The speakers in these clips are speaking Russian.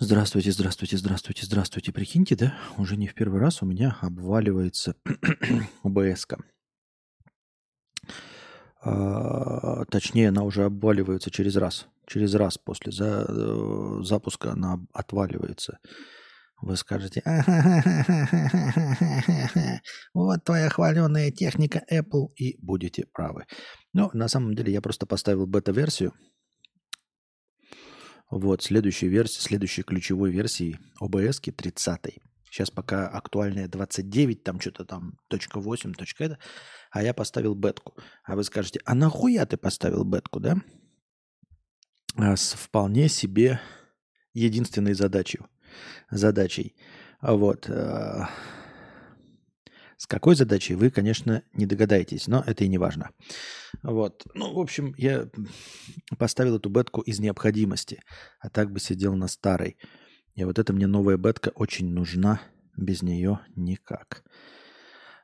Здравствуйте, здравствуйте, здравствуйте, здравствуйте. Прикиньте, да, уже не в первый раз у меня обваливается ОБС-ка. А, точнее, она уже обваливается через раз. Через раз после за, э, запуска она отваливается. Вы скажете, вот твоя хваленая техника Apple, и будете правы. Но на самом деле я просто поставил бета-версию. Вот, следующей версии, следующей ключевой версии OBS 30. Сейчас пока актуальная 29, там что-то там, точка 8, точка это. А я поставил бетку. А вы скажете, а нахуя ты поставил бетку, да? А с вполне себе единственной задачей задачей. Вот. С какой задачей вы, конечно, не догадаетесь, но это и не важно. Вот. Ну, в общем, я поставил эту бетку из необходимости, а так бы сидел на старой. И вот эта мне новая бетка очень нужна, без нее никак.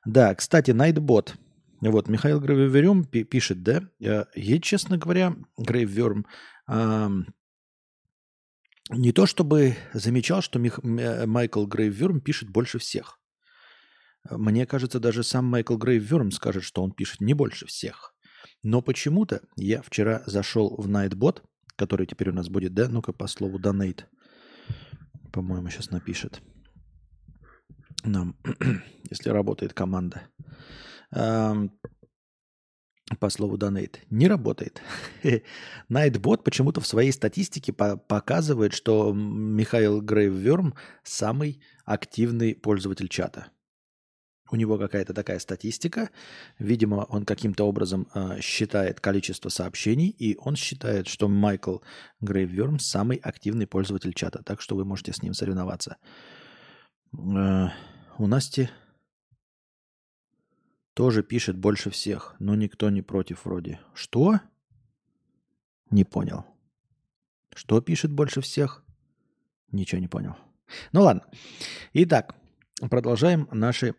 Да, кстати, Nightbot. Вот, Михаил Гравиверюм пишет, да, я, честно говоря, Грейверм, не то чтобы замечал, что Мих, Майкл Грейвверм пишет больше всех. Мне кажется, даже сам Майкл Грейвверм скажет, что он пишет не больше всех. Но почему-то я вчера зашел в Nightbot, который теперь у нас будет, да? Ну-ка по слову donate. По-моему, сейчас напишет нам, если работает команда по слову donate не работает. Nightbot почему-то в своей статистике по показывает, что Михаил Грейвверм самый активный пользователь чата. У него какая-то такая статистика. Видимо, он каким-то образом э, считает количество сообщений, и он считает, что Майкл Грейвверм самый активный пользователь чата. Так что вы можете с ним соревноваться. Э, у Насти тоже пишет больше всех, но никто не против вроде. Что? Не понял. Что пишет больше всех? Ничего не понял. Ну ладно. Итак, продолжаем наши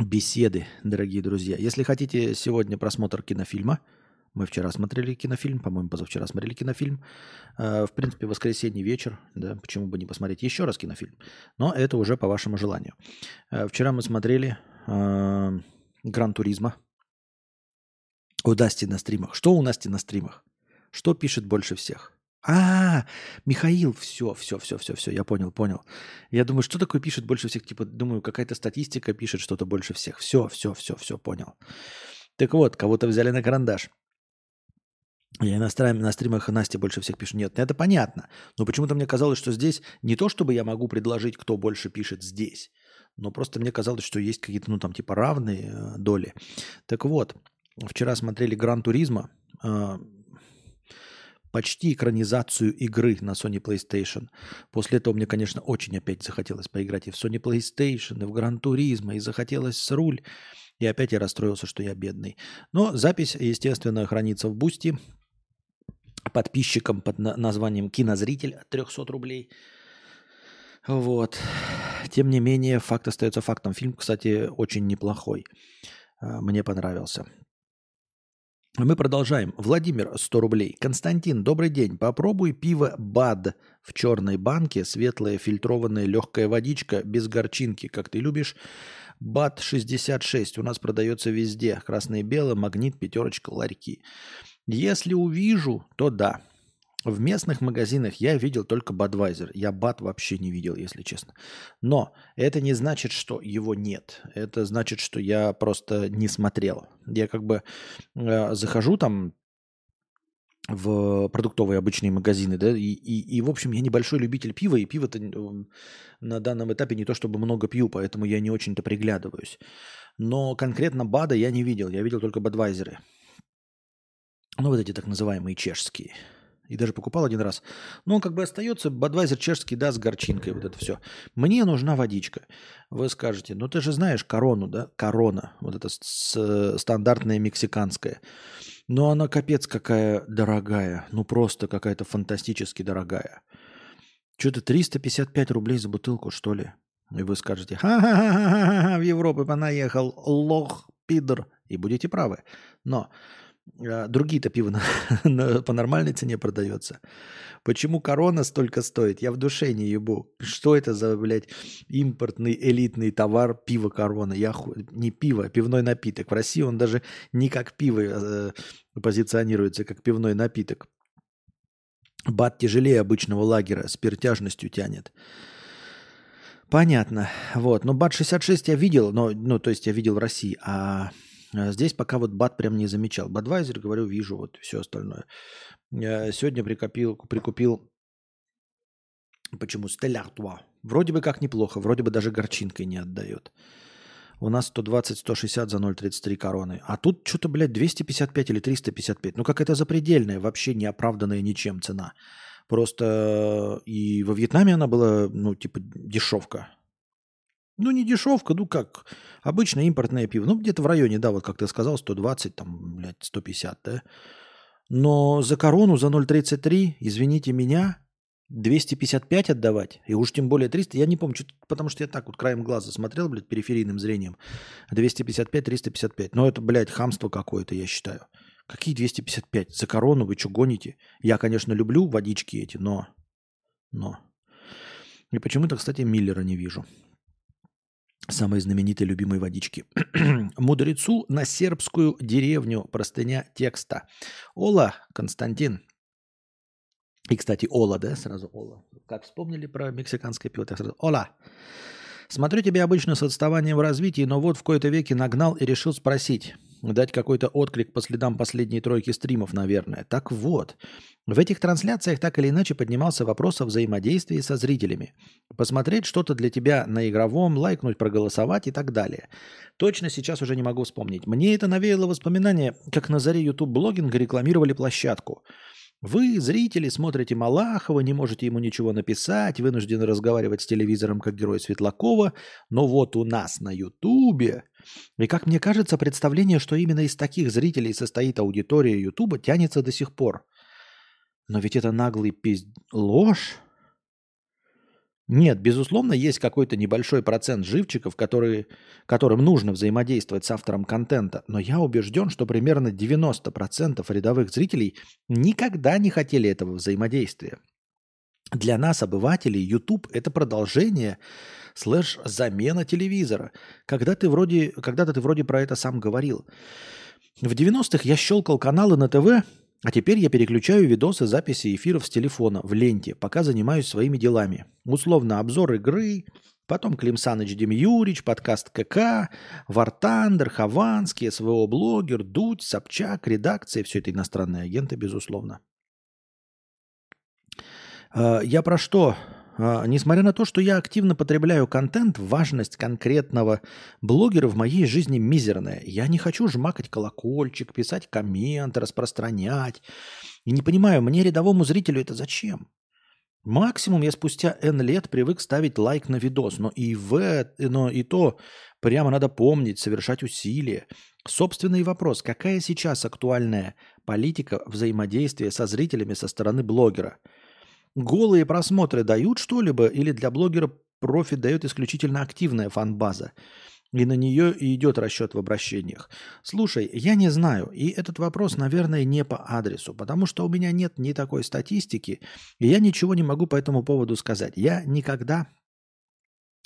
беседы, дорогие друзья. Если хотите сегодня просмотр кинофильма, мы вчера смотрели кинофильм, по-моему, позавчера смотрели кинофильм. Э, в принципе, воскресенье вечер, да, почему бы не посмотреть еще раз кинофильм. Но это уже по вашему желанию. Э, вчера мы смотрели э, Гран Туризма. У Насти на стримах. Что у Насти на стримах? Что пишет больше всех? А, Михаил, все, все, все, все, все, я понял, понял. Я думаю, что такое пишет больше всех? Типа, думаю, какая-то статистика пишет что-то больше всех. Все, все, все, все, понял. Так вот, кого-то взяли на карандаш. Я на, стрим, на стримах Насти больше всех пишу. Нет, это понятно. Но почему-то мне казалось, что здесь не то, чтобы я могу предложить, кто больше пишет здесь, но просто мне казалось, что есть какие-то, ну, там, типа равные э, доли. Так вот, вчера смотрели Gran Turismo, э, почти экранизацию игры на Sony PlayStation. После этого мне, конечно, очень опять захотелось поиграть и в Sony PlayStation, и в Gran Turismo, и захотелось с руль. И опять я расстроился, что я бедный. Но запись, естественно, хранится в Boosty подписчикам под названием «Кинозритель» от 300 рублей. Вот. Тем не менее, факт остается фактом. Фильм, кстати, очень неплохой. А, мне понравился. Мы продолжаем. Владимир, 100 рублей. Константин, добрый день. Попробуй пиво БАД в черной банке. Светлая фильтрованная легкая водичка без горчинки, как ты любишь. БАД 66 у нас продается везде. Красное и белое, магнит, пятерочка, ларьки. Если увижу, то да. В местных магазинах я видел только Budweiser. Я бат вообще не видел, если честно. Но это не значит, что его нет. Это значит, что я просто не смотрел. Я как бы э, захожу там в продуктовые обычные магазины, да, и, и, и, в общем, я небольшой любитель пива, и пива-то на данном этапе не то чтобы много пью, поэтому я не очень-то приглядываюсь. Но конкретно БАДа я не видел, я видел только Бадвайзеры. Ну, вот эти так называемые чешские. И даже покупал один раз. Но он как бы остается, Бадвайзер чешский, да, с горчинкой, вот это все. Мне нужна водичка. Вы скажете, ну ты же знаешь корону, да? Корона, вот это стандартная мексиканская. Но она капец какая дорогая. Ну просто какая-то фантастически дорогая. Что-то 355 рублей за бутылку, что ли? И вы скажете, ха-ха-ха, в Европу понаехал лох, пидор. И будете правы. Но другие-то пиво по нормальной цене продается. Почему корона столько стоит? Я в душе не ебу. Что это за, блядь, импортный элитный товар пиво корона? Я ху... Не пиво, а пивной напиток. В России он даже не как пиво э, позиционируется, как пивной напиток. Бат тяжелее обычного лагера, с пертяжностью тянет. Понятно. Вот. Но бат 66 я видел, но, ну, то есть я видел в России, а а здесь пока вот бат прям не замечал. Бадвайзер, говорю, вижу, вот все остальное. Сегодня прикопил, прикупил, почему, Стеллартуа. Вроде бы как неплохо, вроде бы даже горчинкой не отдает. У нас 120-160 за 0,33 короны. А тут что-то, блядь, 255 или 355. Ну, как это запредельная, вообще не оправданная ничем цена. Просто и во Вьетнаме она была, ну, типа, дешевка. Ну, не дешевка, ну как, обычное импортное пиво. Ну, где-то в районе, да, вот как ты сказал, 120, там, блядь, 150, да. Но за корону, за 0,33, извините меня, 255 отдавать, и уж тем более 300, я не помню, потому что я так вот краем глаза смотрел, блядь, периферийным зрением. 255, 355. Но это, блядь, хамство какое-то, я считаю. Какие 255? За корону вы что гоните? Я, конечно, люблю водички эти, но... Но... И почему-то, кстати, Миллера не вижу самой знаменитой любимой водички. Мудрецу на сербскую деревню. Простыня текста. Ола, Константин. И, кстати, Ола, да, сразу Ола. Как вспомнили про мексиканское пиво, так сразу Ола. Смотрю тебе обычно с отставанием в развитии, но вот в кои-то веке нагнал и решил спросить. Дать какой-то отклик по следам последней тройки стримов, наверное. Так вот, в этих трансляциях так или иначе поднимался вопрос о взаимодействии со зрителями. Посмотреть что-то для тебя на игровом, лайкнуть, проголосовать и так далее. Точно сейчас уже не могу вспомнить. Мне это навеяло воспоминания, как на заре YouTube-блогинга рекламировали площадку. Вы, зрители, смотрите Малахова, не можете ему ничего написать, вынуждены разговаривать с телевизором как герой Светлакова, но вот у нас на Ютубе и как мне кажется, представление, что именно из таких зрителей состоит аудитория Ютуба, тянется до сих пор. Но ведь это наглый пизд... ложь. Нет, безусловно, есть какой-то небольшой процент живчиков, которые, которым нужно взаимодействовать с автором контента, но я убежден, что примерно 90% рядовых зрителей никогда не хотели этого взаимодействия. Для нас, обывателей, YouTube – это продолжение слэш замена телевизора. Когда ты вроде, когда-то ты вроде про это сам говорил. В 90-х я щелкал каналы на ТВ, а теперь я переключаю видосы записи эфиров с телефона в ленте, пока занимаюсь своими делами. Условно обзор игры, потом Клим Саныч Демьюрич, подкаст КК, Вартандер, Хованский, СВО-блогер, Дудь, Собчак, редакция, все это иностранные агенты, безусловно. А, я про что? А, несмотря на то, что я активно потребляю контент, важность конкретного блогера в моей жизни мизерная. Я не хочу жмакать колокольчик, писать коммент, распространять. И не понимаю, мне рядовому зрителю это зачем? Максимум я спустя N лет привык ставить лайк на видос, но и, в, но и то прямо надо помнить, совершать усилия. Собственный вопрос, какая сейчас актуальная политика взаимодействия со зрителями со стороны блогера – Голые просмотры дают что-либо или для блогера профит дает исключительно активная фан-база? И на нее и идет расчет в обращениях. Слушай, я не знаю, и этот вопрос, наверное, не по адресу, потому что у меня нет ни такой статистики, и я ничего не могу по этому поводу сказать. Я никогда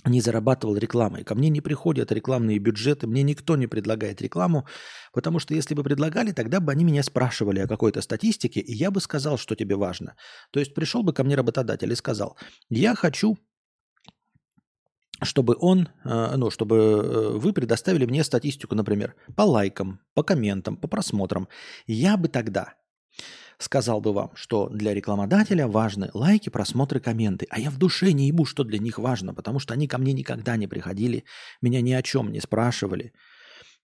не зарабатывал рекламой. Ко мне не приходят рекламные бюджеты, мне никто не предлагает рекламу, потому что если бы предлагали, тогда бы они меня спрашивали о какой-то статистике, и я бы сказал, что тебе важно. То есть пришел бы ко мне работодатель и сказал, я хочу, чтобы он, э, ну, чтобы э, вы предоставили мне статистику, например, по лайкам, по комментам, по просмотрам. Я бы тогда сказал бы вам, что для рекламодателя важны лайки, просмотры, комменты. А я в душе не ебу, что для них важно, потому что они ко мне никогда не приходили, меня ни о чем не спрашивали.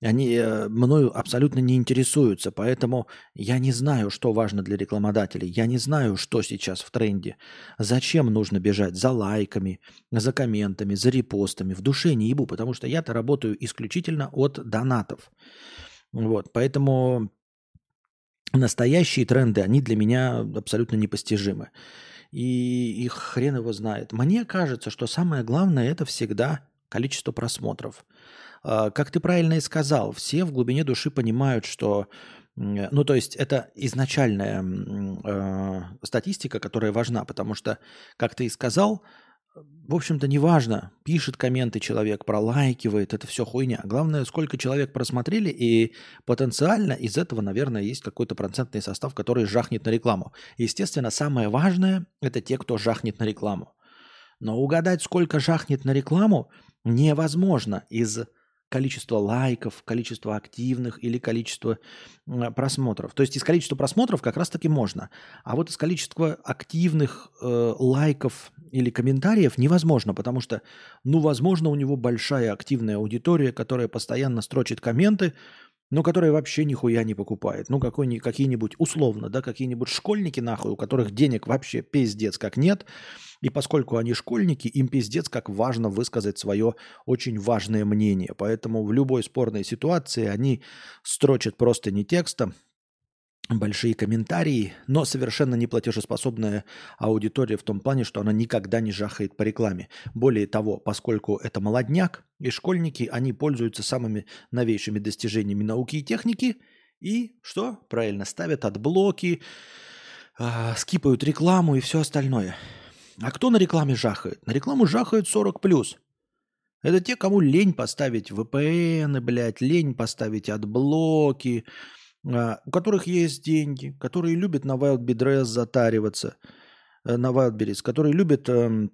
Они э, мною абсолютно не интересуются, поэтому я не знаю, что важно для рекламодателей. Я не знаю, что сейчас в тренде. Зачем нужно бежать за лайками, за комментами, за репостами. В душе не ебу, потому что я-то работаю исключительно от донатов. Вот, поэтому настоящие тренды, они для меня абсолютно непостижимы. И их хрен его знает. Мне кажется, что самое главное это всегда количество просмотров. А, как ты правильно и сказал, все в глубине души понимают, что Ну, то есть это изначальная э, статистика, которая важна, потому что, как ты и сказал, в общем-то, неважно, пишет комменты человек, пролайкивает, это все хуйня. Главное, сколько человек просмотрели, и потенциально из этого, наверное, есть какой-то процентный состав, который жахнет на рекламу. Естественно, самое важное – это те, кто жахнет на рекламу. Но угадать, сколько жахнет на рекламу, невозможно из количество лайков, количество активных или количество просмотров. То есть из количества просмотров как раз-таки можно. А вот из количества активных э, лайков или комментариев невозможно, потому что, ну, возможно, у него большая активная аудитория, которая постоянно строчит комменты, но которая вообще нихуя не покупает. Ну, какой, какие-нибудь, условно, да, какие-нибудь школьники, нахуй, у которых денег вообще пиздец как нет, и поскольку они школьники, им пиздец как важно высказать свое очень важное мнение. Поэтому в любой спорной ситуации они строчат просто не текстом, большие комментарии, но совершенно не платежеспособная аудитория в том плане, что она никогда не жахает по рекламе. Более того, поскольку это молодняк и школьники, они пользуются самыми новейшими достижениями науки и техники и что? Правильно, ставят adblock и, э, скипают рекламу и все остальное. А кто на рекламе жахает? На рекламу жахают 40+. Это те, кому лень поставить VPN, блядь, лень поставить adblock и, а, у которых есть деньги, которые любят на Wildberries затариваться, э, на Wildberries, которые любят эм,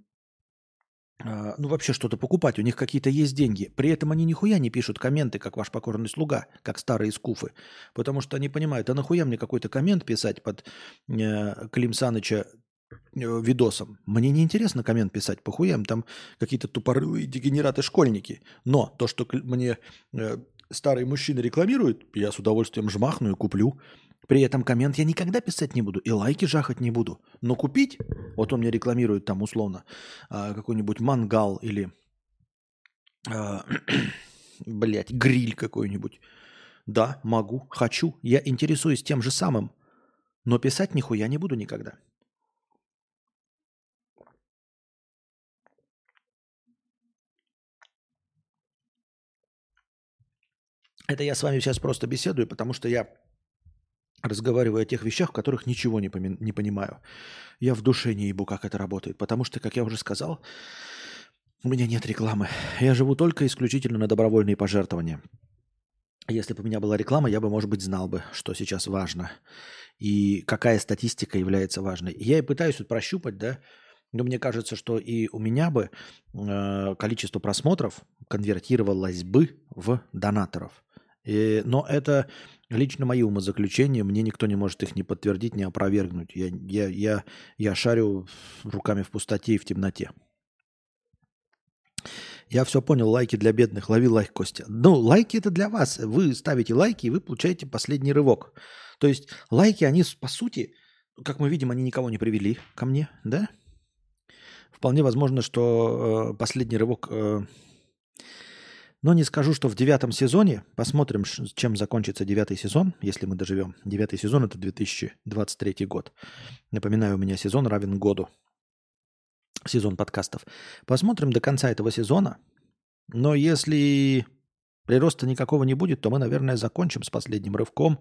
а, ну, вообще что-то покупать, у них какие-то есть деньги. При этом они нихуя не пишут комменты, как ваш покорный слуга, как старые скуфы. Потому что они понимают, а нахуя мне какой-то коммент писать под э, Клим Саныча Э, видосом. Мне не интересно коммент писать, похуям, там какие-то тупорылые дегенераты-школьники. Но то, что мне э, старые мужчины рекламируют, я с удовольствием жмахну и куплю. При этом коммент я никогда писать не буду и лайки жахать не буду. Но купить, вот он мне рекламирует там условно э, какой-нибудь мангал или, э, блядь, гриль какой-нибудь. Да, могу, хочу, я интересуюсь тем же самым, но писать нихуя не буду никогда. Это я с вами сейчас просто беседую, потому что я разговариваю о тех вещах, в которых ничего не, поми- не понимаю. Я в душе не ебу, как это работает. Потому что, как я уже сказал, у меня нет рекламы. Я живу только исключительно на добровольные пожертвования. Если бы у меня была реклама, я бы, может быть, знал бы, что сейчас важно. И какая статистика является важной. Я и пытаюсь вот прощупать, да, но мне кажется, что и у меня бы э, количество просмотров конвертировалось бы в донаторов. И, но это лично мои умозаключения, мне никто не может их ни подтвердить, ни опровергнуть. Я, я, я, я шарю руками в пустоте и в темноте. Я все понял, лайки для бедных. Лови лайк, Костя. Ну, лайки это для вас. Вы ставите лайки, и вы получаете последний рывок. То есть лайки, они по сути, как мы видим, они никого не привели ко мне, да? Вполне возможно, что э, последний рывок э, но не скажу, что в девятом сезоне, посмотрим, чем закончится девятый сезон, если мы доживем. Девятый сезон – это 2023 год. Напоминаю, у меня сезон равен году. Сезон подкастов. Посмотрим до конца этого сезона. Но если прироста никакого не будет, то мы, наверное, закончим с последним рывком,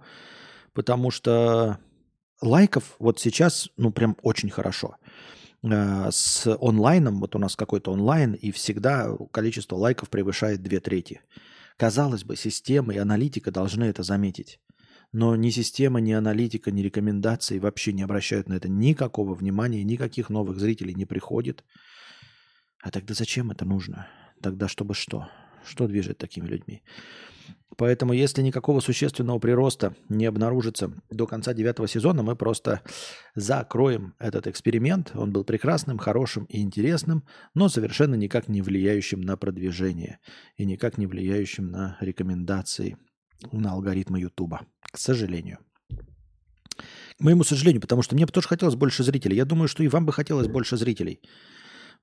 потому что лайков вот сейчас, ну, прям очень хорошо. С онлайном, вот у нас какой-то онлайн, и всегда количество лайков превышает две трети. Казалось бы, система и аналитика должны это заметить. Но ни система, ни аналитика, ни рекомендации вообще не обращают на это никакого внимания, никаких новых зрителей не приходит. А тогда зачем это нужно? Тогда чтобы что? Что движет такими людьми? Поэтому, если никакого существенного прироста не обнаружится до конца девятого сезона, мы просто закроем этот эксперимент. Он был прекрасным, хорошим и интересным, но совершенно никак не влияющим на продвижение и никак не влияющим на рекомендации на алгоритмы Ютуба. К сожалению. К моему сожалению, потому что мне бы тоже хотелось больше зрителей. Я думаю, что и вам бы хотелось больше зрителей.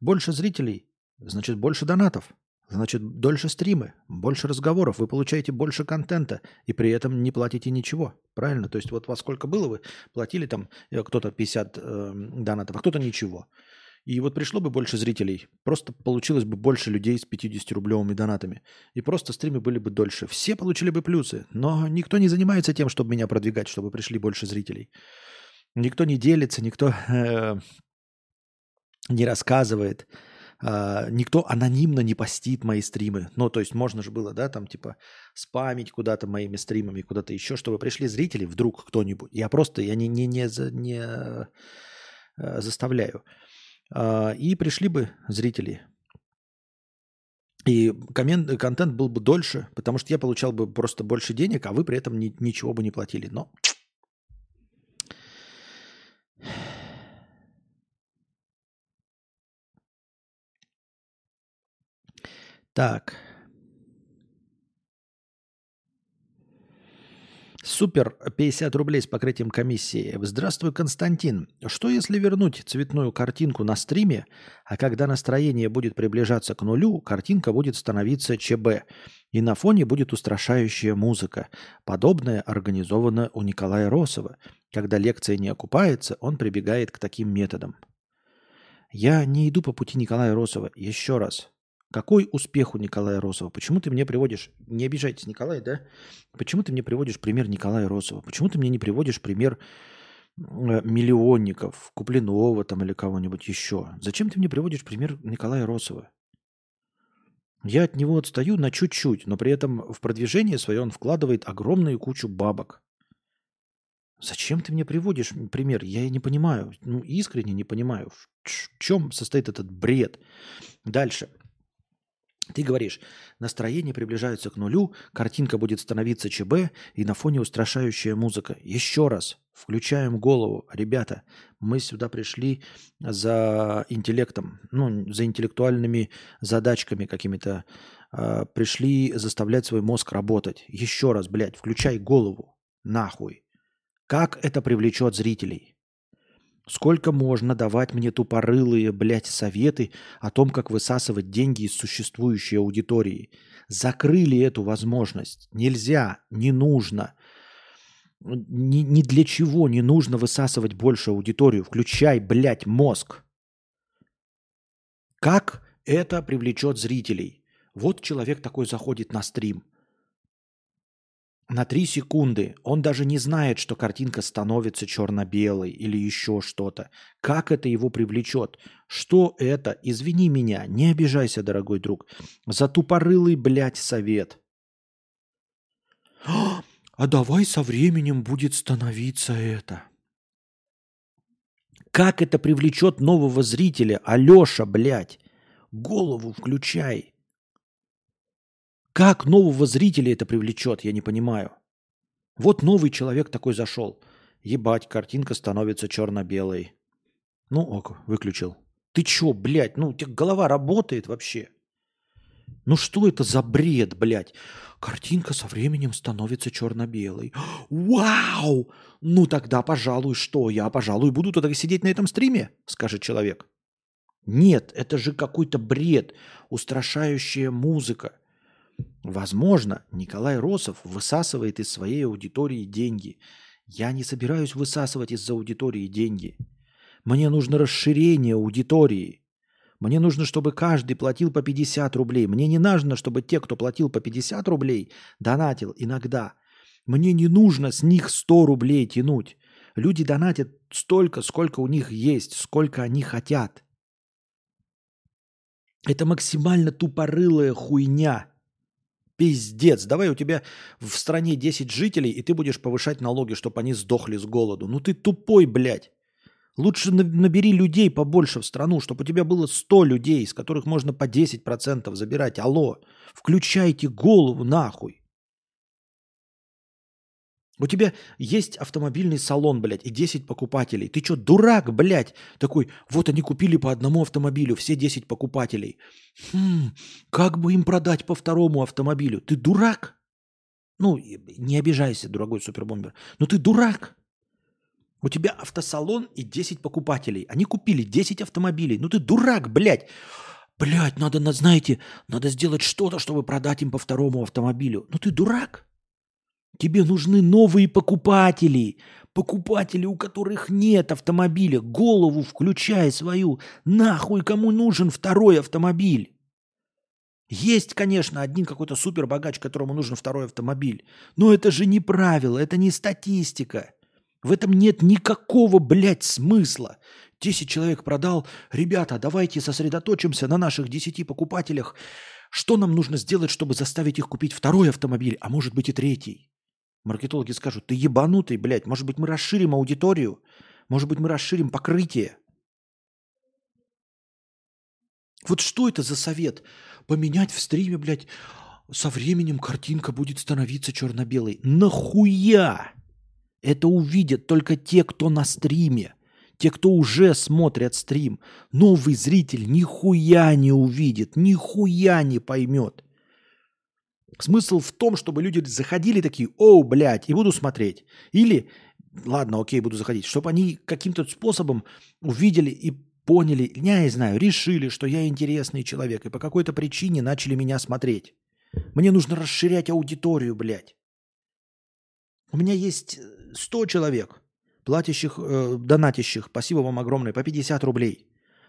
Больше зрителей, значит, больше донатов. Значит, дольше стримы, больше разговоров, вы получаете больше контента и при этом не платите ничего. Правильно? То есть вот во сколько было вы платили там э, кто-то 50 э, донатов, а кто-то ничего. И вот пришло бы больше зрителей, просто получилось бы больше людей с 50-рублевыми донатами. И просто стримы были бы дольше. Все получили бы плюсы, но никто не занимается тем, чтобы меня продвигать, чтобы пришли больше зрителей. Никто не делится, никто э, не рассказывает, э, никто анонимно не постит мои стримы. Ну, то есть можно же было, да, там типа спамить куда-то моими стримами, куда-то еще, чтобы пришли зрители, вдруг кто-нибудь. Я просто, я не, не, не, не, не э, заставляю. А, и пришли бы зрители. И коммент, контент был бы дольше, потому что я получал бы просто больше денег, а вы при этом ни, ничего бы не платили. Но так. Супер, 50 рублей с покрытием комиссии. Здравствуй, Константин. Что если вернуть цветную картинку на стриме, а когда настроение будет приближаться к нулю, картинка будет становиться ЧБ, и на фоне будет устрашающая музыка. Подобное организовано у Николая Росова. Когда лекция не окупается, он прибегает к таким методам. Я не иду по пути Николая Росова. Еще раз. Какой успех у Николая Росова? Почему ты мне приводишь, не обижайтесь, Николай, да? Почему ты мне приводишь пример Николая Росова? Почему ты мне не приводишь пример э, миллионников, Куплинова там или кого-нибудь еще? Зачем ты мне приводишь пример Николая Росова? Я от него отстаю на чуть-чуть, но при этом в продвижение свое он вкладывает огромную кучу бабок. Зачем ты мне приводишь пример? Я не понимаю, ну искренне не понимаю, в чем состоит этот бред. Дальше. Ты говоришь, настроение приближается к нулю, картинка будет становиться ЧБ, и на фоне устрашающая музыка. Еще раз, включаем голову. Ребята, мы сюда пришли за интеллектом, ну, за интеллектуальными задачками какими-то. Э, пришли заставлять свой мозг работать. Еще раз, блядь, включай голову. Нахуй. Как это привлечет зрителей? Сколько можно давать мне тупорылые, блядь, советы о том, как высасывать деньги из существующей аудитории? Закрыли эту возможность. Нельзя, не нужно. Ни, ни для чего не нужно высасывать больше аудиторию. Включай, блядь, мозг. Как это привлечет зрителей? Вот человек такой заходит на стрим на 3 секунды. Он даже не знает, что картинка становится черно-белой или еще что-то. Как это его привлечет? Что это? Извини меня, не обижайся, дорогой друг. За тупорылый, блядь, совет. А давай со временем будет становиться это. Как это привлечет нового зрителя? Алеша, блядь, голову включай. Как нового зрителя это привлечет, я не понимаю. Вот новый человек такой зашел. Ебать, картинка становится черно-белой. Ну ок, выключил. Ты чё, блядь, ну у тебя голова работает вообще? Ну что это за бред, блядь? Картинка со временем становится черно-белой. Вау! Ну тогда, пожалуй, что? Я, пожалуй, буду тогда сидеть на этом стриме, скажет человек. Нет, это же какой-то бред, устрашающая музыка. Возможно, Николай Росов высасывает из своей аудитории деньги. Я не собираюсь высасывать из аудитории деньги. Мне нужно расширение аудитории. Мне нужно, чтобы каждый платил по 50 рублей. Мне не нужно, чтобы те, кто платил по 50 рублей, донатил иногда. Мне не нужно с них 100 рублей тянуть. Люди донатят столько, сколько у них есть, сколько они хотят. Это максимально тупорылая хуйня – Пиздец, давай у тебя в стране 10 жителей, и ты будешь повышать налоги, чтобы они сдохли с голоду. Ну ты тупой, блядь. Лучше набери людей побольше в страну, чтобы у тебя было 100 людей, из которых можно по 10% забирать. Алло, включайте голову нахуй. У тебя есть автомобильный салон, блядь, и 10 покупателей. Ты что, дурак, блядь? Такой, вот они купили по одному автомобилю, все 10 покупателей. Хм, как бы им продать по второму автомобилю? Ты дурак? Ну, не обижайся, дорогой супербомбер. Но ты дурак. У тебя автосалон и 10 покупателей. Они купили 10 автомобилей. Ну ты дурак, блядь. Блядь, надо, знаете, надо сделать что-то, чтобы продать им по второму автомобилю. Ну ты дурак. Тебе нужны новые покупатели. Покупатели, у которых нет автомобиля. Голову включай свою. Нахуй кому нужен второй автомобиль? Есть, конечно, один какой-то супербогач, которому нужен второй автомобиль. Но это же не правило, это не статистика. В этом нет никакого, блядь, смысла. 10 человек продал. Ребята, давайте сосредоточимся на наших 10 покупателях. Что нам нужно сделать, чтобы заставить их купить второй автомобиль, а может быть и третий? Маркетологи скажут, ты ебанутый, блядь, может быть мы расширим аудиторию, может быть мы расширим покрытие. Вот что это за совет? Поменять в стриме, блядь, со временем картинка будет становиться черно-белой. Нахуя? Это увидят только те, кто на стриме. Те, кто уже смотрят стрим. Новый зритель нихуя не увидит, нихуя не поймет. Смысл в том, чтобы люди заходили такие, о, блядь, и буду смотреть. Или, ладно, окей, буду заходить. Чтобы они каким-то способом увидели и поняли, я не знаю, решили, что я интересный человек, и по какой-то причине начали меня смотреть. Мне нужно расширять аудиторию, блядь. У меня есть 100 человек, платящих, э, донатящих, спасибо вам огромное, по 50 рублей.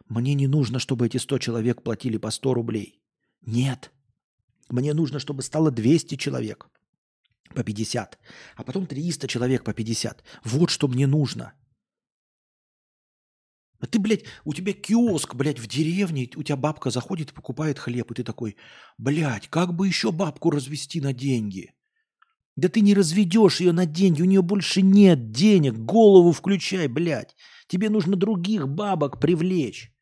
Мне не нужно, чтобы эти 100 человек платили по 100 рублей. Нет. Мне нужно, чтобы стало 200 человек по 50, а потом 300 человек по 50. Вот что мне нужно. А ты, блядь, у тебя киоск, блядь, в деревне, у тебя бабка заходит и покупает хлеб, и ты такой, блядь, как бы еще бабку развести на деньги? Да ты не разведешь ее на деньги, у нее больше нет денег, голову включай, блядь. Тебе нужно других бабок привлечь.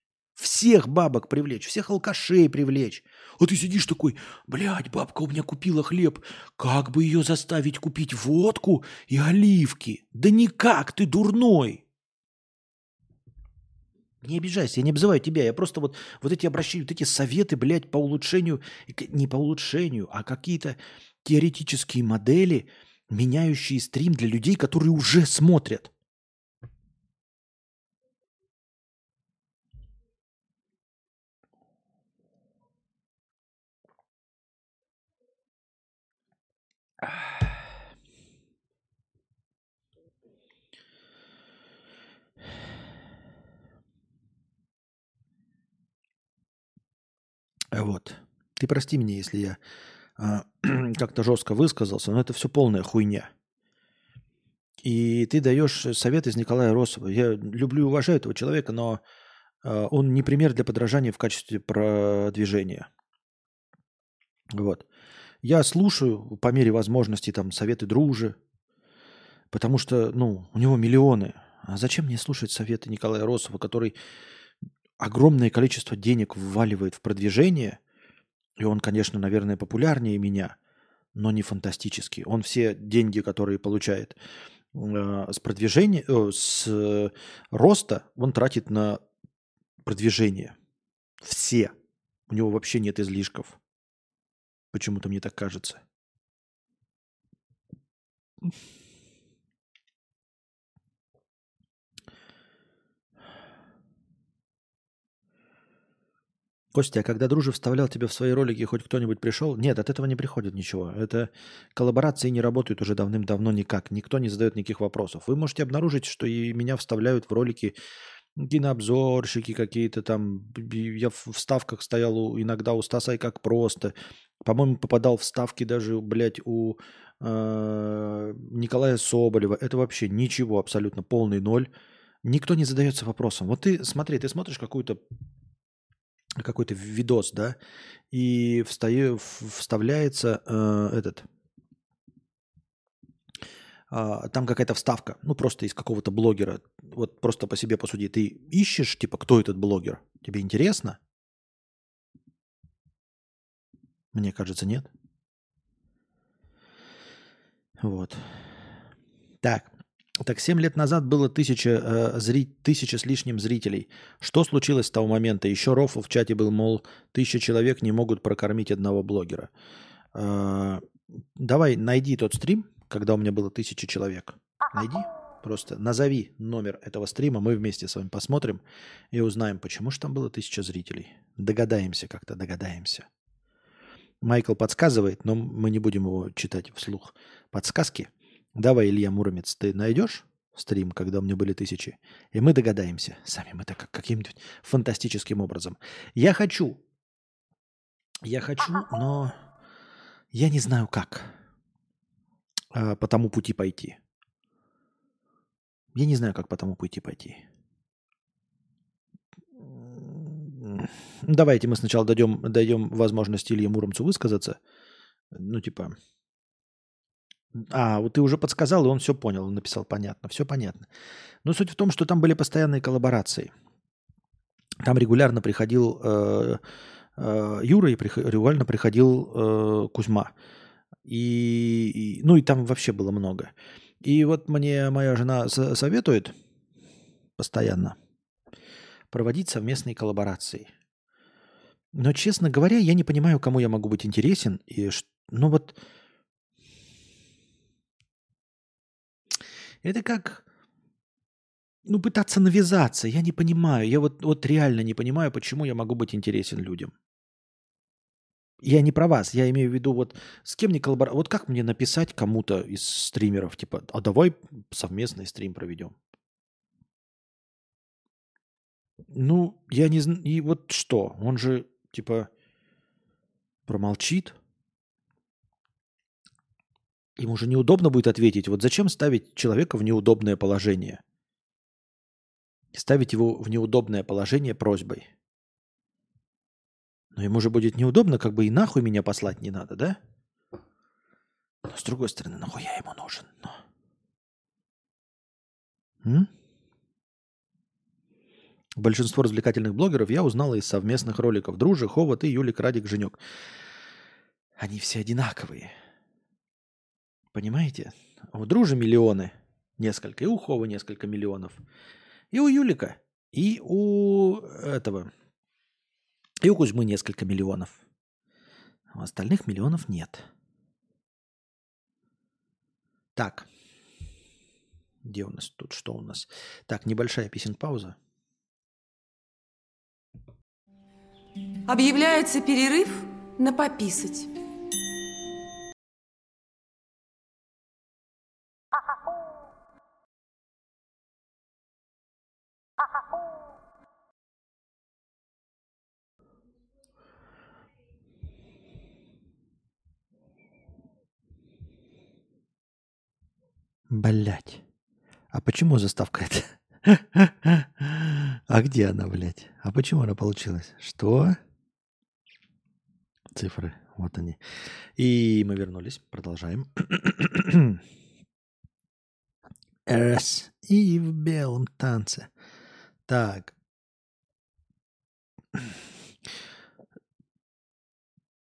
Всех бабок привлечь, всех алкашей привлечь. А ты сидишь такой, блядь, бабка у меня купила хлеб. Как бы ее заставить купить водку и оливки? Да никак, ты дурной. Не обижайся, я не обзываю тебя, я просто вот, вот эти обращения, вот эти советы, блядь, по улучшению, не по улучшению, а какие-то теоретические модели, меняющие стрим для людей, которые уже смотрят. Вот. Ты прости меня, если я а, как-то жестко высказался, но это все полная хуйня. И ты даешь совет из Николая Росова. Я люблю и уважаю этого человека, но а, он не пример для подражания в качестве продвижения. Вот. Я слушаю по мере возможности там советы дружи, потому что, ну, у него миллионы. А зачем мне слушать советы Николая Росова, который огромное количество денег вваливает в продвижение, и он, конечно, наверное, популярнее меня, но не фантастически. Он все деньги, которые получает э, с продвижения, э, с э, роста, он тратит на продвижение. Все. У него вообще нет излишков. Почему-то мне так кажется. Костя, а когда Дружи вставлял тебя в свои ролики, хоть кто-нибудь пришел? Нет, от этого не приходит ничего. Это коллаборации не работают уже давным-давно никак. Никто не задает никаких вопросов. Вы можете обнаружить, что и меня вставляют в ролики кинообзорщики какие-то там. Я в вставках стоял иногда у Стаса и как просто. По-моему, попадал в ставки даже, блядь, у э, Николая Соболева. Это вообще ничего, абсолютно полный ноль. Никто не задается вопросом. Вот ты смотри, ты смотришь какую-то какой-то видос, да, и встаю, вставляется э, этот, э, там какая-то вставка, ну просто из какого-то блогера, вот просто по себе посуди, ты ищешь, типа, кто этот блогер, тебе интересно? Мне кажется, нет. Вот. Так, так, 7 лет назад было тысяча, э, зри... тысяча с лишним зрителей. Что случилось с того момента? Еще рофл в чате был, мол, тысяча человек не могут прокормить одного блогера. Э, давай, найди тот стрим, когда у меня было тысяча человек. Найди, просто назови номер этого стрима, мы вместе с вами посмотрим и узнаем, почему же там было тысяча зрителей. Догадаемся как-то, догадаемся. Майкл подсказывает, но мы не будем его читать вслух. Подсказки. Давай, Илья Муромец, ты найдешь стрим, когда у меня были тысячи? И мы догадаемся. Сами мы так каким-нибудь фантастическим образом. Я хочу. Я хочу, но я не знаю как а, по тому пути пойти. Я не знаю, как по тому пути пойти. Давайте мы сначала дадим, дадим возможность Илье Муромцу высказаться. Ну, типа... А, вот ты уже подсказал, и он все понял, он написал, понятно, все понятно. Но суть в том, что там были постоянные коллаборации. Там регулярно приходил э, э, Юра и прих, регулярно приходил э, Кузьма. И, и, ну и там вообще было много. И вот мне моя жена советует постоянно проводить совместные коллаборации. Но, честно говоря, я не понимаю, кому я могу быть интересен. И, ну вот, это как, ну, пытаться навязаться. Я не понимаю. Я вот, вот реально не понимаю, почему я могу быть интересен людям. Я не про вас, я имею в виду, вот с кем не коллаборировать. Вот как мне написать кому-то из стримеров, типа, а давай совместный стрим проведем. Ну, я не знаю. И вот что? Он же, типа, промолчит. Ему же неудобно будет ответить. Вот зачем ставить человека в неудобное положение? Ставить его в неудобное положение просьбой. Но ему же будет неудобно, как бы и нахуй меня послать не надо, да? Но с другой стороны, нахуй я ему нужен? Но... М? Большинство развлекательных блогеров я узнала из совместных роликов. Дружи, Ховат и Юлик, Радик, Женек. Они все одинаковые. Понимаете? У Дружи миллионы. Несколько. И у Хова несколько миллионов. И у Юлика. И у этого. И у Кузьмы несколько миллионов. У остальных миллионов нет. Так. Где у нас тут? Что у нас? Так, небольшая песен-пауза. Объявляется перерыв на пописать. Блять. А почему заставка это? А где она, блядь? А почему она получилась? Что? Цифры, вот они. И мы вернулись, продолжаем. Раз. И в белом танце. Так.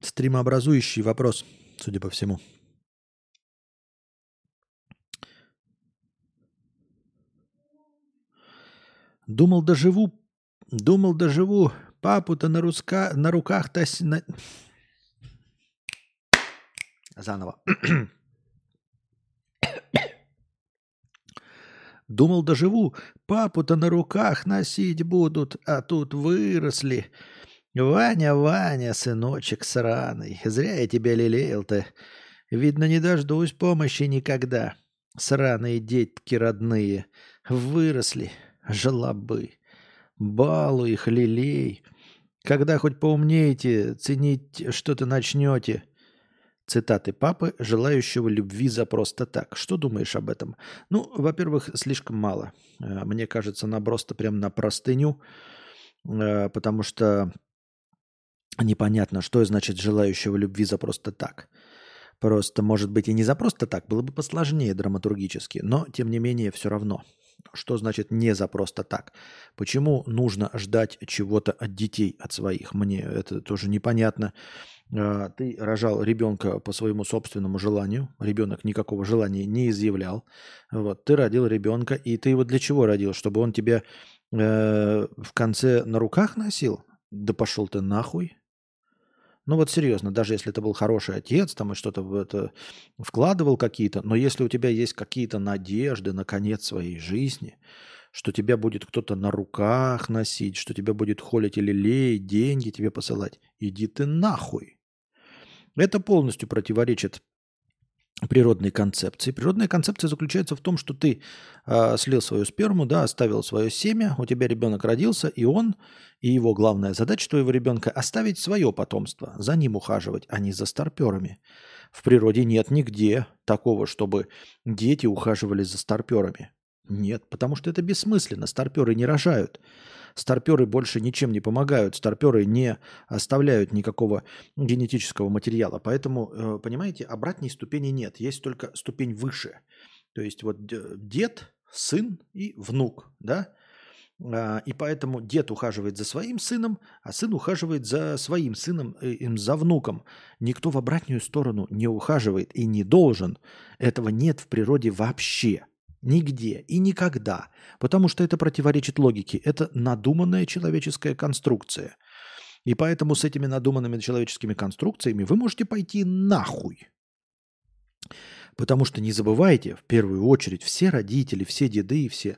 Стримообразующий вопрос, судя по всему. Думал, доживу, думал, доживу. Папу-то на, руска, на руках-то... На... Заново. Думал, доживу, папу-то на руках носить будут, а тут выросли. Ваня, Ваня, сыночек сраный, зря я тебя лелеял-то. Видно, не дождусь помощи никогда. Сраные детки родные, выросли, Жлобы. Балуй их, лелей. Когда хоть поумнеете, ценить что-то начнете. Цитаты папы, желающего любви за просто так. Что думаешь об этом? Ну, во-первых, слишком мало. Э, мне кажется, наброс-то прям на простыню, э, потому что непонятно, что значит желающего любви за просто так. Просто, может быть, и не за просто так, было бы посложнее драматургически, но, тем не менее, все равно – что значит не за просто так? Почему нужно ждать чего-то от детей, от своих? Мне это тоже непонятно. А, ты рожал ребенка по своему собственному желанию. Ребенок никакого желания не изъявлял. Вот, ты родил ребенка, и ты его для чего родил? Чтобы он тебя э, в конце на руках носил? Да пошел ты нахуй. Ну вот серьезно, даже если это был хороший отец, там и что-то в это вкладывал какие-то, но если у тебя есть какие-то надежды на конец своей жизни, что тебя будет кто-то на руках носить, что тебя будет холить или леять, деньги тебе посылать, иди ты нахуй. Это полностью противоречит природной концепции. Природная концепция заключается в том, что ты э, слил свою сперму, да, оставил свое семя, у тебя ребенок родился, и он, и его главная задача твоего ребенка оставить свое потомство, за ним ухаживать, а не за старперами. В природе нет нигде такого, чтобы дети ухаживали за старперами. Нет, потому что это бессмысленно. Старперы не рожают. Старперы больше ничем не помогают. Старперы не оставляют никакого генетического материала. Поэтому, э, понимаете, обратной ступени нет. Есть только ступень выше. То есть вот дед, сын и внук, да? А, и поэтому дед ухаживает за своим сыном, а сын ухаживает за своим сыном, э, им за внуком. Никто в обратную сторону не ухаживает и не должен. Этого нет в природе вообще. Нигде и никогда. Потому что это противоречит логике. Это надуманная человеческая конструкция. И поэтому с этими надуманными человеческими конструкциями вы можете пойти нахуй. Потому что не забывайте, в первую очередь, все родители, все деды и все.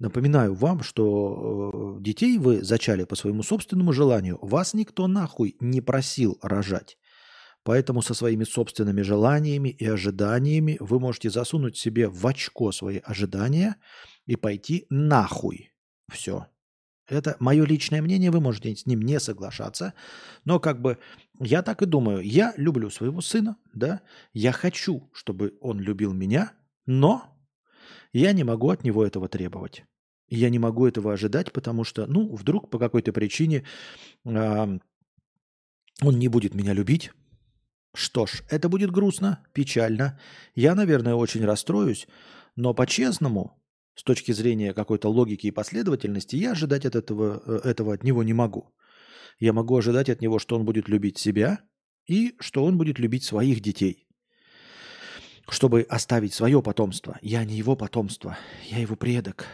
Напоминаю вам, что э, детей вы зачали по своему собственному желанию. Вас никто нахуй не просил рожать. Поэтому со своими собственными желаниями и ожиданиями вы можете засунуть себе в очко свои ожидания и пойти нахуй. Все. Это мое личное мнение, вы можете с ним не соглашаться, но как бы я так и думаю, я люблю своего сына, да, я хочу, чтобы он любил меня, но я не могу от него этого требовать. Я не могу этого ожидать, потому что, ну, вдруг по какой-то причине э, он не будет меня любить, что ж, это будет грустно, печально. Я, наверное, очень расстроюсь, но по-честному, с точки зрения какой-то логики и последовательности, я ожидать от этого, э, этого от него не могу. Я могу ожидать от него, что он будет любить себя и что он будет любить своих детей. Чтобы оставить свое потомство. Я не его потомство, я его предок.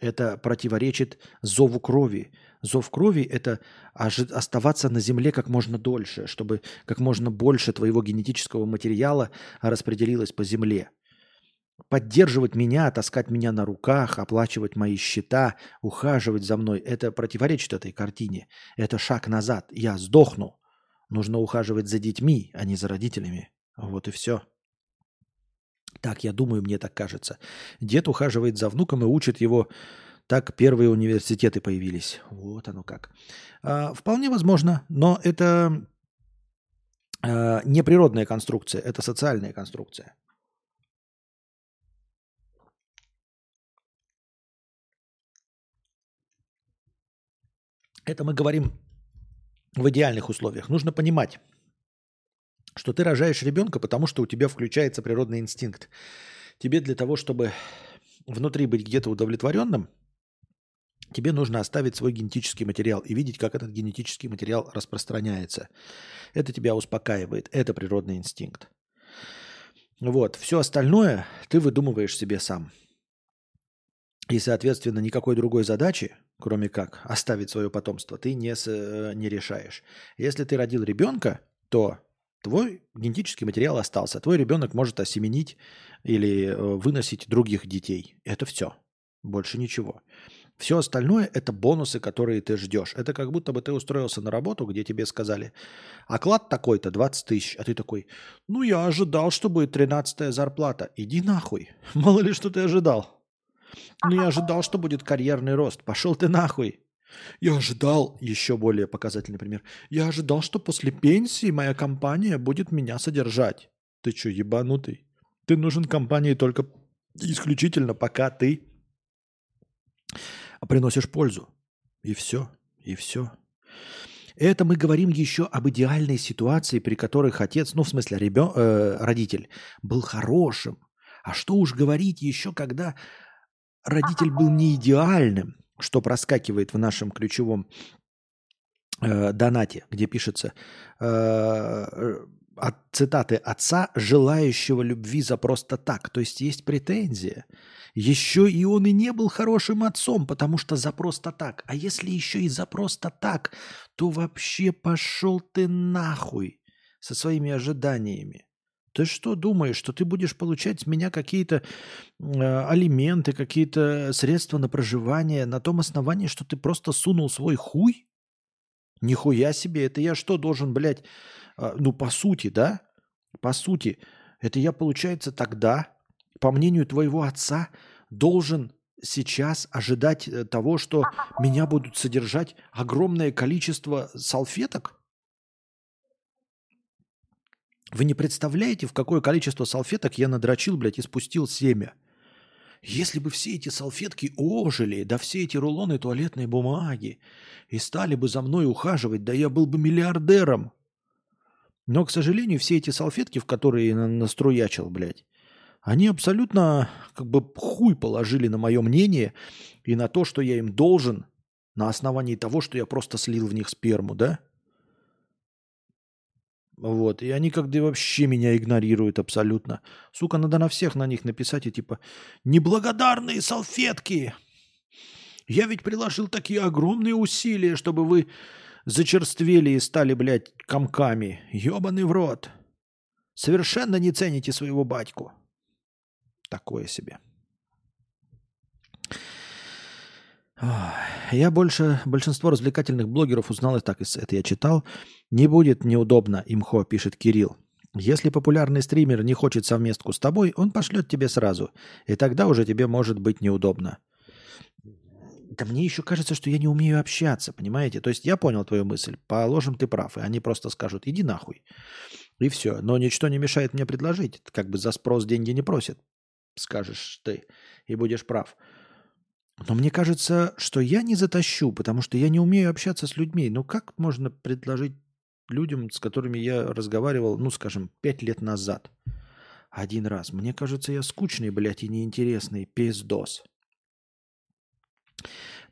Это противоречит зову крови, Зов крови – это оставаться на Земле как можно дольше, чтобы как можно больше твоего генетического материала распределилось по Земле. Поддерживать меня, таскать меня на руках, оплачивать мои счета, ухаживать за мной – это противоречит этой картине. Это шаг назад. Я сдохну. Нужно ухаживать за детьми, а не за родителями. Вот и все. Так, я думаю, мне так кажется. Дед ухаживает за внуком и учит его так первые университеты появились. Вот оно как. А, вполне возможно, но это а, не природная конструкция, это социальная конструкция. Это мы говорим в идеальных условиях. Нужно понимать, что ты рожаешь ребенка, потому что у тебя включается природный инстинкт. Тебе для того, чтобы внутри быть где-то удовлетворенным – тебе нужно оставить свой генетический материал и видеть, как этот генетический материал распространяется. Это тебя успокаивает, это природный инстинкт. Вот, все остальное ты выдумываешь себе сам. И, соответственно, никакой другой задачи, кроме как оставить свое потомство, ты не, с, э, не решаешь. Если ты родил ребенка, то твой генетический материал остался. Твой ребенок может осеменить или э, выносить других детей. Это все. Больше ничего. Все остальное – это бонусы, которые ты ждешь. Это как будто бы ты устроился на работу, где тебе сказали, оклад такой-то 20 тысяч, а ты такой, ну я ожидал, что будет 13 зарплата. Иди нахуй, мало ли что ты ожидал. Ну я ожидал, что будет карьерный рост. Пошел ты нахуй. Я ожидал, еще более показательный пример, я ожидал, что после пенсии моя компания будет меня содержать. Ты что, ебанутый? Ты нужен компании только исключительно, пока ты а приносишь пользу. И все, и все. Это мы говорим еще об идеальной ситуации, при которых отец, ну в смысле ребен, э, родитель, был хорошим. А что уж говорить еще, когда родитель был не идеальным, что проскакивает в нашем ключевом э, донате, где пишется э, от цитаты отца, желающего любви за просто так. То есть есть претензия. Еще и он и не был хорошим отцом, потому что за просто так. А если еще и за просто так, то вообще пошел ты нахуй со своими ожиданиями. Ты что думаешь, что ты будешь получать с меня какие-то э, алименты, какие-то средства на проживание на том основании, что ты просто сунул свой хуй? Нихуя себе, это я что должен, блядь, а, ну по сути, да? По сути, это я, получается, тогда, по мнению твоего отца, должен сейчас ожидать э, того, что меня будут содержать огромное количество салфеток? Вы не представляете, в какое количество салфеток я надрочил, блядь, и спустил семя. Если бы все эти салфетки ожили, да все эти рулоны туалетной бумаги, и стали бы за мной ухаживать, да я был бы миллиардером. Но, к сожалению, все эти салфетки, в которые я наструячил, блядь, они абсолютно как бы хуй положили на мое мнение и на то, что я им должен на основании того, что я просто слил в них сперму, да? Вот. И они как-то вообще меня игнорируют абсолютно. Сука, надо на всех на них написать и типа «Неблагодарные салфетки! Я ведь приложил такие огромные усилия, чтобы вы зачерствели и стали, блядь, комками. Ёбаный в рот. Совершенно не цените своего батьку». Такое себе. Я больше, большинство развлекательных блогеров узнал и так, это я читал. Не будет неудобно, имхо, пишет Кирилл. Если популярный стример не хочет совместку с тобой, он пошлет тебе сразу. И тогда уже тебе может быть неудобно. Да мне еще кажется, что я не умею общаться, понимаете? То есть я понял твою мысль. Положим, ты прав. И они просто скажут, иди нахуй. И все. Но ничто не мешает мне предложить. Как бы за спрос деньги не просят. Скажешь ты. И будешь прав. Но мне кажется, что я не затащу, потому что я не умею общаться с людьми. Ну как можно предложить людям, с которыми я разговаривал, ну, скажем, пять лет назад? Один раз. Мне кажется, я скучный, блядь, и неинтересный пиздос.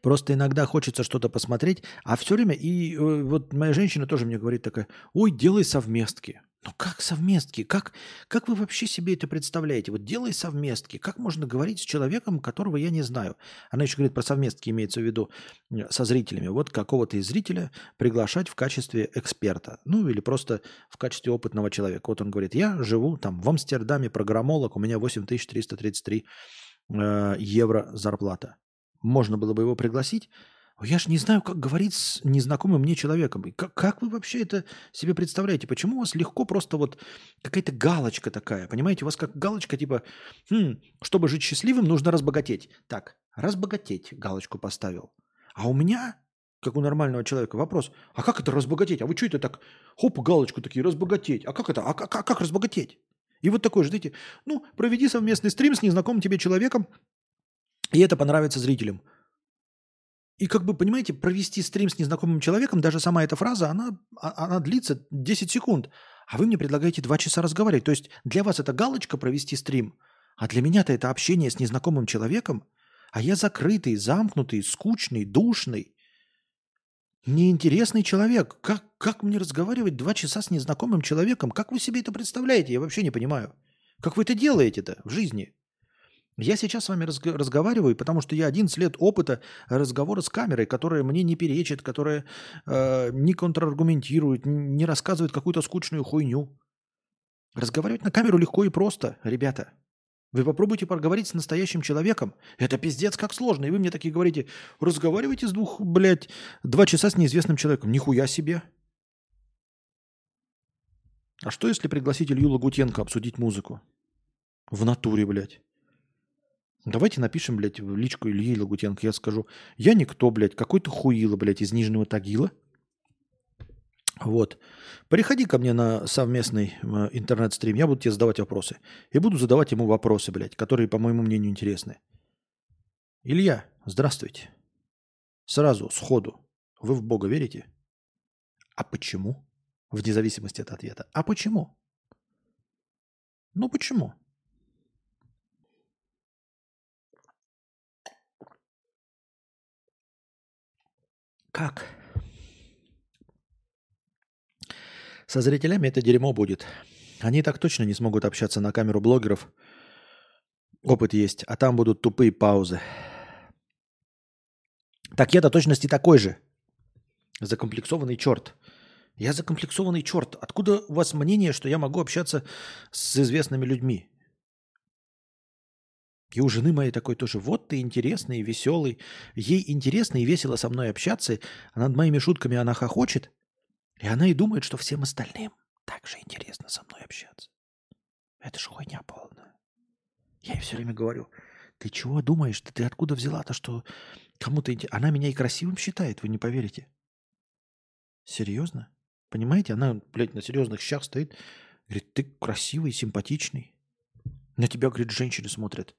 Просто иногда хочется что-то посмотреть, а все время, и э, вот моя женщина тоже мне говорит такая, ой, делай совместки. Ну как совместки? Как, как вы вообще себе это представляете? Вот делай совместки. Как можно говорить с человеком, которого я не знаю? Она еще говорит про совместки, имеется в виду со зрителями. Вот какого-то из зрителя приглашать в качестве эксперта. Ну или просто в качестве опытного человека. Вот он говорит, я живу там в Амстердаме, программолог, у меня 8333 э, евро зарплата. Можно было бы его пригласить, я же не знаю, как говорить с незнакомым мне человеком. Как, как вы вообще это себе представляете? Почему у вас легко просто вот какая-то галочка такая? Понимаете, у вас как галочка типа, хм, чтобы жить счастливым, нужно разбогатеть. Так, разбогатеть галочку поставил. А у меня, как у нормального человека, вопрос, а как это разбогатеть? А вы что это так, хоп, галочку такие, разбогатеть? А как это? А как, а как разбогатеть? И вот такое, ждите, ну, проведи совместный стрим с незнакомым тебе человеком, и это понравится зрителям. И как бы, понимаете, провести стрим с незнакомым человеком, даже сама эта фраза, она, а, она длится 10 секунд. А вы мне предлагаете 2 часа разговаривать. То есть для вас это галочка провести стрим, а для меня-то это общение с незнакомым человеком. А я закрытый, замкнутый, скучный, душный, неинтересный человек. Как, как мне разговаривать 2 часа с незнакомым человеком? Как вы себе это представляете? Я вообще не понимаю. Как вы это делаете-то в жизни? Я сейчас с вами разг- разговариваю, потому что я 11 лет опыта разговора с камерой, которая мне не перечит, которая э, не контраргументирует, не рассказывает какую-то скучную хуйню. Разговаривать на камеру легко и просто, ребята. Вы попробуйте поговорить с настоящим человеком. Это пиздец как сложно. И вы мне такие говорите, разговаривайте с двух, блядь, два часа с неизвестным человеком. Нихуя себе. А что, если пригласить Илью Лагутенко обсудить музыку? В натуре, блядь. Давайте напишем, блядь, в личку Ильи Лагутенко. Я скажу, я никто, блядь, какой-то хуило, блядь, из Нижнего Тагила. Вот. Приходи ко мне на совместный э, интернет-стрим, я буду тебе задавать вопросы. И буду задавать ему вопросы, блядь, которые, по моему мнению, интересны. Илья, здравствуйте. Сразу, сходу. Вы в Бога верите? А почему? Вне зависимости от ответа. А почему? Ну почему? Как? Со зрителями это дерьмо будет. Они так точно не смогут общаться на камеру блогеров. Опыт есть, а там будут тупые паузы. Так я-то точности такой же. Закомплексованный черт. Я закомплексованный черт. Откуда у вас мнение, что я могу общаться с известными людьми? И у жены моей такой тоже, вот ты интересный, веселый. Ей интересно и весело со мной общаться. А над моими шутками она хохочет. И она и думает, что всем остальным также интересно со мной общаться. Это же хуйня полная. Я ей все время говорю, ты чего думаешь? Ты, ты откуда взяла-то, что кому-то интересно? Она меня и красивым считает, вы не поверите. Серьезно? Понимаете? Она, блядь, на серьезных щах стоит. Говорит, ты красивый, симпатичный. На тебя, говорит, женщины смотрят.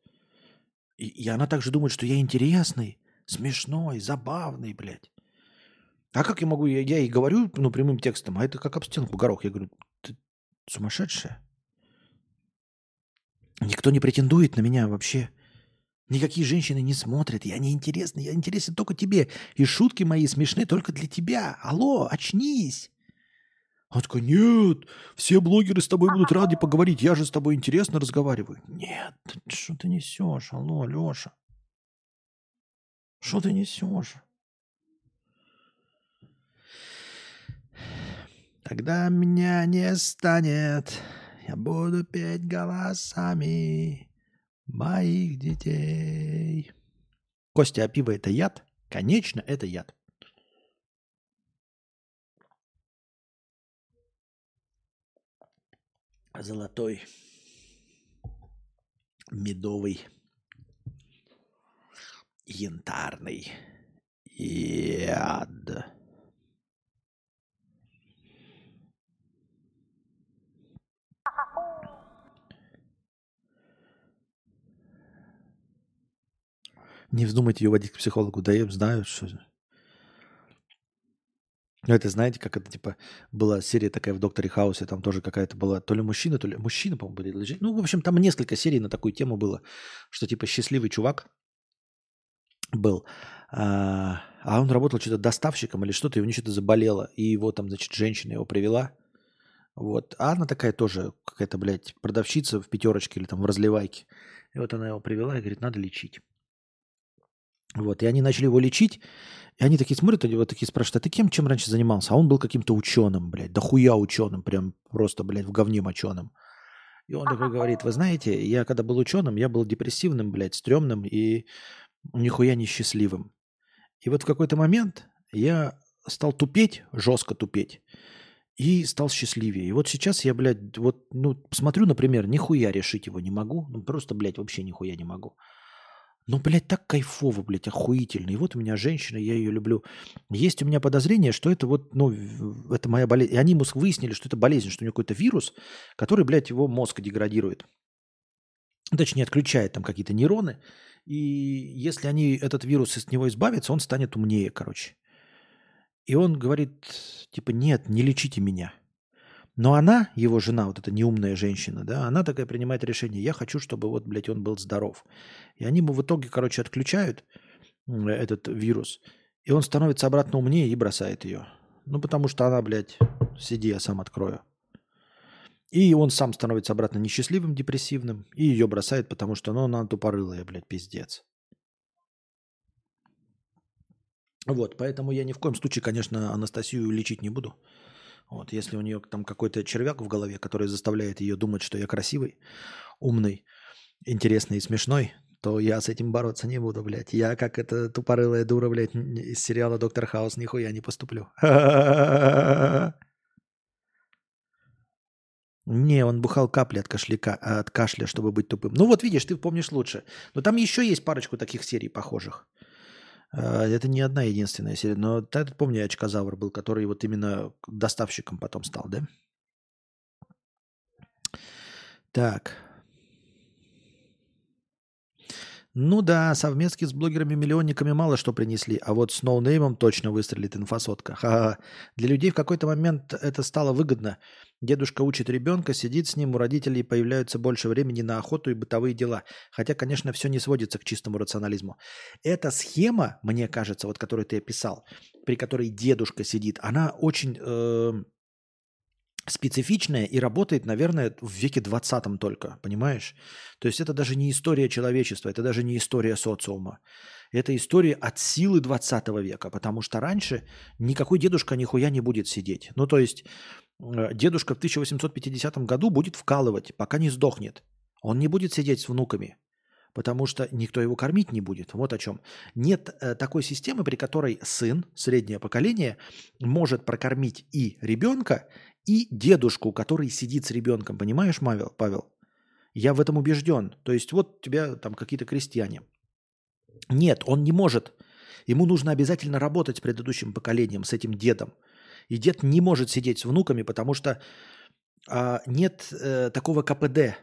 И, она также думает, что я интересный, смешной, забавный, блядь. А как я могу, я, я ей говорю, ну, прямым текстом, а это как об стенку горох. Я говорю, ты сумасшедшая? Никто не претендует на меня вообще. Никакие женщины не смотрят. Я не интересный. Я интересен только тебе. И шутки мои смешны только для тебя. Алло, очнись. Он такой, нет, все блогеры с тобой будут рады поговорить. Я же с тобой интересно разговариваю. Нет, что ты несешь? Алло, Леша. Что ты несешь? Тогда меня не станет. Я буду петь голосами моих детей. Костя, а пиво это яд? Конечно, это яд. Золотой, медовый, янтарный яд. Не вздумайте ее водить к психологу. Да я знаю, что... Ну, это знаете, как это, типа, была серия такая в «Докторе Хаусе», там тоже какая-то была, то ли мужчина, то ли... Мужчина, по-моему, были. Ну, в общем, там несколько серий на такую тему было, что, типа, счастливый чувак был, а, а он работал что-то доставщиком или что-то, и у него что-то заболело, и его там, значит, женщина его привела, вот. А она такая тоже какая-то, блядь, продавщица в пятерочке или там в разливайке. И вот она его привела и говорит, надо лечить. Вот, и они начали его лечить, и они такие смотрят, они вот такие спрашивают, а ты кем, чем раньше занимался? А он был каким-то ученым, блядь, да хуя ученым, прям просто, блядь, в говне моченым. И он такой говорит, вы знаете, я когда был ученым, я был депрессивным, блядь, стрёмным и нихуя не счастливым. И вот в какой-то момент я стал тупеть, жестко тупеть, и стал счастливее. И вот сейчас я, блядь, вот, ну, смотрю, например, нихуя решить его не могу, ну, просто, блядь, вообще нихуя не могу. Ну, блядь, так кайфово, блядь, охуительно. И вот у меня женщина, я ее люблю. Есть у меня подозрение, что это вот, ну, это моя болезнь. И они ему выяснили, что это болезнь, что у него какой-то вирус, который, блядь, его мозг деградирует. Точнее, отключает там какие-то нейроны. И если они, этот вирус из него избавятся, он станет умнее, короче. И он говорит, типа, нет, не лечите меня. Но она, его жена, вот эта неумная женщина, да, она такая принимает решение, я хочу, чтобы вот, блядь, он был здоров. И они ему в итоге, короче, отключают этот вирус, и он становится обратно умнее и бросает ее. Ну, потому что она, блядь, сиди, я сам открою. И он сам становится обратно несчастливым, депрессивным, и ее бросает, потому что, ну, она тупорылая, блядь, пиздец. Вот, поэтому я ни в коем случае, конечно, Анастасию лечить не буду. Вот, если у нее там какой-то червяк в голове, который заставляет ее думать, что я красивый, умный, интересный и смешной, то я с этим бороться не буду, блядь. Я, как эта тупорылая дура, блядь, из сериала «Доктор Хаус» нихуя не поступлю. Не, он бухал капли от, кашляка, от кашля, чтобы быть тупым. Ну вот видишь, ты помнишь лучше. Но там еще есть парочку таких серий похожих. А, это не одна единственная серия, но этот, помню, очкозавр был, который вот именно доставщиком потом стал, да? Так. Ну да, совместки с блогерами-миллионниками мало что принесли, а вот с ноунеймом точно выстрелит инфосотка. Ха-ха. Для людей в какой-то момент это стало выгодно. Дедушка учит ребенка, сидит с ним, у родителей появляется больше времени на охоту и бытовые дела. Хотя, конечно, все не сводится к чистому рационализму. Эта схема, мне кажется, вот которую ты описал, при которой дедушка сидит, она очень э, специфичная и работает, наверное, в веке 20 только, понимаешь? То есть это даже не история человечества, это даже не история социума. Это история от силы 20 века, потому что раньше никакой дедушка нихуя не будет сидеть. Ну, то есть э, дедушка в 1850 году будет вкалывать, пока не сдохнет. Он не будет сидеть с внуками. потому что никто его кормить не будет. Вот о чем. Нет э, такой системы, при которой сын, среднее поколение, может прокормить и ребенка, и дедушку, который сидит с ребенком. Понимаешь, Павел? Павел? Я в этом убежден. То есть вот тебя там какие-то крестьяне. Нет, он не может. Ему нужно обязательно работать с предыдущим поколением, с этим дедом. И дед не может сидеть с внуками, потому что а, нет э, такого КПД,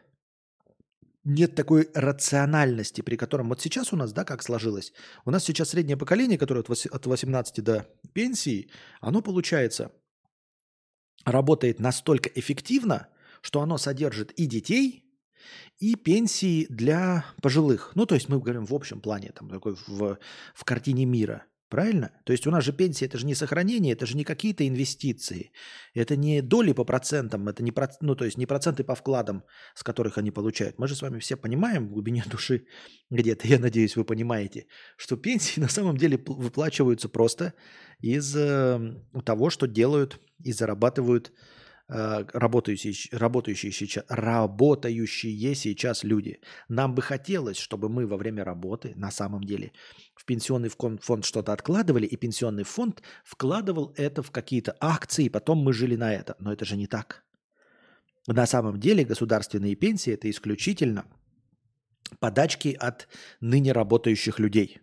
нет такой рациональности, при котором вот сейчас у нас, да, как сложилось, у нас сейчас среднее поколение, которое от 18 до пенсии, оно получается, работает настолько эффективно, что оно содержит и детей, и пенсии для пожилых. Ну, то есть мы говорим в общем плане, там, такой в, в картине мира. Правильно? То есть у нас же пенсия это же не сохранение, это же не какие-то инвестиции. Это не доли по процентам, это не, ну, то есть не проценты по вкладам, с которых они получают. Мы же с вами все понимаем в глубине души где-то, я надеюсь, вы понимаете, что пенсии на самом деле выплачиваются просто из э, того, что делают и зарабатывают работающие, работающие, сейчас, работающие сейчас люди. Нам бы хотелось, чтобы мы во время работы на самом деле в пенсионный фонд что-то откладывали, и пенсионный фонд вкладывал это в какие-то акции, и потом мы жили на это. Но это же не так. На самом деле государственные пенсии – это исключительно подачки от ныне работающих людей.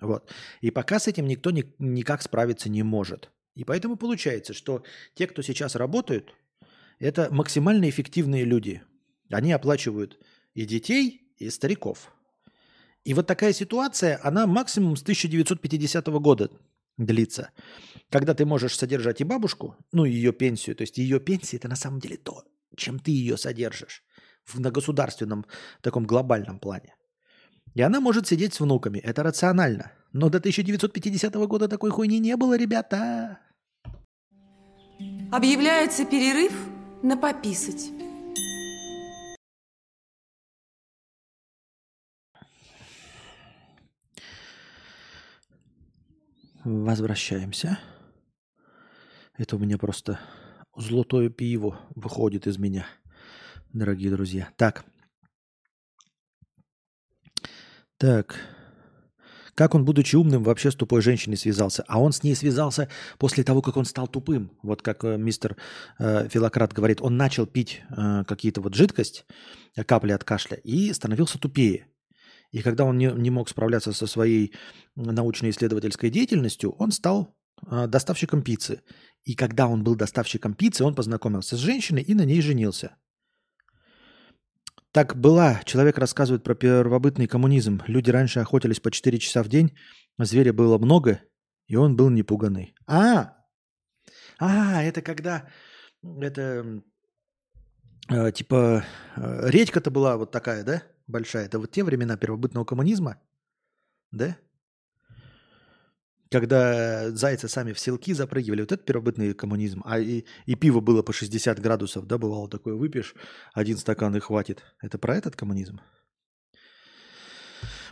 Вот. И пока с этим никто ни, никак справиться не может – и поэтому получается, что те, кто сейчас работают, это максимально эффективные люди. Они оплачивают и детей, и стариков. И вот такая ситуация, она максимум с 1950 года длится. Когда ты можешь содержать и бабушку, ну, ее пенсию, то есть ее пенсия – это на самом деле то, чем ты ее содержишь в, на государственном таком глобальном плане. И она может сидеть с внуками. Это рационально. Но до 1950 года такой хуйни не было, ребята. Объявляется перерыв на пописать. Возвращаемся. Это у меня просто золотое пиво выходит из меня, дорогие друзья. Так. Так. Как он, будучи умным, вообще с тупой женщиной связался? А он с ней связался после того, как он стал тупым. Вот как э, мистер э, Филократ говорит, он начал пить э, какие-то вот жидкость, э, капли от кашля, и становился тупее. И когда он не, не мог справляться со своей научно-исследовательской деятельностью, он стал э, доставщиком пиццы. И когда он был доставщиком пиццы, он познакомился с женщиной и на ней женился. Так была. Человек рассказывает про первобытный коммунизм. Люди раньше охотились по 4 часа в день, зверя было много, и он был непуганный. А, а, это когда, это, э, типа, э, редька-то была вот такая, да, большая. Это вот те времена первобытного коммунизма, да? Когда зайцы сами в селки запрыгивали, вот это первобытный коммунизм. А и, и пиво было по 60 градусов, да, бывало такое, выпьешь, один стакан и хватит. Это про этот коммунизм?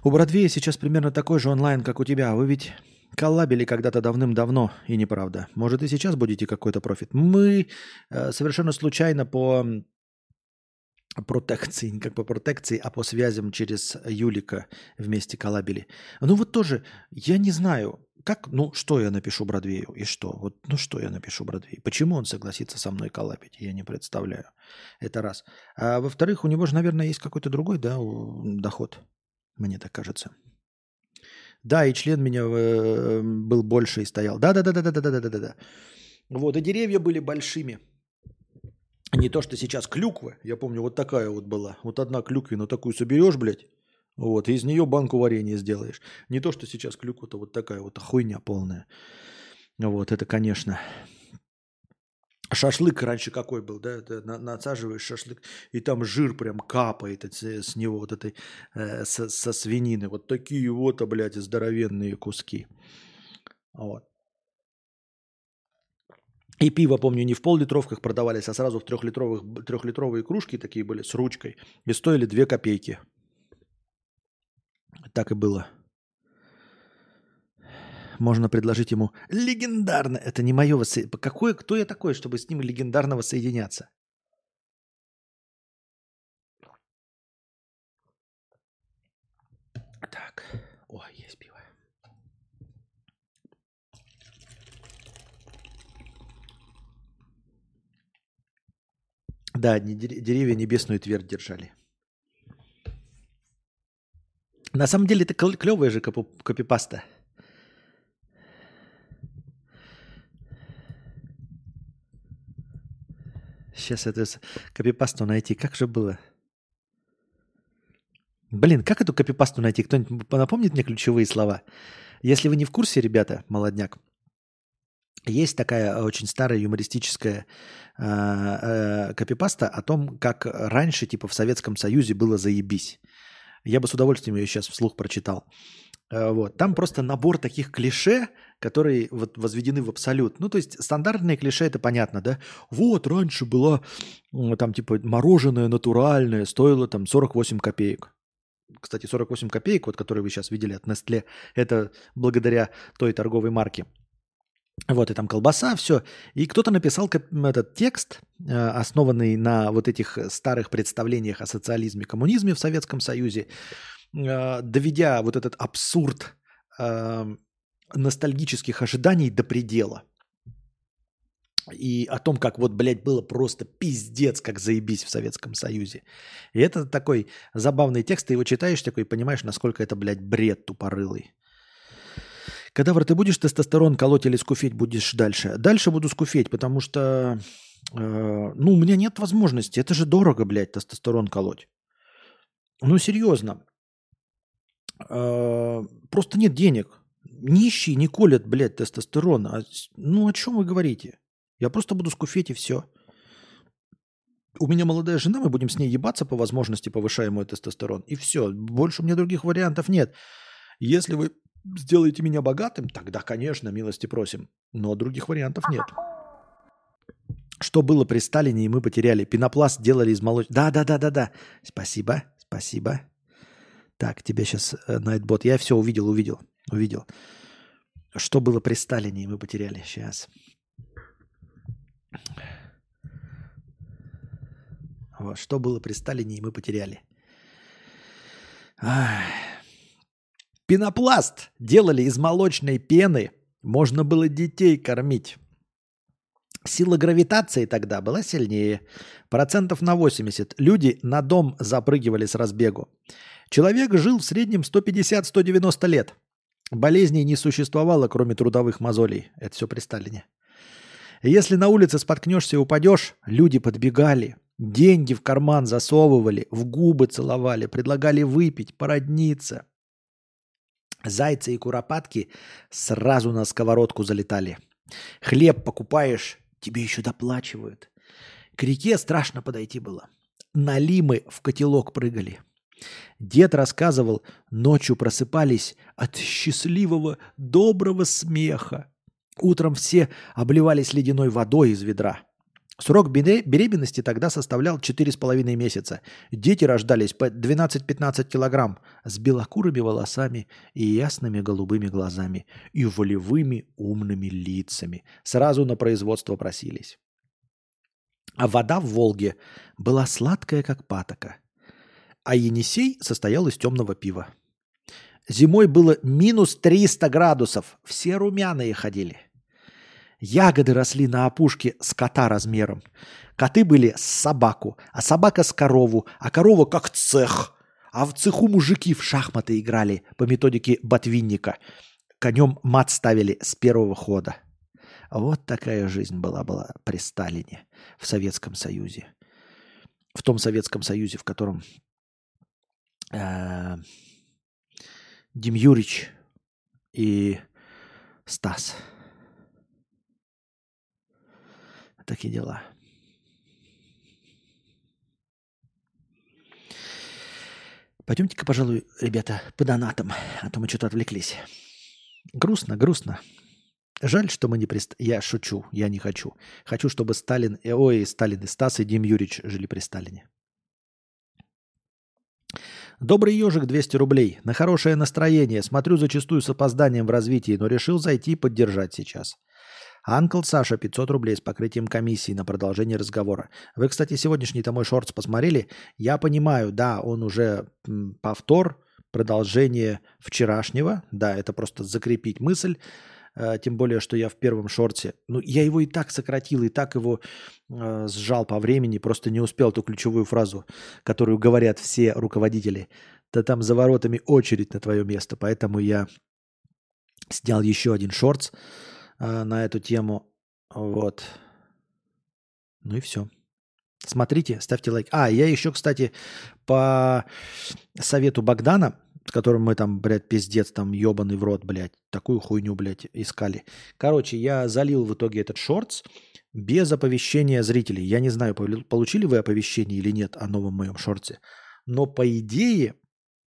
У Бродвея сейчас примерно такой же онлайн, как у тебя. Вы ведь коллабили когда-то давным-давно, и неправда. Может, и сейчас будете какой-то профит. Мы э, совершенно случайно по протекции, не как по протекции, а по связям через Юлика вместе коллабили. Ну вот тоже, я не знаю, как, ну, что я напишу Бродвею и что? Вот, ну, что я напишу Бродвею? Почему он согласится со мной коллабить? Я не представляю. Это раз. А во-вторых, у него же, наверное, есть какой-то другой, да, доход. Мне так кажется. Да, и член меня э, был больше и стоял. Да-да-да-да-да-да-да-да-да. Вот, и деревья были большими. Не то, что сейчас клюквы. Я помню, вот такая вот была. Вот одна клюквина такую соберешь, блядь, вот, и из нее банку варенья сделаешь. Не то, что сейчас клюква-то вот такая вот хуйня полная. Вот, это, конечно. Шашлык раньше какой был, да? Это на, насаживаешь шашлык, и там жир прям капает с него, вот этой, э, со, со свинины. Вот такие вот, а, блядь, здоровенные куски. Вот. И пиво, помню, не в пол-литровках продавались, а сразу в трехлитровых, трехлитровые кружки такие были с ручкой. И стоили 2 копейки. Так и было. Можно предложить ему легендарно. Это не мое воссоединение. Какой, кто я такой, чтобы с ним легендарно воссоединяться? Так. О, есть пиво. Да, деревья небесную твердь держали. На самом деле это клевая же копипаста. Сейчас это копипасту найти. Как же было? Блин, как эту копипасту найти? Кто-нибудь напомнит мне ключевые слова? Если вы не в курсе, ребята, молодняк, есть такая очень старая юмористическая э, э, копипаста о том, как раньше, типа, в Советском Союзе было заебись. Я бы с удовольствием ее сейчас вслух прочитал. Э, вот. Там просто набор таких клише, которые вот возведены в абсолют. Ну, то есть стандартные клише, это понятно, да? Вот, раньше была там типа мороженое натуральное, стоило там 48 копеек. Кстати, 48 копеек, вот которые вы сейчас видели от Nestle, это благодаря той торговой марке. Вот, и там колбаса, все. И кто-то написал этот текст, э, основанный на вот этих старых представлениях о социализме, коммунизме в Советском Союзе, э, доведя вот этот абсурд эм, ностальгических ожиданий до предела. И о том, как вот, блядь, было просто пиздец, как заебись в Советском Союзе. И это такой забавный текст, ты его читаешь такой и понимаешь, насколько это, блядь, бред тупорылый. Кадавр, ты будешь тестостерон колоть или скуфеть будешь дальше? Дальше буду скуфеть, потому что, э, ну, у меня нет возможности. Это же дорого, блядь, тестостерон колоть. Ну, серьезно. Э, просто нет денег. Нищие не колят, блядь, тестостерон. А, ну, о чем вы говорите? Я просто буду скуфеть и все. У меня молодая жена, мы будем с ней ебаться по возможности, повышая мой тестостерон. И все. Больше у меня других вариантов нет. Если вы сделаете меня богатым, тогда, конечно, милости просим. Но других вариантов нет. Что было при Сталине, и мы потеряли. Пенопласт делали из молоч... Да, да, да, да, да. Спасибо, спасибо. Так, тебе сейчас Найтбот. Я все увидел, увидел, увидел. Что было при Сталине, и мы потеряли. Сейчас. Вот, что было при Сталине, и мы потеряли. Ах. Пенопласт делали из молочной пены. Можно было детей кормить. Сила гравитации тогда была сильнее. Процентов на 80. Люди на дом запрыгивали с разбегу. Человек жил в среднем 150-190 лет. Болезней не существовало, кроме трудовых мозолей. Это все при Сталине. Если на улице споткнешься и упадешь, люди подбегали, деньги в карман засовывали, в губы целовали, предлагали выпить, породниться. Зайцы и куропатки сразу на сковородку залетали. Хлеб покупаешь, тебе еще доплачивают. К реке страшно подойти было. Налимы в котелок прыгали. Дед рассказывал, ночью просыпались от счастливого, доброго смеха. Утром все обливались ледяной водой из ведра. Срок беременности тогда составлял 4,5 месяца. Дети рождались по 12-15 килограмм с белокурыми волосами и ясными голубыми глазами и волевыми умными лицами. Сразу на производство просились. А вода в Волге была сладкая, как патока. А Енисей состоял из темного пива. Зимой было минус 300 градусов. Все румяные ходили. Ягоды росли на опушке с кота размером. Коты были с собаку, а собака с корову, а корова как цех. А в цеху мужики в шахматы играли по методике Ботвинника. Конем мат ставили с первого хода. Вот такая жизнь была, была при Сталине в Советском Союзе. В том Советском Союзе, в котором э, Дим Юрич и Стас – Такие дела. Пойдемте-ка, пожалуй, ребята, по донатам, а то мы что-то отвлеклись. Грустно, грустно. Жаль, что мы не прист... Я шучу, я не хочу. Хочу, чтобы Сталин, э, ой, Сталин и Стас и Дим Юрьевич жили при Сталине. Добрый ежик, 200 рублей. На хорошее настроение. Смотрю зачастую с опозданием в развитии, но решил зайти и поддержать сейчас. Анкл Саша 500 рублей с покрытием комиссии на продолжение разговора. Вы, кстати, сегодняшний-то мой шортс посмотрели? Я понимаю, да, он уже повтор, продолжение вчерашнего. Да, это просто закрепить мысль. Э, тем более, что я в первом шорте. Ну, я его и так сократил, и так его э, сжал по времени. Просто не успел ту ключевую фразу, которую говорят все руководители. Да там за воротами очередь на твое место. Поэтому я снял еще один шортс э, на эту тему. Вот. Ну и все. Смотрите, ставьте лайк. А, я еще, кстати, по совету Богдана, с которым мы там, блядь, пиздец, там, ебаный в рот, блядь, такую хуйню, блядь, искали. Короче, я залил в итоге этот шортс без оповещения зрителей. Я не знаю, получили вы оповещение или нет о новом моем шорте, но по идее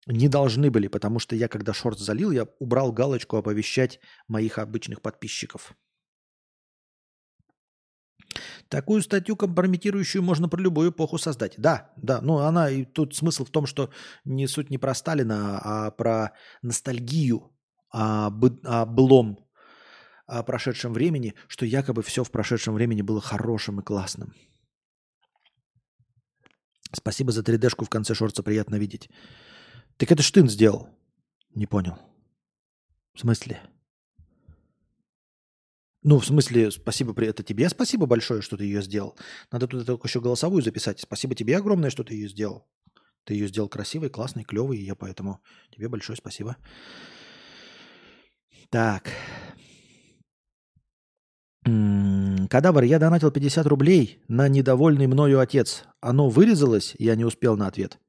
не должны были, потому что я, когда шорт залил, я убрал галочку оповещать моих обычных подписчиков. Такую статью компрометирующую можно про любую эпоху создать. Да, да, но она и тут смысл в том, что не суть не про Сталина, а про ностальгию о, бы, о былом, о прошедшем времени, что якобы все в прошедшем времени было хорошим и классным. Спасибо за 3D-шку в конце шорца, приятно видеть. Так это Штын сделал. Не понял. В смысле? Ну, в смысле, спасибо, это тебе спасибо большое, что ты ее сделал. Надо туда только еще голосовую записать. Спасибо тебе огромное, что ты ее сделал. Ты ее сделал красивой, классной, клевой, и я поэтому тебе большое спасибо. Так. Кадавр, я донатил 50 рублей на недовольный мною отец. Оно вырезалось, я не успел на ответ.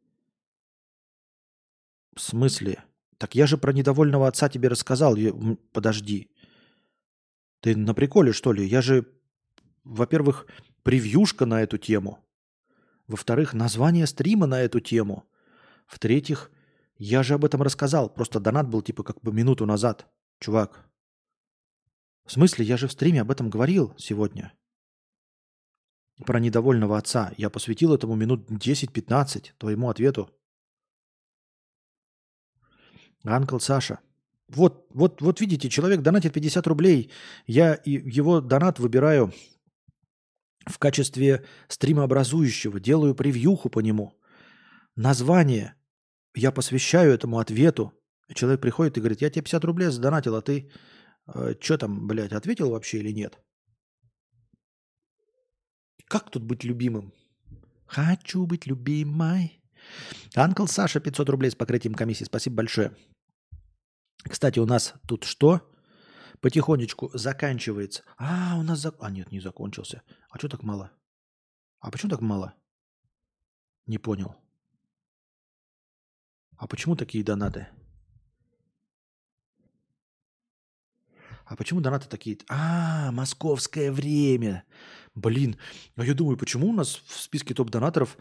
В смысле? Так я же про недовольного отца тебе рассказал. Подожди. Ты на приколе, что ли? Я же, во-первых, превьюшка на эту тему. Во-вторых, название стрима на эту тему. В-третьих, я же об этом рассказал. Просто донат был типа как бы минуту назад. Чувак. В смысле? Я же в стриме об этом говорил сегодня. Про недовольного отца. Я посвятил этому минут 10-15 твоему ответу. Анкл Саша. Вот, вот, вот видите, человек донатит 50 рублей. Я его донат выбираю в качестве стримообразующего, делаю превьюху по нему. Название я посвящаю этому ответу. Человек приходит и говорит, я тебе 50 рублей задонатил, а ты э, что там, блядь, ответил вообще или нет? Как тут быть любимым? Хочу быть любимой. Анкл Саша, 500 рублей с покрытием комиссии. Спасибо большое. Кстати, у нас тут что? Потихонечку заканчивается. А, у нас... За... А, нет, не закончился. А что так мало? А почему так мало? Не понял. А почему такие донаты? А почему донаты такие? А, московское время. Блин, а я думаю, почему у нас в списке топ-донаторов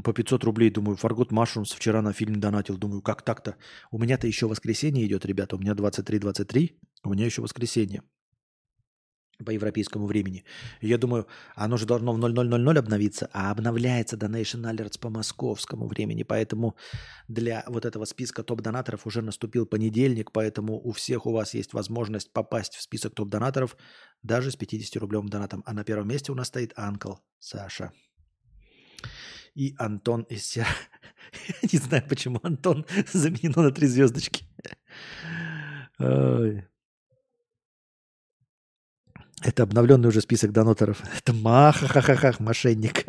по 500 рублей, думаю, Фаргот Машрумс вчера на фильм донатил. Думаю, как так-то? У меня-то еще воскресенье идет, ребята. У меня 23-23, у меня еще воскресенье по европейскому времени. Я думаю, оно же должно в 0000 обновиться, а обновляется Donation Alerts по московскому времени. Поэтому для вот этого списка топ-донаторов уже наступил понедельник, поэтому у всех у вас есть возможность попасть в список топ-донаторов даже с 50-рублевым донатом. А на первом месте у нас стоит Анкл Саша и Антон из Сера. Я не знаю, почему Антон заменено на три звездочки. Это обновленный уже список доноторов. Это махахахах, мошенник.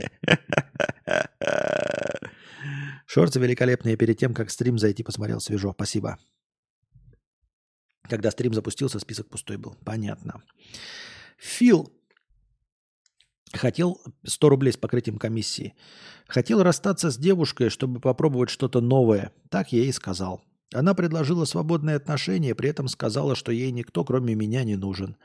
Шорты великолепные. Перед тем, как стрим зайти, посмотрел свежо. Спасибо. Когда стрим запустился, список пустой был. Понятно. Фил Хотел 100 рублей с покрытием комиссии. Хотел расстаться с девушкой, чтобы попробовать что-то новое. Так я ей сказал. Она предложила свободные отношения, при этом сказала, что ей никто, кроме меня, не нужен.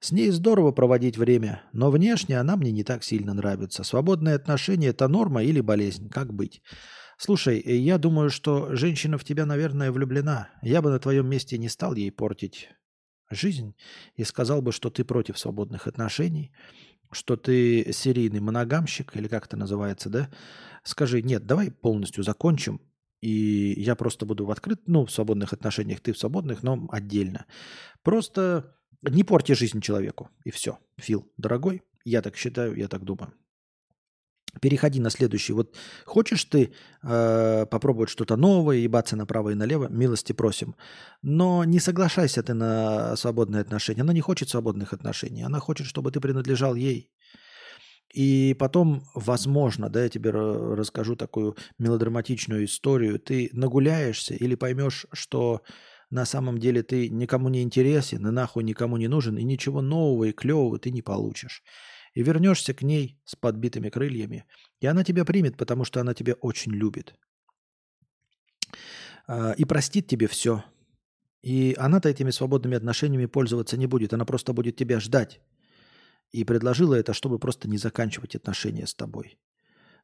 С ней здорово проводить время, но внешне она мне не так сильно нравится. Свободные отношения – это норма или болезнь? Как быть? Слушай, я думаю, что женщина в тебя, наверное, влюблена. Я бы на твоем месте не стал ей портить жизнь и сказал бы, что ты против свободных отношений – что ты серийный моногамщик, или как это называется, да, скажи, нет, давай полностью закончим, и я просто буду в открыт, ну, в свободных отношениях, ты в свободных, но отдельно. Просто не порти жизнь человеку, и все. Фил, дорогой, я так считаю, я так думаю. Переходи на следующий. Вот хочешь ты э, попробовать что-то новое, ебаться направо и налево, милости просим. Но не соглашайся ты на свободные отношения. Она не хочет свободных отношений. Она хочет, чтобы ты принадлежал ей. И потом, возможно, да, я тебе расскажу такую мелодраматичную историю. Ты нагуляешься или поймешь, что на самом деле ты никому не интересен, и нахуй никому не нужен, и ничего нового и клевого ты не получишь и вернешься к ней с подбитыми крыльями, и она тебя примет, потому что она тебя очень любит. А, и простит тебе все. И она-то этими свободными отношениями пользоваться не будет, она просто будет тебя ждать. И предложила это, чтобы просто не заканчивать отношения с тобой.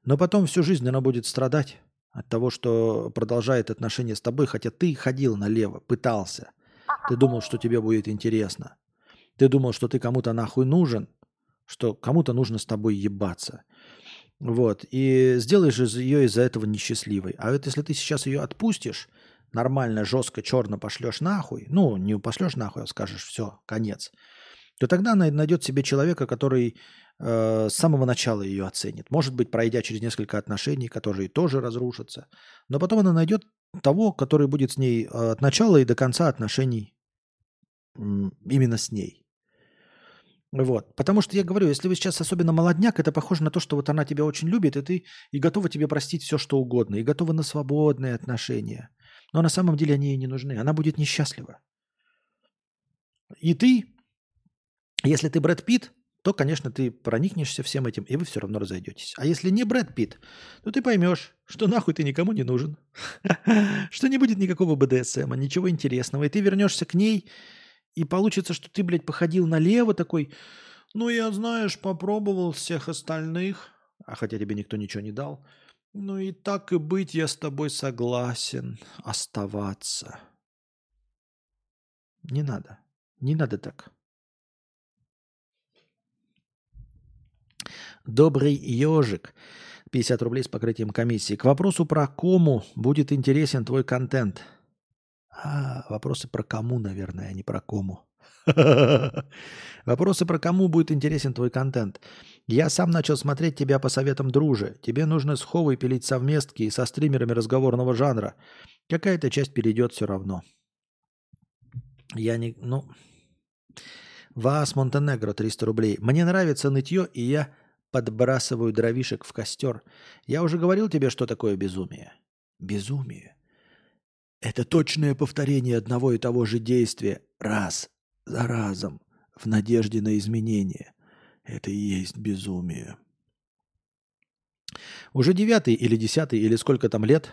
Но потом всю жизнь она будет страдать от того, что продолжает отношения с тобой, хотя ты ходил налево, пытался. Ты думал, что тебе будет интересно. Ты думал, что ты кому-то нахуй нужен, что кому-то нужно с тобой ебаться. Вот. И сделаешь из ее из-за этого несчастливой. А вот если ты сейчас ее отпустишь, нормально, жестко, черно пошлешь нахуй, ну, не пошлешь нахуй, а скажешь, все, конец, то тогда она найдет себе человека, который э, с самого начала ее оценит. Может быть, пройдя через несколько отношений, которые тоже разрушатся. Но потом она найдет того, который будет с ней э, от начала и до конца отношений именно с ней. Вот. Потому что я говорю, если вы сейчас особенно молодняк, это похоже на то, что вот она тебя очень любит, и ты и готова тебе простить все, что угодно, и готова на свободные отношения. Но на самом деле они ей не нужны. Она будет несчастлива. И ты, если ты Брэд Питт, то, конечно, ты проникнешься всем этим, и вы все равно разойдетесь. А если не Брэд Питт, то ты поймешь, что нахуй ты никому не нужен, что не будет никакого БДСМа, ничего интересного, и ты вернешься к ней, и получится, что ты, блядь, походил налево такой, ну, я, знаешь, попробовал всех остальных, а хотя тебе никто ничего не дал. Ну и так и быть, я с тобой согласен оставаться. Не надо. Не надо так. Добрый ежик. 50 рублей с покрытием комиссии. К вопросу про кому будет интересен твой контент – а, вопросы про кому, наверное, а не про кому. Вопросы про кому будет интересен твой контент. Я сам начал смотреть тебя по советам дружи. Тебе нужно с Ховой пилить совместки и со стримерами разговорного жанра. Какая-то часть перейдет все равно. Я не... Ну... Вас, Монтенегро, 300 рублей. Мне нравится нытье, и я подбрасываю дровишек в костер. Я уже говорил тебе, что такое безумие. Безумие это точное повторение одного и того же действия раз за разом в надежде на изменение. Это и есть безумие. Уже девятый или десятый или сколько там лет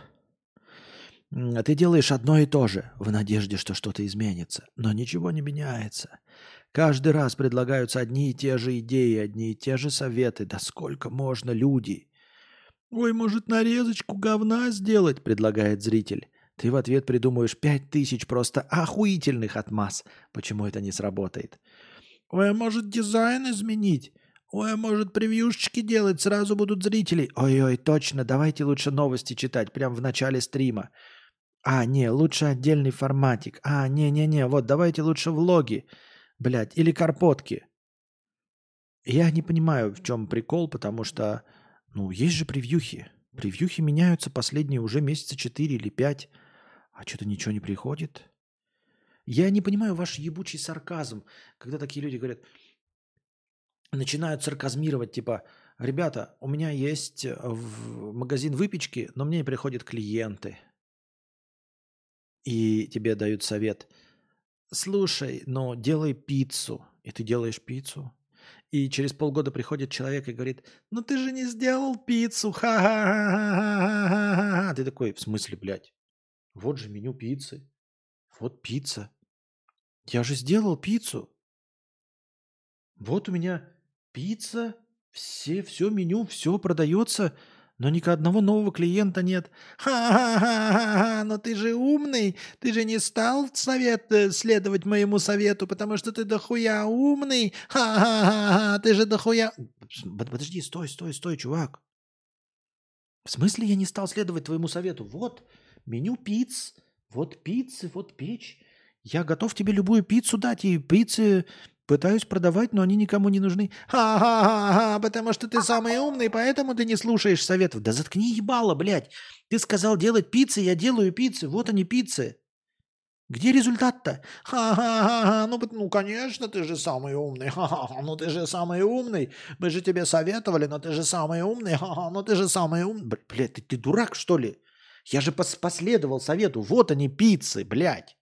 ты делаешь одно и то же в надежде, что что-то изменится, но ничего не меняется. Каждый раз предлагаются одни и те же идеи, одни и те же советы. Да сколько можно, люди? «Ой, может, нарезочку говна сделать?» – предлагает зритель. Ты в ответ придумаешь пять тысяч просто охуительных отмаз, почему это не сработает. Ой, а может дизайн изменить? Ой, а может превьюшечки делать, сразу будут зрители. Ой-ой, точно, давайте лучше новости читать прямо в начале стрима. А, не, лучше отдельный форматик. А, не-не-не, вот давайте лучше влоги. Блять, или карпотки. Я не понимаю, в чем прикол, потому что, ну, есть же превьюхи. Превьюхи меняются последние уже месяца 4 или 5. А что-то ничего не приходит. Я не понимаю ваш ебучий сарказм, когда такие люди говорят, начинают сарказмировать, типа, ребята, у меня есть э, магазин выпечки, но мне не приходят клиенты. И тебе дают совет, слушай, но делай пиццу. И ты делаешь пиццу. И через полгода приходит человек и говорит, ну ты же не сделал пиццу, ха-ха-ха-ха-ха-ха. Ты такой, в смысле, блядь? Вот же меню пиццы. Вот пицца. Я же сделал пиццу. Вот у меня пицца, все, все меню, все продается, но ни одного нового клиента нет. Ха-ха-ха, но ты же умный, ты же не стал совет э, следовать моему совету, потому что ты дохуя умный. Ха-ха-ха, ты же дохуя... Подожди, стой, стой, стой, чувак. В смысле я не стал следовать твоему совету? Вот, меню пиц, вот пиццы, вот печь. Я готов тебе любую пиццу дать, и пиццы Пытаюсь продавать, но они никому не нужны. Ха-ха-ха, потому что ты самый умный, поэтому ты не слушаешь советов. Да заткни ебало, блядь. Ты сказал делать пиццы, я делаю пиццы. Вот они пиццы. Где результат-то? Ха-ха-ха, ну, ну, конечно, ты же самый умный. Ха-ха, ну ты же самый умный. Мы же тебе советовали, но ты же самый умный. Ха-ха, ну ты же самый умный. Блядь, ты, ты дурак, что ли? Я же пос последовал совету. Вот они, пиццы, блядь.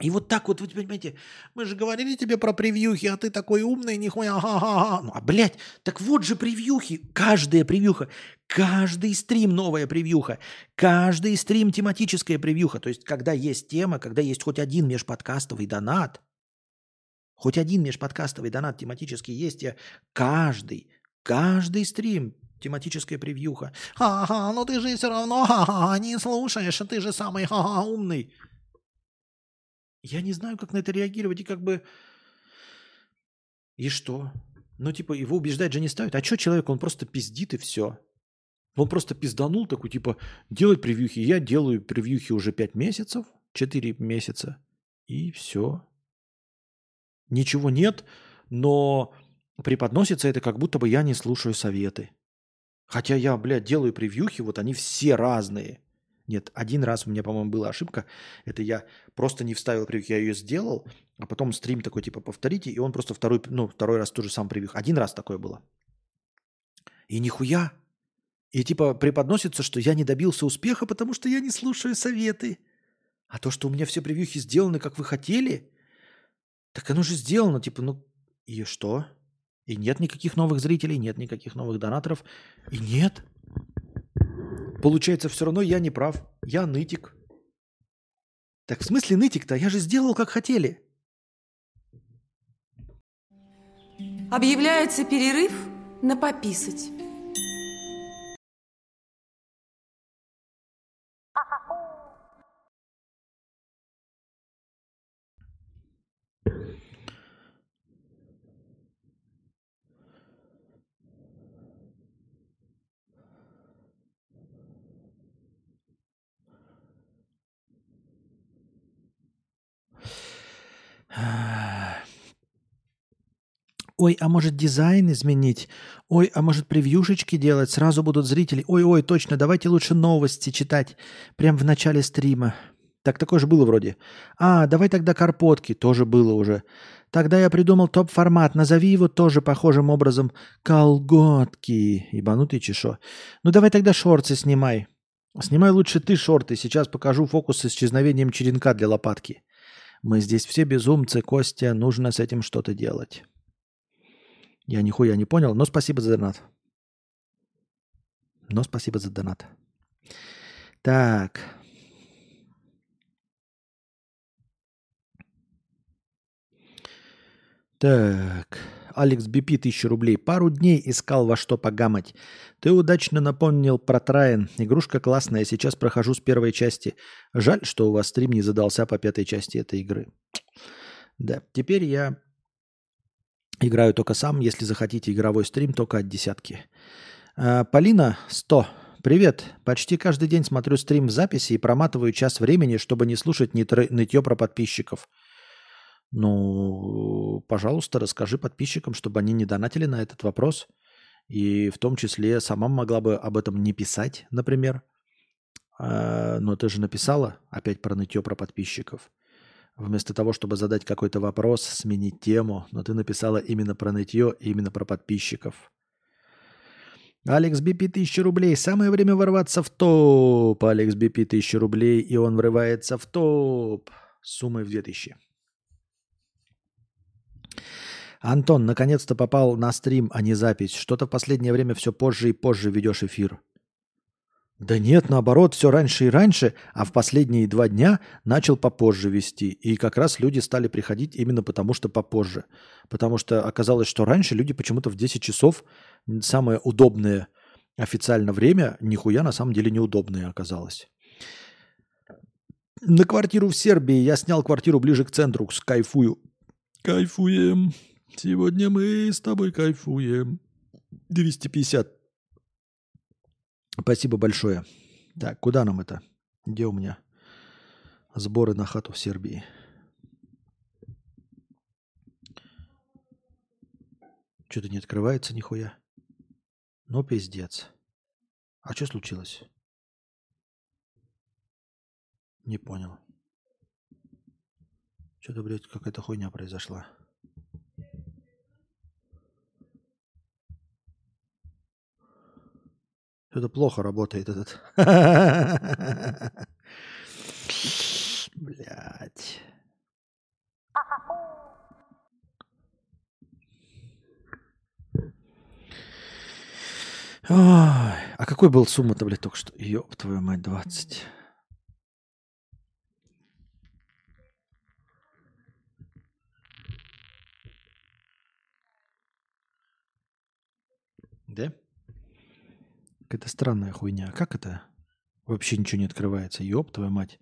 И вот так вот, вы понимаете, мы же говорили тебе про превьюхи, а ты такой умный, нихуя, ха-ха-ха. Ну, а, блядь, так вот же превьюхи, каждая превьюха, каждый стрим новая превьюха, каждый стрим тематическая превьюха. То есть, когда есть тема, когда есть хоть один межподкастовый донат, хоть один межподкастовый донат тематический есть, я каждый, каждый стрим тематическая превьюха. Ха-ха, ну ты же все равно ха-ха, не слушаешь, а ты же самый ха-ха умный. Я не знаю, как на это реагировать, и как бы... И что? Ну, типа, его убеждать же не стоит. А что человек, он просто пиздит и все. Он просто пизданул такой, типа, делать превьюхи. Я делаю превьюхи уже 5 месяцев, 4 месяца, и все. Ничего нет, но преподносится это, как будто бы я не слушаю советы. Хотя я, блядь, делаю превьюхи, вот они все разные. Нет, один раз у меня, по-моему, была ошибка. Это я просто не вставил превьюх, я ее сделал, а потом стрим такой, типа, повторите, и он просто второй, ну, второй раз тоже сам превьюх. Один раз такое было. И нихуя. И типа преподносится, что я не добился успеха, потому что я не слушаю советы. А то, что у меня все превьюхи сделаны, как вы хотели, так оно же сделано, типа, ну и что? И нет никаких новых зрителей, нет никаких новых донаторов. И нет. Получается, все равно я не прав. Я нытик. Так в смысле нытик-то? Я же сделал, как хотели. Объявляется перерыв на пописать. Ой, а может дизайн изменить? Ой, а может превьюшечки делать? Сразу будут зрители. Ой-ой, точно, давайте лучше новости читать. Прям в начале стрима. Так такое же было вроде. А, давай тогда карпотки. Тоже было уже. Тогда я придумал топ-формат. Назови его тоже похожим образом. Колготки. Ебанутый чешо. Ну давай тогда шорты снимай. Снимай лучше ты шорты. Сейчас покажу фокус с исчезновением черенка для лопатки. Мы здесь все безумцы, Костя. Нужно с этим что-то делать. Я нихуя не понял, но спасибо за донат. Но спасибо за донат. Так. Так. Алекс Бипи, 1000 рублей. Пару дней искал во что погамать. Ты удачно напомнил про Траен. Игрушка классная. Сейчас прохожу с первой части. Жаль, что у вас стрим не задался по пятой части этой игры. Да, теперь я Играю только сам. Если захотите игровой стрим, только от десятки. А, Полина, 100. Привет. Почти каждый день смотрю стрим в записи и проматываю час времени, чтобы не слушать нытье про подписчиков. Ну, пожалуйста, расскажи подписчикам, чтобы они не донатили на этот вопрос. И в том числе сама могла бы об этом не писать, например. А, но ты же написала опять про нытье про подписчиков. Вместо того, чтобы задать какой-то вопрос, сменить тему, но ты написала именно про нытье, именно про подписчиков. Алекс Бипи 1000 рублей. Самое время ворваться в топ. Алекс Бипи 1000 рублей, и он врывается в топ. Суммой в 2000. Антон, наконец-то попал на стрим, а не запись. Что-то в последнее время все позже и позже ведешь эфир. Да нет, наоборот, все раньше и раньше, а в последние два дня начал попозже вести. И как раз люди стали приходить именно потому, что попозже. Потому что оказалось, что раньше люди почему-то в 10 часов самое удобное официально время, нихуя на самом деле неудобное оказалось. На квартиру в Сербии. Я снял квартиру ближе к центру, кайфую. Кайфуем. Сегодня мы с тобой кайфуем. 250. Спасибо большое. Так, куда нам это? Где у меня сборы на хату в Сербии? Что-то не открывается нихуя. Ну, пиздец. А что случилось? Не понял. Что-то, блядь, какая-то хуйня произошла. Что-то плохо работает этот. Блять. Ой, а какой был сумма-то, блядь, только что? Ёб твою мать, 20. Да? Какая-то странная хуйня. Как это? Вообще ничего не открывается. Ёб твою мать.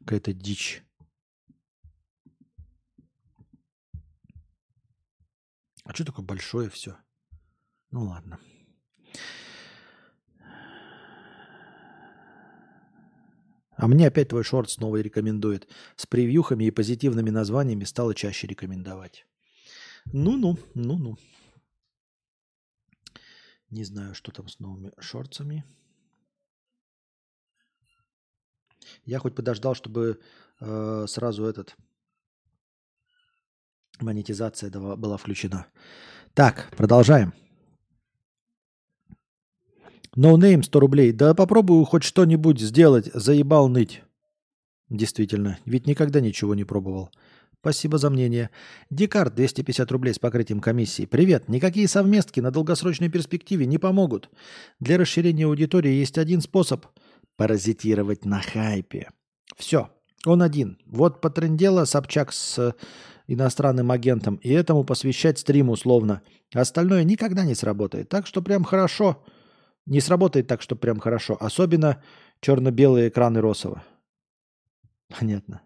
Какая-то дичь. А что такое большое все? Ну ладно. А мне опять твой шорт снова рекомендует. С превьюхами и позитивными названиями стало чаще рекомендовать. Ну-ну, ну-ну. Не знаю, что там с новыми шорцами. Я хоть подождал, чтобы э, сразу этот монетизация была включена. Так, продолжаем. No name 100 рублей. Да попробую хоть что-нибудь сделать. Заебал ныть. Действительно, ведь никогда ничего не пробовал. Спасибо за мнение. Декарт 250 рублей с покрытием комиссии. Привет. Никакие совместки на долгосрочной перспективе не помогут. Для расширения аудитории есть один способ – паразитировать на хайпе. Все. Он один. Вот потрендела Собчак с иностранным агентом, и этому посвящать стрим условно. Остальное никогда не сработает. Так что прям хорошо – не сработает так, что прям хорошо. Особенно черно-белые экраны Росова. Понятно.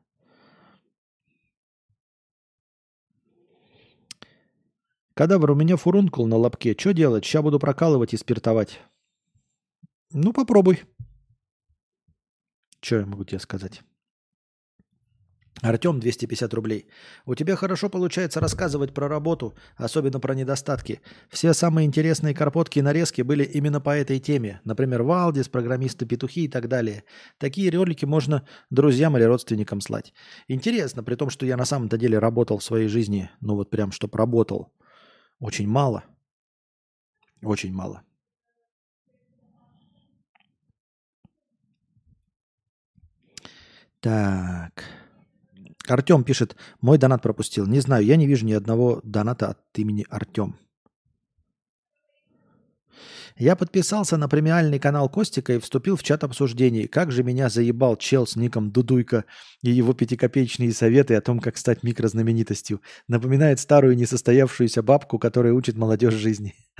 Кадавр, у меня фурункул на лобке. Что делать? Сейчас буду прокалывать и спиртовать. Ну, попробуй. Что я могу тебе сказать? Артем, 250 рублей. У тебя хорошо получается рассказывать про работу, особенно про недостатки. Все самые интересные карпотки и нарезки были именно по этой теме. Например, Валдис, программисты-петухи и так далее. Такие ролики можно друзьям или родственникам слать. Интересно, при том, что я на самом-то деле работал в своей жизни, ну вот прям, чтоб работал. Очень мало. Очень мало. Так. Артем пишет, мой донат пропустил. Не знаю, я не вижу ни одного доната от имени Артем. Я подписался на премиальный канал Костика и вступил в чат обсуждений. Как же меня заебал чел с ником Дудуйка и его пятикопеечные советы о том, как стать микрознаменитостью. Напоминает старую несостоявшуюся бабку, которая учит молодежь жизни.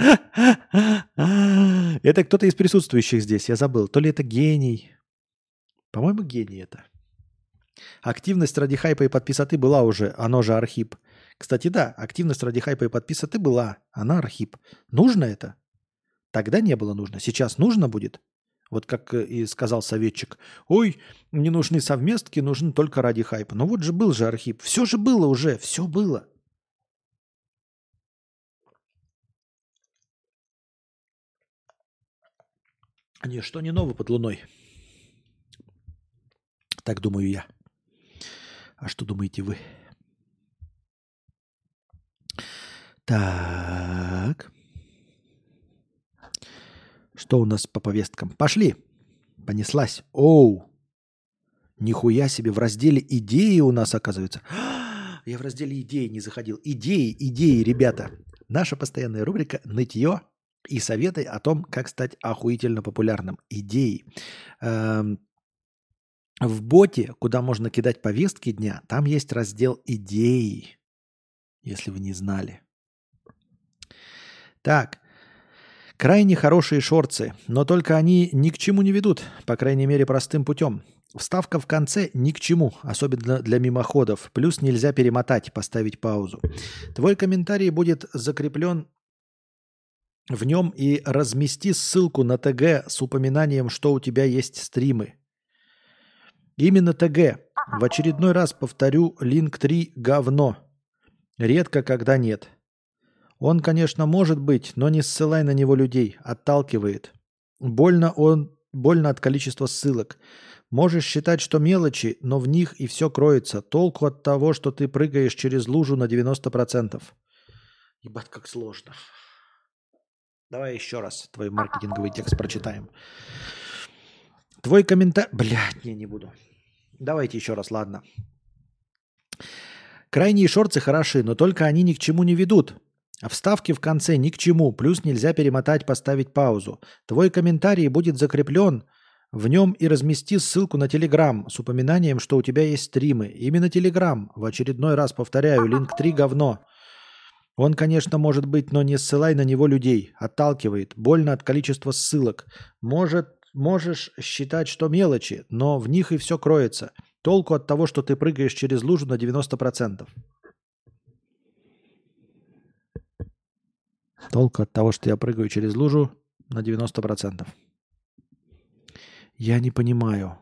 Это кто-то из присутствующих здесь, я забыл. То ли это гений. По-моему, гений это. Активность ради хайпа и подписоты была уже, оно же архип. Кстати, да, активность ради хайпа и подписоты была, она архип. Нужно это? Тогда не было нужно. Сейчас нужно будет? Вот как э, и сказал советчик. Ой, не нужны совместки, нужны только ради хайпа. Ну вот же был же архип. Все же было уже, все было. Ничто не ново под луной. Так думаю я. А что думаете вы? Так. Что у нас по повесткам? Пошли. Понеслась. Оу. Нихуя себе, в разделе идеи у нас оказывается. Я в разделе идеи не заходил. Идеи, идеи, ребята. Наша постоянная рубрика «Нытье» и советы о том, как стать охуительно популярным. Идеи. Эм, в боте, куда можно кидать повестки дня, там есть раздел идеи, если вы не знали. Так, крайне хорошие шорцы, но только они ни к чему не ведут, по крайней мере простым путем. Вставка в конце ни к чему, особенно для мимоходов. Плюс нельзя перемотать, поставить паузу. Твой комментарий будет закреплен в нем и размести ссылку на ТГ с упоминанием, что у тебя есть стримы. Именно ТГ. В очередной раз повторю, Link 3 говно. Редко, когда нет. Он, конечно, может быть, но не ссылай на него людей, отталкивает. Больно он, больно от количества ссылок. Можешь считать, что мелочи, но в них и все кроется. Толку от того, что ты прыгаешь через лужу на 90%. Ебать, как сложно. Давай еще раз твой маркетинговый текст прочитаем. Твой комментарий... Блядь, не, не буду. Давайте еще раз, ладно. Крайние шорцы хороши, но только они ни к чему не ведут. А вставки в конце ни к чему, плюс нельзя перемотать, поставить паузу. Твой комментарий будет закреплен в нем и размести ссылку на Телеграм с упоминанием, что у тебя есть стримы. Именно Телеграм. В очередной раз повторяю, линк 3 говно. Он, конечно, может быть, но не ссылай на него людей. Отталкивает. Больно от количества ссылок. Может, можешь считать, что мелочи, но в них и все кроется. Толку от того, что ты прыгаешь через лужу на 90%. Толку от того, что я прыгаю через лужу на 90%. Я не понимаю.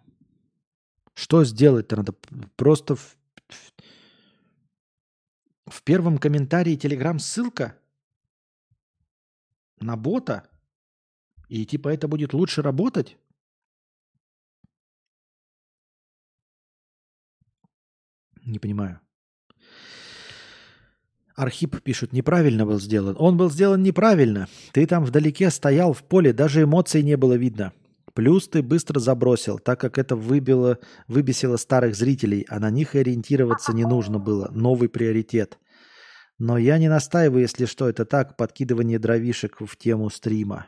Что сделать-то надо? Просто в, в, в первом комментарии Telegram ссылка на бота? И типа это будет лучше работать? Не понимаю. Архип пишут, неправильно был сделан. Он был сделан неправильно. Ты там вдалеке стоял в поле, даже эмоций не было видно. Плюс ты быстро забросил, так как это выбило, выбесило старых зрителей, а на них ориентироваться не нужно было. Новый приоритет. Но я не настаиваю, если что, это так, подкидывание дровишек в тему стрима.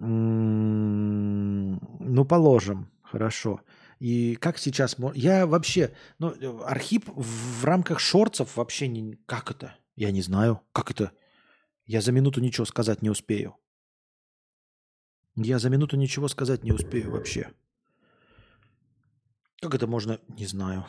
М-м-м, ну, положим. Хорошо. И как сейчас... Я вообще... Ну, Архип в рамках шорцев вообще не... Как это? Я не знаю. Как это? Я за минуту ничего сказать не успею. Я за минуту ничего сказать не успею вообще. Как это можно... Не знаю.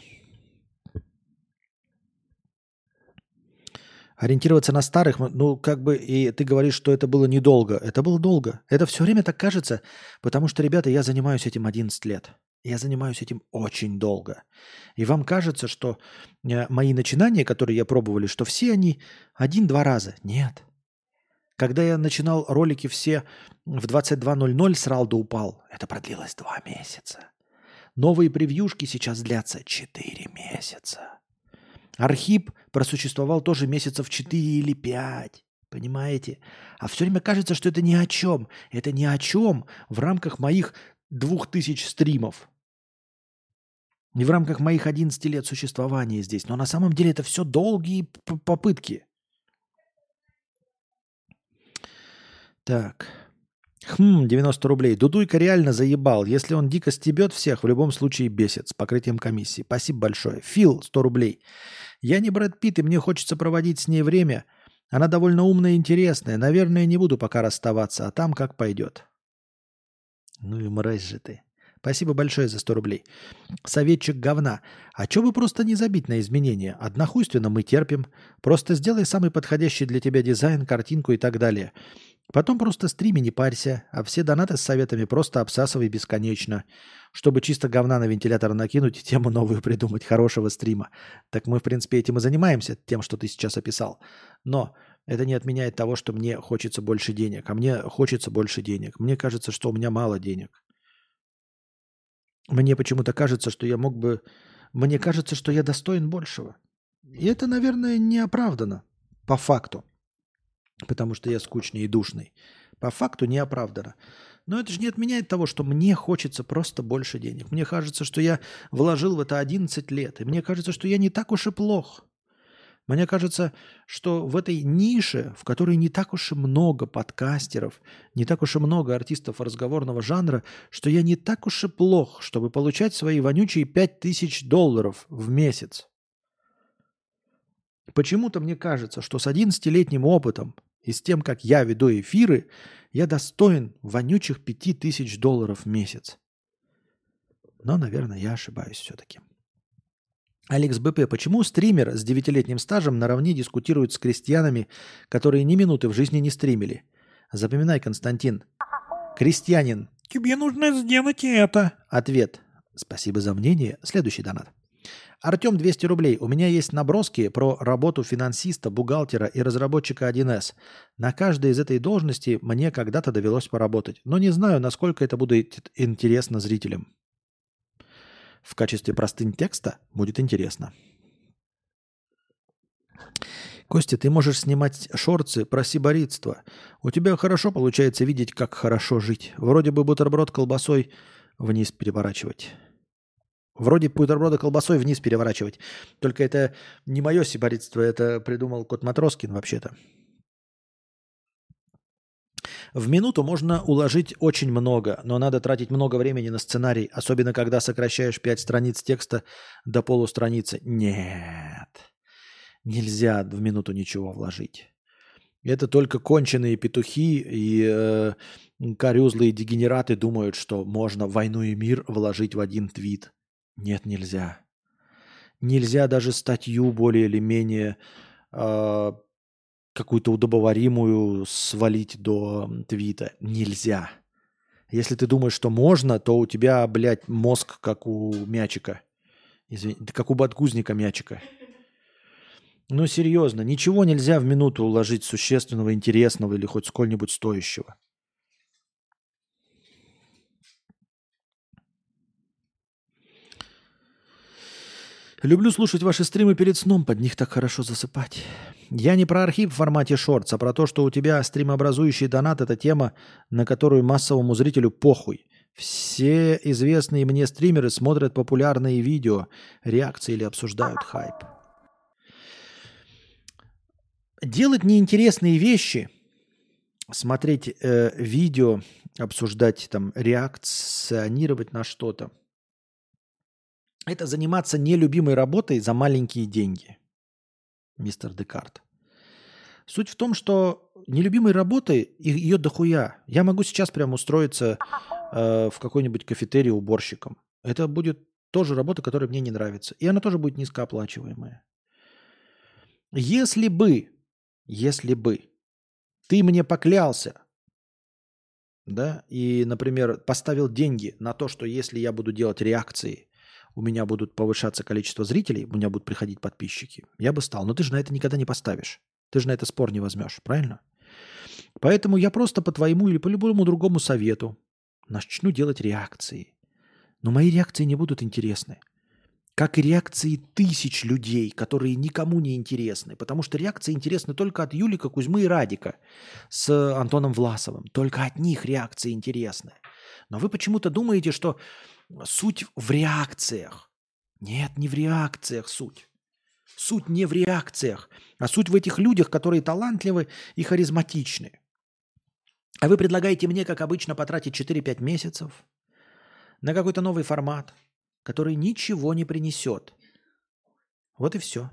Ориентироваться на старых, ну, как бы, и ты говоришь, что это было недолго. Это было долго. Это все время так кажется, потому что, ребята, я занимаюсь этим 11 лет. Я занимаюсь этим очень долго. И вам кажется, что э, мои начинания, которые я пробовали, что все они один-два раза. Нет. Когда я начинал ролики все в 22.00 срал да упал, это продлилось два месяца. Новые превьюшки сейчас длятся 4 месяца. Архип просуществовал тоже месяцев 4 или 5. Понимаете? А все время кажется, что это ни о чем. Это ни о чем в рамках моих двух тысяч стримов. Не в рамках моих 11 лет существования здесь. Но на самом деле это все долгие попытки. Так. Хм, 90 рублей. Дудуйка реально заебал. Если он дико стебет всех, в любом случае бесит с покрытием комиссии. Спасибо большое. Фил, 100 рублей. Я не Брэд Питт, и мне хочется проводить с ней время. Она довольно умная и интересная. Наверное, не буду пока расставаться, а там как пойдет. Ну и мразь же ты. Спасибо большое за 100 рублей. Советчик говна. А чё бы просто не забить на изменения? Однохуйственно мы терпим. Просто сделай самый подходящий для тебя дизайн, картинку и так далее. Потом просто стрими, не парься, а все донаты с советами просто обсасывай бесконечно. Чтобы чисто говна на вентилятор накинуть и тему новую придумать, хорошего стрима. Так мы, в принципе, этим и занимаемся, тем, что ты сейчас описал. Но это не отменяет того, что мне хочется больше денег. А мне хочется больше денег. Мне кажется, что у меня мало денег. Мне почему-то кажется, что я мог бы... Мне кажется, что я достоин большего. И это, наверное, не оправдано по факту. Потому что я скучный и душный. По факту не оправдано. Но это же не отменяет того, что мне хочется просто больше денег. Мне кажется, что я вложил в это 11 лет. И мне кажется, что я не так уж и плох. Мне кажется, что в этой нише, в которой не так уж и много подкастеров, не так уж и много артистов разговорного жанра, что я не так уж и плох, чтобы получать свои вонючие 5000 долларов в месяц. Почему-то мне кажется, что с 11-летним опытом и с тем, как я веду эфиры, я достоин вонючих 5000 долларов в месяц. Но, наверное, я ошибаюсь все-таки. Алекс БП, почему стример с девятилетним стажем наравне дискутирует с крестьянами, которые ни минуты в жизни не стримили? Запоминай, Константин. Крестьянин. Тебе нужно сделать это. Ответ. Спасибо за мнение. Следующий донат. Артем 200 рублей. У меня есть наброски про работу финансиста, бухгалтера и разработчика 1С. На каждой из этой должности мне когда-то довелось поработать. Но не знаю, насколько это будет интересно зрителям. В качестве простынь текста будет интересно. Костя, ты можешь снимать шорцы про сиборитство. У тебя хорошо получается видеть, как хорошо жить. Вроде бы бутерброд колбасой вниз переворачивать. Вроде бутерброда колбасой вниз переворачивать. Только это не мое сиборитство, это придумал кот Матроскин вообще-то. В минуту можно уложить очень много, но надо тратить много времени на сценарий, особенно когда сокращаешь 5 страниц текста до полустраницы. Нет, нельзя в минуту ничего вложить. Это только конченые петухи и э, корюзлые дегенераты думают, что можно «Войну и мир» вложить в один твит. Нет, нельзя. Нельзя даже статью более или менее э, какую-то удобоваримую свалить до твита. Нельзя. Если ты думаешь, что можно, то у тебя, блядь, мозг как у мячика. Извини, как у подгузника мячика. Ну, серьезно, ничего нельзя в минуту уложить существенного, интересного или хоть сколь-нибудь стоящего. Люблю слушать ваши стримы перед сном, под них так хорошо засыпать. Я не про архив в формате шортс, а про то, что у тебя стримообразующий донат – это тема, на которую массовому зрителю похуй. Все известные мне стримеры смотрят популярные видео, реакции или обсуждают хайп. Делать неинтересные вещи, смотреть э, видео, обсуждать там, реакционировать на что-то – это заниматься нелюбимой работой за маленькие деньги, мистер Декарт. Суть в том, что нелюбимой работы ее дохуя. Я могу сейчас прямо устроиться э, в какой-нибудь кафетерий уборщиком. Это будет тоже работа, которая мне не нравится. И она тоже будет низкооплачиваемая. Если бы, если бы ты мне поклялся, да, и, например, поставил деньги на то, что если я буду делать реакции у меня будут повышаться количество зрителей, у меня будут приходить подписчики, я бы стал. Но ты же на это никогда не поставишь. Ты же на это спор не возьмешь, правильно? Поэтому я просто по твоему или по любому другому совету начну делать реакции. Но мои реакции не будут интересны. Как и реакции тысяч людей, которые никому не интересны. Потому что реакции интересны только от Юлика, Кузьмы и Радика с Антоном Власовым. Только от них реакции интересны. Но вы почему-то думаете, что Суть в реакциях. Нет, не в реакциях суть. Суть не в реакциях, а суть в этих людях, которые талантливы и харизматичны. А вы предлагаете мне, как обычно, потратить 4-5 месяцев на какой-то новый формат, который ничего не принесет. Вот и все.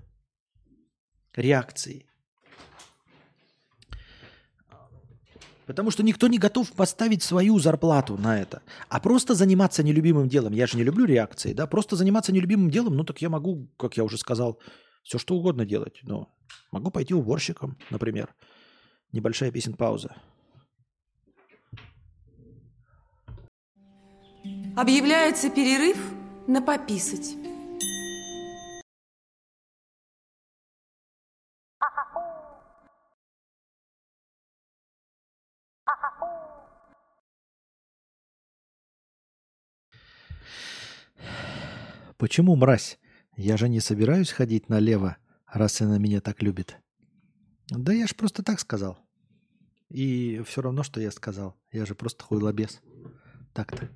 Реакции. Потому что никто не готов поставить свою зарплату на это. А просто заниматься нелюбимым делом. Я же не люблю реакции, да? Просто заниматься нелюбимым делом, ну так я могу, как я уже сказал, все что угодно делать. Но могу пойти уборщиком, например. Небольшая песен пауза. Объявляется перерыв на пописать. Почему, мразь? Я же не собираюсь ходить налево, раз она меня так любит. Да я ж просто так сказал. И все равно, что я сказал. Я же просто хуйлобес. Так-то.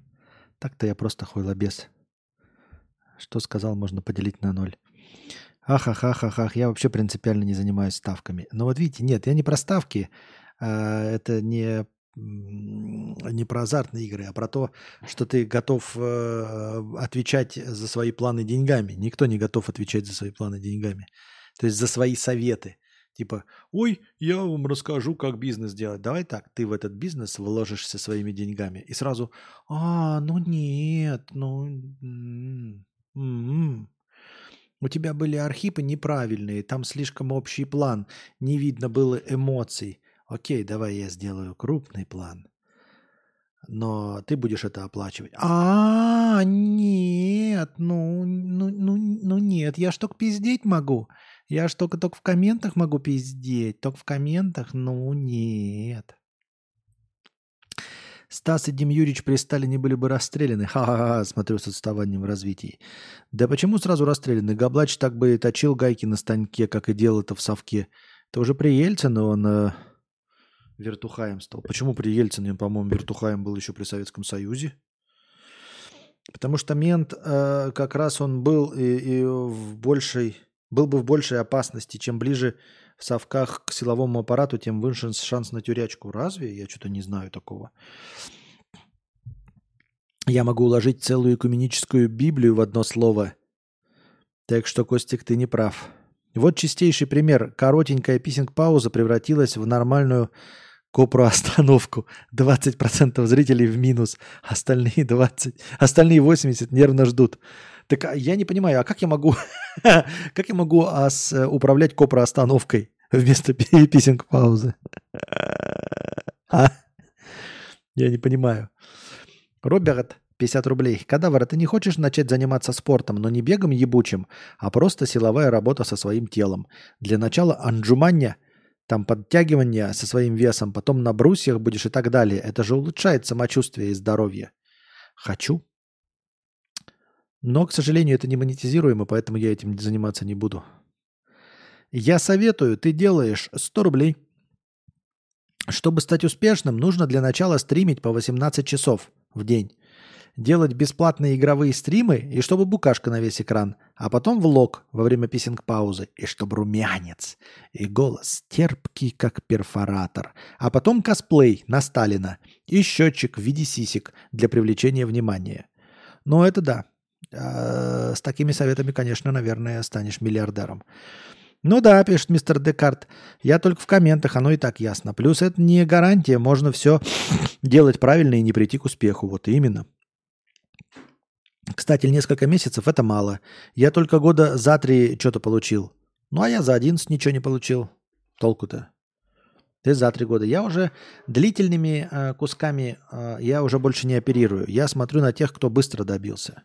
Так-то я просто хуйлобес. Что сказал, можно поделить на ноль. Ах-ах-ах-ах, я вообще принципиально не занимаюсь ставками. Но вот видите, нет, я не про ставки. А, это не не про азартные игры, а про то, что ты готов э, отвечать за свои планы деньгами. Никто не готов отвечать за свои планы деньгами. То есть за свои советы. Типа, ой, я вам расскажу, как бизнес делать. Давай так, ты в этот бизнес вложишься своими деньгами. И сразу, а, ну нет, ну... М-м-м. У тебя были архипы неправильные, там слишком общий план, не видно было эмоций. Окей, давай я сделаю крупный план. но ты будешь это оплачивать. А, нет, ну, ну, ну, ну нет, я ж только пиздеть могу. Я ж только, только в комментах могу пиздеть. Только в комментах, ну нет. Стас и Дим Юрьевич при Сталине были бы расстреляны. Ха-ха-ха, смотрю с отставанием в развитии. Да почему сразу расстреляны? Габлач так бы и точил гайки на станке, как и делал это в совке. Это уже при Ельцине он э, вертухаем стал. Почему при Ельцине, по-моему, вертухаем был еще при Советском Союзе? Потому что мент э, как раз он был и, и в большей, был бы в большей опасности. Чем ближе в совках к силовому аппарату, тем выше шанс на тюрячку. Разве? Я что-то не знаю такого. Я могу уложить целую экуменическую Библию в одно слово. Так что, Костик, ты не прав. Вот чистейший пример. Коротенькая писинг-пауза превратилась в нормальную копроостановку. 20% зрителей в минус, остальные 20, остальные 80 нервно ждут. Так а я не понимаю, а как я могу, как я могу ас, управлять копроостановкой вместо писинг-паузы? а? Я не понимаю. Роберт, 50 рублей. Кадавр, ты не хочешь начать заниматься спортом, но не бегом ебучим, а просто силовая работа со своим телом. Для начала анджуманья, там подтягивания со своим весом, потом на брусьях будешь и так далее. Это же улучшает самочувствие и здоровье. Хочу. Но, к сожалению, это не монетизируемо, поэтому я этим заниматься не буду. Я советую, ты делаешь 100 рублей. Чтобы стать успешным, нужно для начала стримить по 18 часов в день делать бесплатные игровые стримы, и чтобы букашка на весь экран, а потом влог во время писинг-паузы, и чтобы румянец, и голос терпкий, как перфоратор, а потом косплей на Сталина и счетчик в виде сисек для привлечения внимания. Но это да. А, с такими советами, конечно, наверное, станешь миллиардером. Ну да, пишет мистер Декарт. Я только в комментах, оно и так ясно. Плюс это не гарантия, можно все делать правильно и не прийти к успеху. Вот именно. Кстати, несколько месяцев это мало. Я только года за три что-то получил. Ну, а я за 11 ничего не получил. Толку-то. Ты за три года. Я уже длительными э, кусками, э, я уже больше не оперирую. Я смотрю на тех, кто быстро добился.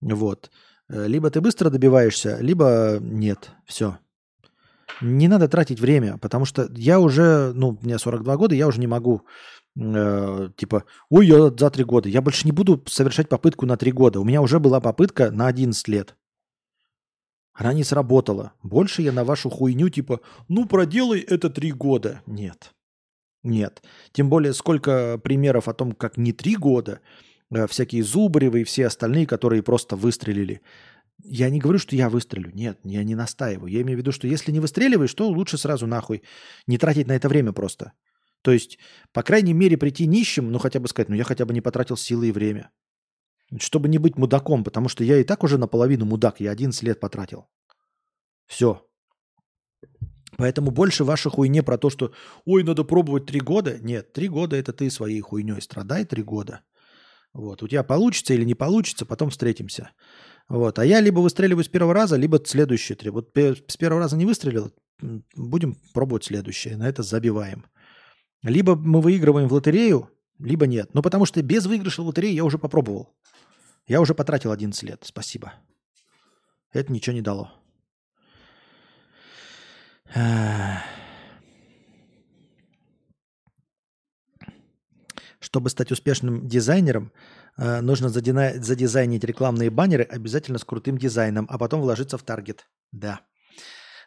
Вот. Э, либо ты быстро добиваешься, либо нет. Все. Не надо тратить время, потому что я уже, ну, мне 42 года, я уже не могу э, типа, ой, я за три года, я больше не буду совершать попытку на три года. У меня уже была попытка на 11 лет. Она не сработала. Больше я на вашу хуйню, типа, ну, проделай это три года. Нет. Нет. Тем более, сколько примеров о том, как не три года, э, всякие Зубаревы и все остальные, которые просто выстрелили. Я не говорю, что я выстрелю. Нет, я не настаиваю. Я имею в виду, что если не выстреливаешь, то лучше сразу нахуй не тратить на это время просто. То есть, по крайней мере, прийти нищим, ну хотя бы сказать, ну я хотя бы не потратил силы и время. Чтобы не быть мудаком, потому что я и так уже наполовину мудак, я 11 лет потратил. Все. Поэтому больше ваша хуйне про то, что ой, надо пробовать три года. Нет, три года это ты своей хуйней страдай три года. Вот. У тебя получится или не получится, потом встретимся. Вот. А я либо выстреливаю с первого раза, либо следующие три. Вот с первого раза не выстрелил, будем пробовать следующее. На это забиваем. Либо мы выигрываем в лотерею, либо нет. Ну, потому что без выигрыша в лотерею я уже попробовал. Я уже потратил 11 лет. Спасибо. Это ничего не дало. Чтобы стать успешным дизайнером, э, нужно задизайнить рекламные баннеры обязательно с крутым дизайном, а потом вложиться в таргет. Да.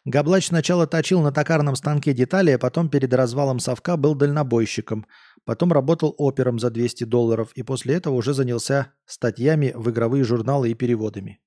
Габлач сначала точил на токарном станке детали, а потом перед развалом совка был дальнобойщиком. Потом работал опером за 200 долларов и после этого уже занялся статьями в игровые журналы и переводами.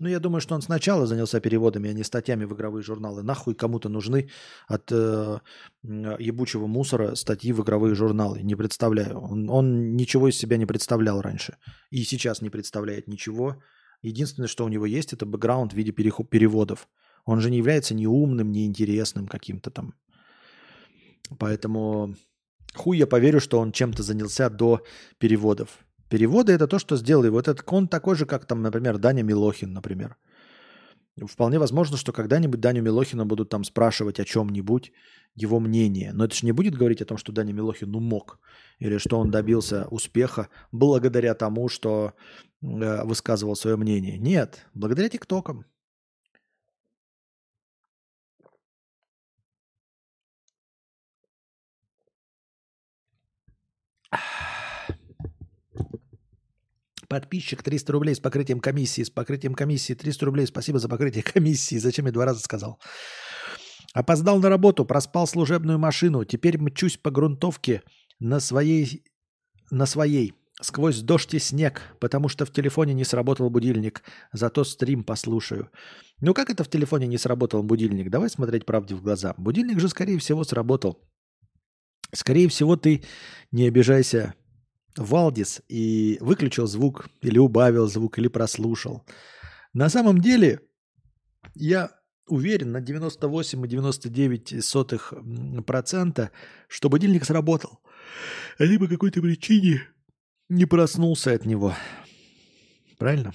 Ну, я думаю, что он сначала занялся переводами, а не статьями в игровые журналы. Нахуй кому-то нужны от э, ебучего мусора статьи в игровые журналы. Не представляю. Он, он ничего из себя не представлял раньше. И сейчас не представляет ничего. Единственное, что у него есть, это бэкграунд в виде переводов. Он же не является ни умным, ни интересным каким-то там. Поэтому хуй я поверю, что он чем-то занялся до переводов. Переводы это то, что сделал. Вот этот он такой же, как там, например, Даня Милохин, например. Вполне возможно, что когда-нибудь Даню Милохина будут там спрашивать о чем-нибудь, его мнение. Но это же не будет говорить о том, что Даня Милохин ну мог, или что он добился успеха благодаря тому, что э, высказывал свое мнение. Нет, благодаря ТикТокам. Подписчик 300 рублей с покрытием комиссии. С покрытием комиссии 300 рублей. Спасибо за покрытие комиссии. Зачем я два раза сказал? Опоздал на работу, проспал служебную машину. Теперь мчусь по грунтовке на своей, на своей, сквозь дождь и снег, потому что в телефоне не сработал будильник. Зато стрим послушаю. Ну как это в телефоне не сработал будильник? Давай смотреть правде в глаза. Будильник же, скорее всего, сработал. Скорее всего, ты, не обижайся, Валдис и выключил звук, или убавил звук, или прослушал. На самом деле, я уверен на 98,99%, что будильник сработал. Либо по какой-то причине не проснулся от него. Правильно?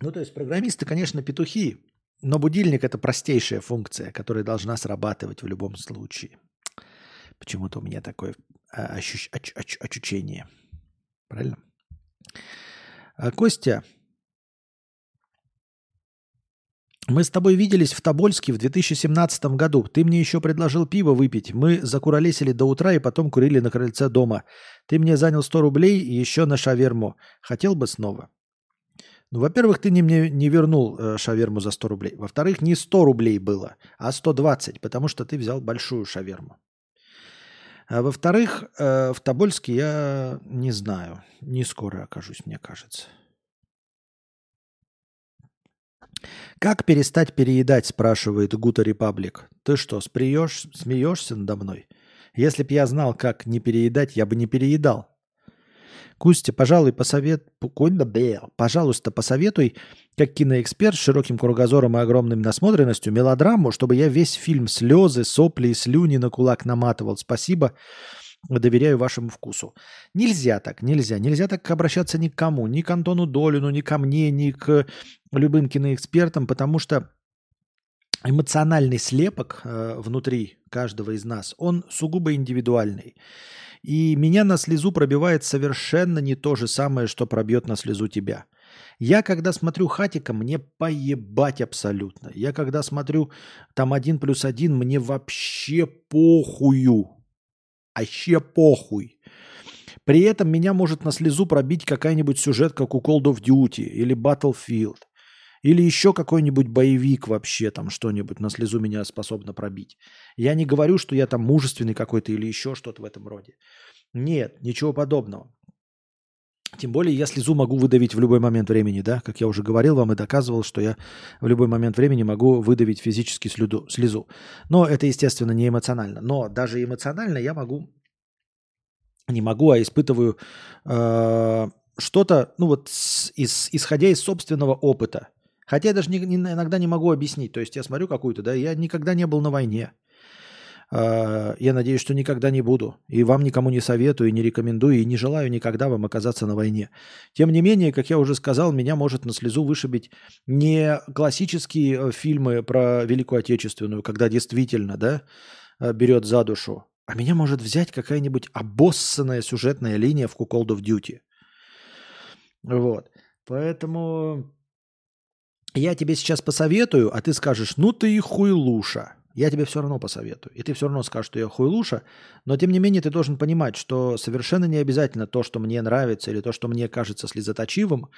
Ну, то есть программисты, конечно, петухи, но будильник – это простейшая функция, которая должна срабатывать в любом случае. Почему-то у меня такое ощущ, оч, оч, ощущение. Правильно? А, Костя, мы с тобой виделись в Тобольске в 2017 году. Ты мне еще предложил пиво выпить. Мы закуролесили до утра и потом курили на крыльце дома. Ты мне занял 100 рублей и еще на шаверму. Хотел бы снова? Ну, во-первых, ты не мне не вернул э, шаверму за 100 рублей. Во-вторых, не 100 рублей было, а 120, потому что ты взял большую шаверму. А во-вторых, э, в Тобольске я не знаю. Не скоро окажусь, мне кажется. Как перестать переедать, спрашивает Гута Репаблик. Ты что, сприешь, смеешься надо мной? Если б я знал, как не переедать, я бы не переедал. Кустя, пожалуй, посовет... Пожалуйста, посоветуй, как киноэксперт с широким кругозором и огромной насмотренностью, мелодраму, чтобы я весь фильм слезы, сопли и слюни на кулак наматывал. Спасибо, доверяю вашему вкусу. Нельзя так, нельзя. Нельзя так обращаться ни к кому, ни к Антону Долину, ни ко мне, ни к любым киноэкспертам, потому что эмоциональный слепок э, внутри каждого из нас, он сугубо индивидуальный. И меня на слезу пробивает совершенно не то же самое, что пробьет на слезу тебя. Я когда смотрю хатика, мне поебать абсолютно. Я когда смотрю там один плюс один, мне вообще похую. Вообще похуй. При этом меня может на слезу пробить какая-нибудь сюжет, как у Call of Duty или Battlefield. Или еще какой-нибудь боевик вообще, там что-нибудь на слезу меня способно пробить. Я не говорю, что я там мужественный какой-то или еще что-то в этом роде. Нет, ничего подобного. Тем более я слезу могу выдавить в любой момент времени, да, как я уже говорил вам и доказывал, что я в любой момент времени могу выдавить физически слюду, слезу. Но это, естественно, не эмоционально. Но даже эмоционально я могу, не могу, а испытываю э, что-то, ну вот, с, из, исходя из собственного опыта. Хотя я даже не, не, иногда не могу объяснить. То есть я смотрю какую-то, да, я никогда не был на войне. Uh, я надеюсь, что никогда не буду. И вам никому не советую, и не рекомендую, и не желаю никогда вам оказаться на войне. Тем не менее, как я уже сказал, меня может на слезу вышибить не классические э, фильмы про Великую Отечественную, когда действительно, да, э, берет за душу, а меня может взять какая-нибудь обоссанная сюжетная линия в Call of Duty. Вот. Поэтому я тебе сейчас посоветую, а ты скажешь, ну ты и хуйлуша. Я тебе все равно посоветую. И ты все равно скажешь, что я хуйлуша. Но тем не менее ты должен понимать, что совершенно не обязательно то, что мне нравится или то, что мне кажется слезоточивым,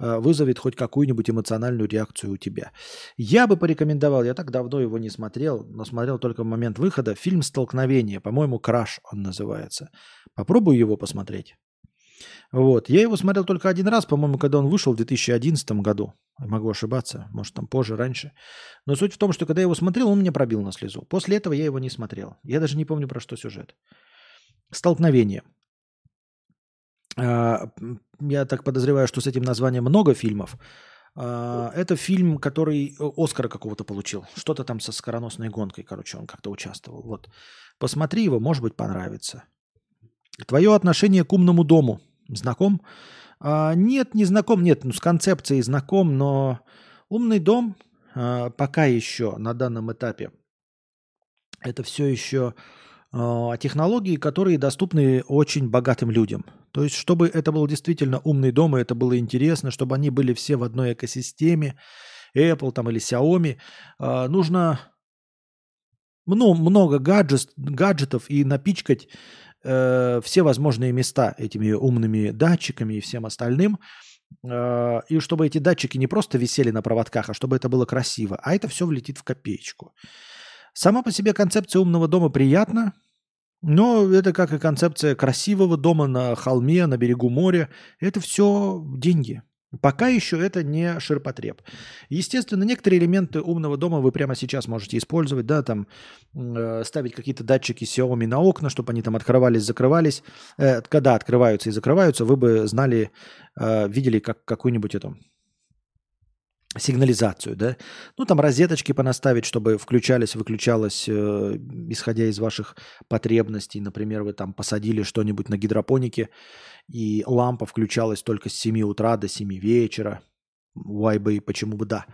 э, вызовет хоть какую-нибудь эмоциональную реакцию у тебя. Я бы порекомендовал, я так давно его не смотрел, но смотрел только в момент выхода, фильм «Столкновение». По-моему, «Краш» он называется. Попробуй его посмотреть. Вот. Я его смотрел только один раз, по-моему, когда он вышел в 2011 году. Могу ошибаться, может, там позже, раньше. Но суть в том, что когда я его смотрел, он меня пробил на слезу. После этого я его не смотрел. Я даже не помню, про что сюжет. Столкновение. А, я так подозреваю, что с этим названием много фильмов. А, это фильм, который Оскара какого-то получил. Что-то там со скороносной гонкой, короче, он как-то участвовал. Вот. Посмотри его, может быть, понравится. Твое отношение к умному дому. Знаком? А, нет, не знаком, нет, ну, с концепцией знаком, но Умный дом э, пока еще на данном этапе это все еще э, технологии, которые доступны очень богатым людям. То есть, чтобы это был действительно умный дом, и это было интересно, чтобы они были все в одной экосистеме, Apple там или Xiaomi, э, нужно ну, много гаджет, гаджетов и напичкать э, все возможные места этими умными датчиками и всем остальным. Э, и чтобы эти датчики не просто висели на проводках, а чтобы это было красиво. А это все влетит в копеечку. Сама по себе концепция умного дома приятна, но это как и концепция красивого дома на холме, на берегу моря. Это все деньги. Пока еще это не ширпотреб. Естественно, некоторые элементы умного дома вы прямо сейчас можете использовать, да, там э, ставить какие-то датчики Xiaomi на окна, чтобы они там открывались, закрывались. Э, когда открываются и закрываются, вы бы знали, э, видели как какую-нибудь эту сигнализацию, да, ну там розеточки понаставить, чтобы включались, выключалось, э, исходя из ваших потребностей. Например, вы там посадили что-нибудь на гидропонике, и лампа включалась только с 7 утра до 7 вечера. Why бы, почему бы да.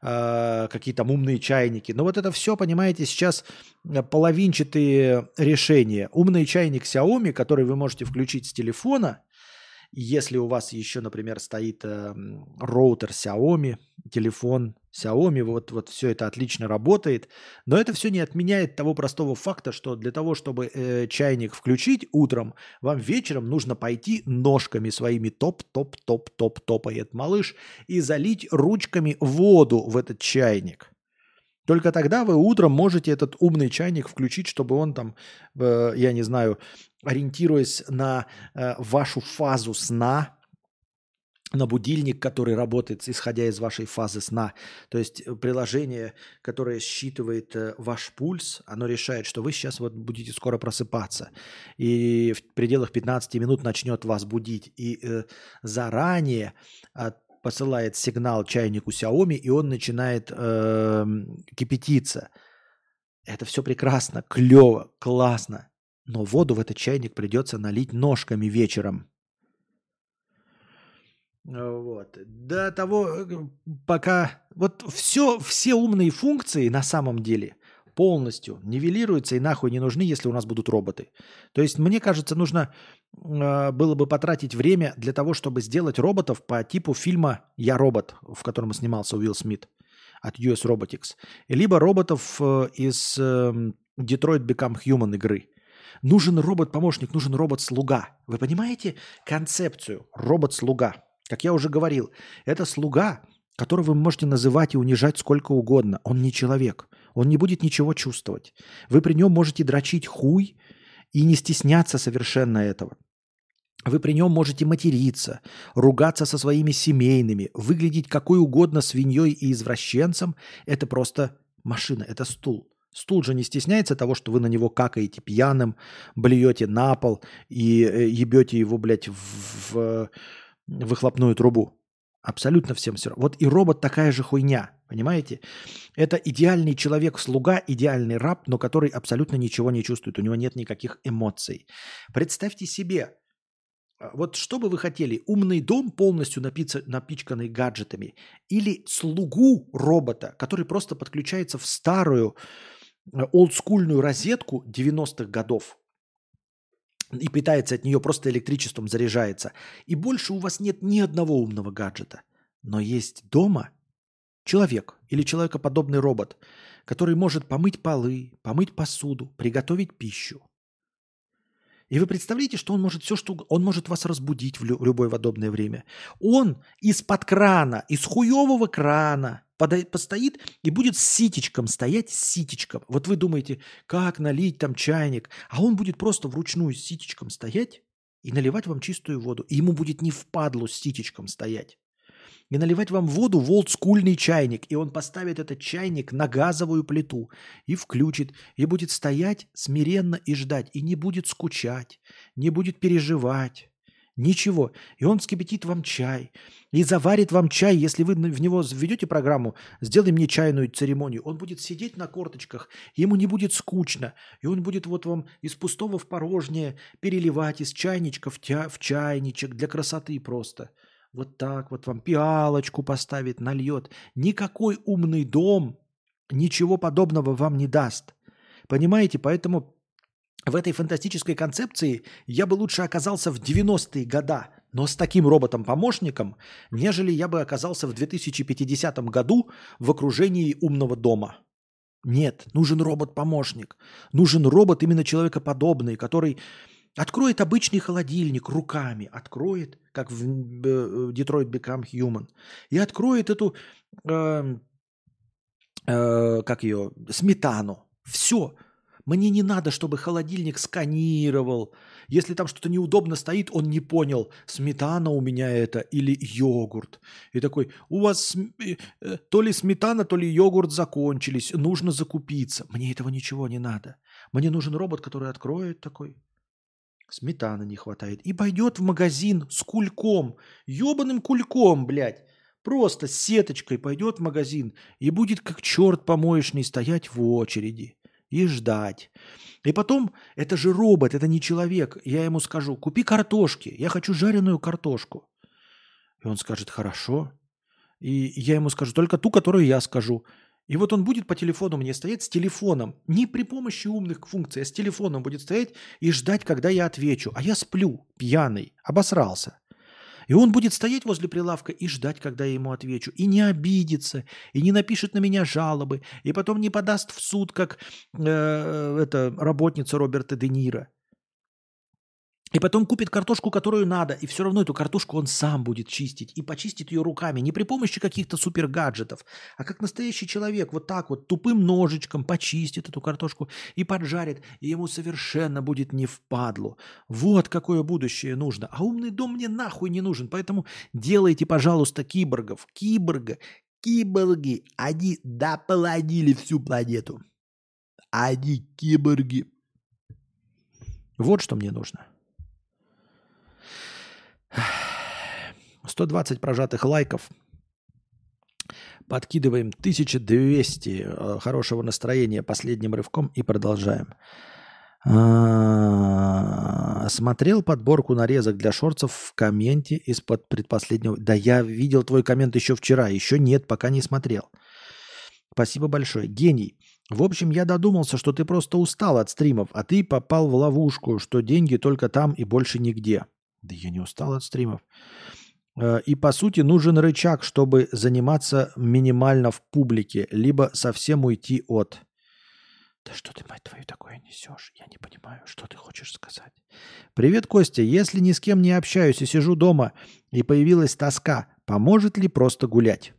Э, какие там умные чайники. Но вот это все, понимаете, сейчас половинчатые решения. Умный чайник Xiaomi, который вы можете включить с телефона – если у вас еще, например, стоит э, роутер Xiaomi, телефон Xiaomi, вот, вот все это отлично работает, но это все не отменяет того простого факта, что для того, чтобы э, чайник включить утром, вам вечером нужно пойти ножками своими топ-топ-топ-топ топает малыш и залить ручками воду в этот чайник. Только тогда вы утром можете этот умный чайник включить, чтобы он там, э, я не знаю, ориентируясь на э, вашу фазу сна, на будильник, который работает, исходя из вашей фазы сна. То есть э, приложение, которое считывает э, ваш пульс, оно решает, что вы сейчас вот будете скоро просыпаться. И в пределах 15 минут начнет вас будить. И э, заранее от посылает сигнал чайнику Xiaomi, и он начинает э, кипятиться. Это все прекрасно, клево, классно. Но воду в этот чайник придется налить ножками вечером. Вот. До того, э, пока... Вот все, все умные функции на самом деле полностью нивелируются и нахуй не нужны, если у нас будут роботы. То есть, мне кажется, нужно э, было бы потратить время для того, чтобы сделать роботов по типу фильма «Я робот», в котором снимался Уилл Смит от US Robotics. Либо роботов э, из э, Detroit Become Human игры. Нужен робот-помощник, нужен робот-слуга. Вы понимаете концепцию робот-слуга? Как я уже говорил, это слуга, которого вы можете называть и унижать сколько угодно. Он не человек. Он не будет ничего чувствовать. Вы при нем можете дрочить хуй и не стесняться совершенно этого. Вы при нем можете материться, ругаться со своими семейными, выглядеть какой угодно свиньей и извращенцем. Это просто машина, это стул. Стул же не стесняется того, что вы на него какаете пьяным, блюете на пол и э, ебете его, блядь, в, в выхлопную трубу. Абсолютно всем все равно. Вот и робот такая же хуйня, понимаете? Это идеальный человек-слуга, идеальный раб, но который абсолютно ничего не чувствует, у него нет никаких эмоций. Представьте себе, а, вот что бы вы хотели, умный дом, полностью напиться, напичканный гаджетами, или слугу робота, который просто подключается в старую э, олдскульную розетку 90-х годов, и питается от нее просто электричеством, заряжается. И больше у вас нет ни одного умного гаджета. Но есть дома человек или человекоподобный робот, который может помыть полы, помыть посуду, приготовить пищу. И вы представляете, что он может все, что он может вас разбудить в любое удобное время. Он из-под крана, из хуевого крана постоит и будет с ситечком стоять, с ситечком. Вот вы думаете, как налить там чайник, а он будет просто вручную с ситечком стоять и наливать вам чистую воду. И ему будет не впадлу с ситечком стоять и наливать вам воду в олдскульный чайник. И он поставит этот чайник на газовую плиту и включит, и будет стоять смиренно и ждать, и не будет скучать, не будет переживать. Ничего. И он вскипятит вам чай. И заварит вам чай. Если вы в него введете программу «Сделай мне чайную церемонию», он будет сидеть на корточках, ему не будет скучно. И он будет вот вам из пустого в порожнее переливать из чайничка в, тя, в чайничек для красоты просто – вот так вот вам пиалочку поставит, нальет. Никакой умный дом ничего подобного вам не даст. Понимаете? Поэтому в этой фантастической концепции я бы лучше оказался в 90-е года, но с таким роботом-помощником, нежели я бы оказался в 2050 году в окружении умного дома. Нет, нужен робот-помощник. Нужен робот именно человекоподобный, который откроет обычный холодильник руками, откроет, как в Detroit Become Human, и откроет эту, э, э, как ее, сметану. Все. Мне не надо, чтобы холодильник сканировал. Если там что-то неудобно стоит, он не понял, сметана у меня это или йогурт. И такой, у вас э, э, то ли сметана, то ли йогурт закончились, нужно закупиться. Мне этого ничего не надо. Мне нужен робот, который откроет такой, сметаны не хватает. И пойдет в магазин с кульком, ебаным кульком, блядь. Просто сеточкой пойдет в магазин и будет как черт помоечный стоять в очереди и ждать. И потом, это же робот, это не человек. Я ему скажу, купи картошки, я хочу жареную картошку. И он скажет, хорошо. И я ему скажу, только ту, которую я скажу. И вот он будет по телефону мне стоять с телефоном, не при помощи умных функций, а с телефоном будет стоять и ждать, когда я отвечу. А я сплю, пьяный, обосрался. И он будет стоять возле прилавка и ждать, когда я ему отвечу. И не обидится, и не напишет на меня жалобы, и потом не подаст в суд, как э, эта работница Роберта Де Ниро. И потом купит картошку, которую надо, и все равно эту картошку он сам будет чистить. И почистит ее руками, не при помощи каких-то супер гаджетов, а как настоящий человек, вот так вот, тупым ножичком почистит эту картошку и поджарит, и ему совершенно будет не впадлу. Вот какое будущее нужно. А умный дом мне нахуй не нужен, поэтому делайте, пожалуйста, киборгов. Киборга, киборги, они дополонили всю планету. Они киборги. Вот что мне нужно. 120 прожатых лайков. Подкидываем 1200 э, хорошего настроения последним рывком и продолжаем. А, смотрел подборку нарезок для шорцев в комменте из-под предпоследнего. Да я видел твой коммент еще вчера. Еще нет, пока не смотрел. Спасибо большое. Гений. В общем, я додумался, что ты просто устал от стримов, а ты попал в ловушку, что деньги только там и больше нигде. Да я не устал от стримов. Э, и по сути нужен рычаг, чтобы заниматься минимально в публике, либо совсем уйти от. Да что ты, мать твою, такое несешь? Я не понимаю, что ты хочешь сказать. Привет, Костя. Если ни с кем не общаюсь и сижу дома, и появилась тоска, поможет ли просто гулять?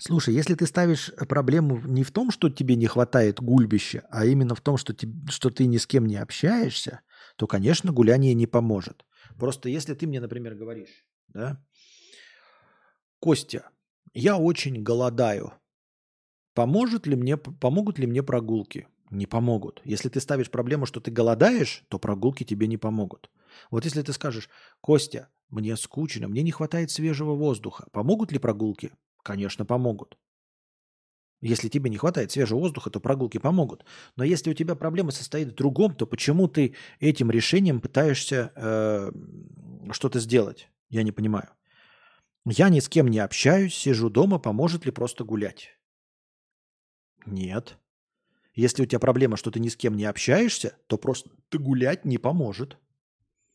Слушай, если ты ставишь проблему не в том, что тебе не хватает гульбища, а именно в том, что, ты, что ты ни с кем не общаешься, то, конечно, гуляние не поможет. Просто если ты мне, например, говоришь, да, Костя, я очень голодаю, поможет ли мне, помогут ли мне прогулки? Не помогут. Если ты ставишь проблему, что ты голодаешь, то прогулки тебе не помогут. Вот если ты скажешь, Костя, мне скучно, мне не хватает свежего воздуха, помогут ли прогулки? Конечно, помогут. Если тебе не хватает свежего воздуха, то прогулки помогут. Но если у тебя проблема состоит в другом, то почему ты этим решением пытаешься э, что-то сделать? Я не понимаю. Я ни с кем не общаюсь, сижу дома, поможет ли просто гулять? Нет. Если у тебя проблема, что ты ни с кем не общаешься, то просто ты гулять не поможет.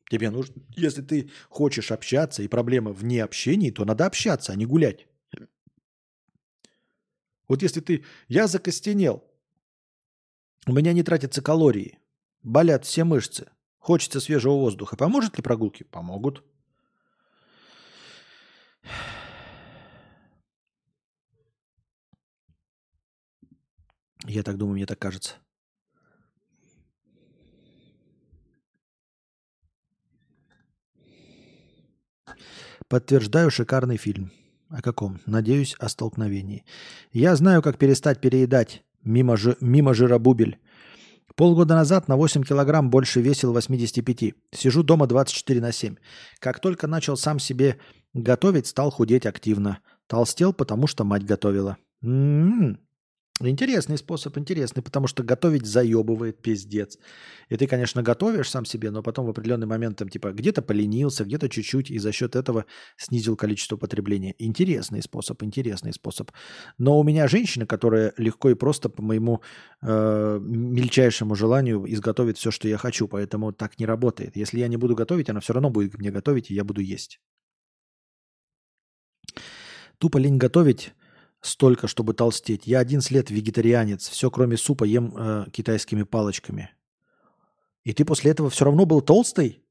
Тебе нужно, если ты хочешь общаться и проблема в необщении, то надо общаться, а не гулять. Вот если ты... Я закостенел. У меня не тратятся калории. Болят все мышцы. Хочется свежего воздуха. Поможет ли прогулки? Помогут. Я так думаю, мне так кажется. Подтверждаю шикарный фильм. О каком? Надеюсь, о столкновении. Я знаю, как перестать переедать. Мимо, жи... мимо жиробубель. Полгода назад на 8 килограмм больше весил 85. Сижу дома 24 на 7. Как только начал сам себе готовить, стал худеть активно. Толстел, потому что мать готовила. М-м-м. Интересный способ, интересный, потому что готовить заебывает пиздец. И ты, конечно, готовишь сам себе, но потом в определенный момент там типа где-то поленился, где-то чуть-чуть, и за счет этого снизил количество потребления. Интересный способ, интересный способ. Но у меня женщина, которая легко и просто по моему э, мельчайшему желанию изготовит все, что я хочу, поэтому так не работает. Если я не буду готовить, она все равно будет мне готовить, и я буду есть. Тупо лень готовить столько, чтобы толстеть. Я 11 лет вегетарианец, все кроме супа ем э, китайскими палочками. И ты после этого все равно был толстый?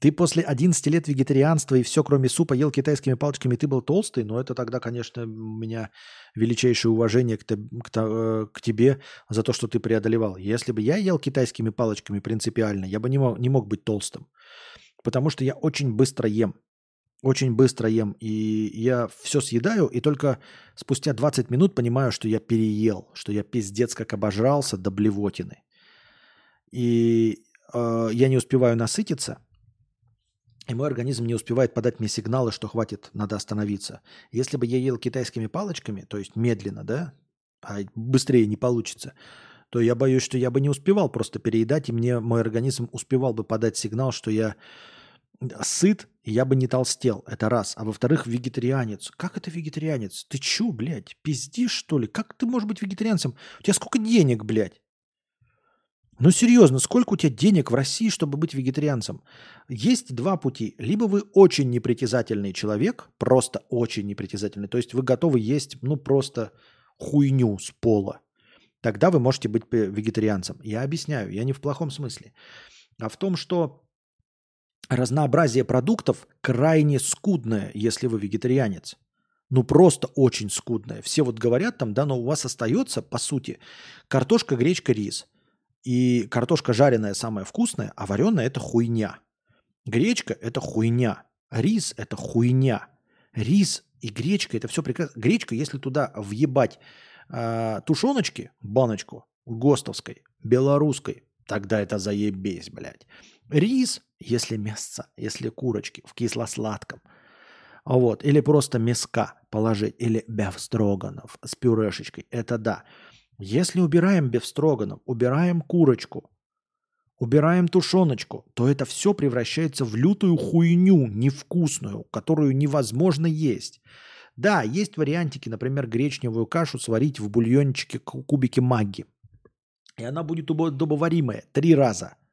Ты после 11 лет вегетарианства и все кроме супа ел китайскими палочками, ты был толстый? Но это тогда, конечно, у меня величайшее уважение к, к, э, к тебе за то, что ты преодолевал. Если бы я ел китайскими палочками принципиально, я бы не мог, не мог быть толстым. Потому что я очень быстро ем. Очень быстро ем, и я все съедаю, и только спустя 20 минут понимаю, что я переел, что я пиздец как обожрался до блевотины. И э, я не успеваю насытиться, и мой организм не успевает подать мне сигналы, что хватит, надо остановиться. Если бы я ел китайскими палочками, то есть медленно, да, а быстрее не получится, то я боюсь, что я бы не успевал просто переедать, и мне мой организм успевал бы подать сигнал, что я сыт, я бы не толстел. Это раз. А во-вторых, вегетарианец. Как это вегетарианец? Ты чё, блядь, пиздишь, что ли? Как ты можешь быть вегетарианцем? У тебя сколько денег, блядь? Ну серьезно, сколько у тебя денег в России, чтобы быть вегетарианцем? Есть два пути. Либо вы очень непритязательный человек, просто очень непритязательный, то есть вы готовы есть, ну просто хуйню с пола. Тогда вы можете быть вегетарианцем. Я объясняю, я не в плохом смысле. А в том, что разнообразие продуктов крайне скудное, если вы вегетарианец. Ну просто очень скудное. Все вот говорят там, да, но у вас остается, по сути, картошка, гречка, рис. И картошка жареная самая вкусная, а вареная это хуйня. Гречка это хуйня. Рис это хуйня. Рис и гречка это все прекрасно. Гречка, если туда въебать э, тушеночки, баночку ГОСТовской, белорусской, тогда это заебись, блядь. Рис, если мясо, если курочки в кисло-сладком. Вот. Или просто мяска положить. Или бефстроганов с пюрешечкой. Это да. Если убираем бефстроганов, убираем курочку, убираем тушеночку, то это все превращается в лютую хуйню невкусную, которую невозможно есть. Да, есть вариантики, например, гречневую кашу сварить в бульончике кубики магги. И она будет удобоваримая три раза –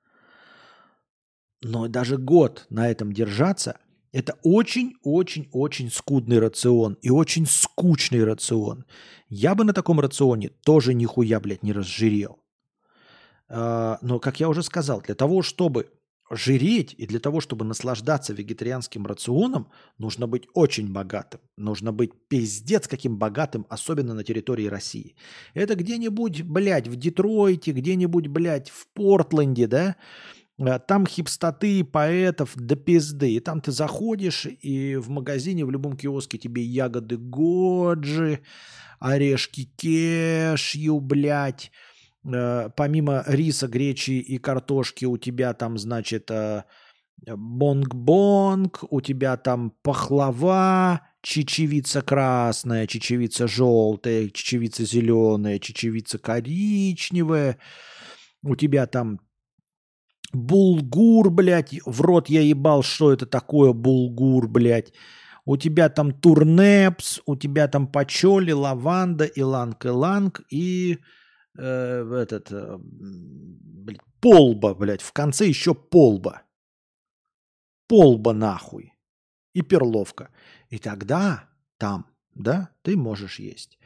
но даже год на этом держаться – это очень-очень-очень скудный рацион и очень скучный рацион. Я бы на таком рационе тоже нихуя, блядь, не разжирел. А, но, как я уже сказал, для того, чтобы жиреть и для того, чтобы наслаждаться вегетарианским рационом, нужно быть очень богатым. Нужно быть пиздец каким богатым, особенно на территории России. Это где-нибудь, блядь, в Детройте, где-нибудь, блядь, в Портленде, да, там хипстоты поэтов до пизды. И там ты заходишь, и в магазине, в любом киоске тебе ягоды годжи, орешки кешью, блядь. Э, помимо риса, гречи и картошки у тебя там, значит, э, бонг-бонг, у тебя там пахлава, чечевица красная, чечевица желтая, чечевица зеленая, чечевица коричневая, у тебя там Булгур, блядь, в рот я ебал, что это такое булгур, блядь. У тебя там турнепс, у тебя там пачоли, лаванда, иланг-иланг и э, этот, э, блядь, полба, блядь. В конце еще полба. Полба нахуй. И перловка. И тогда там, да, ты можешь есть.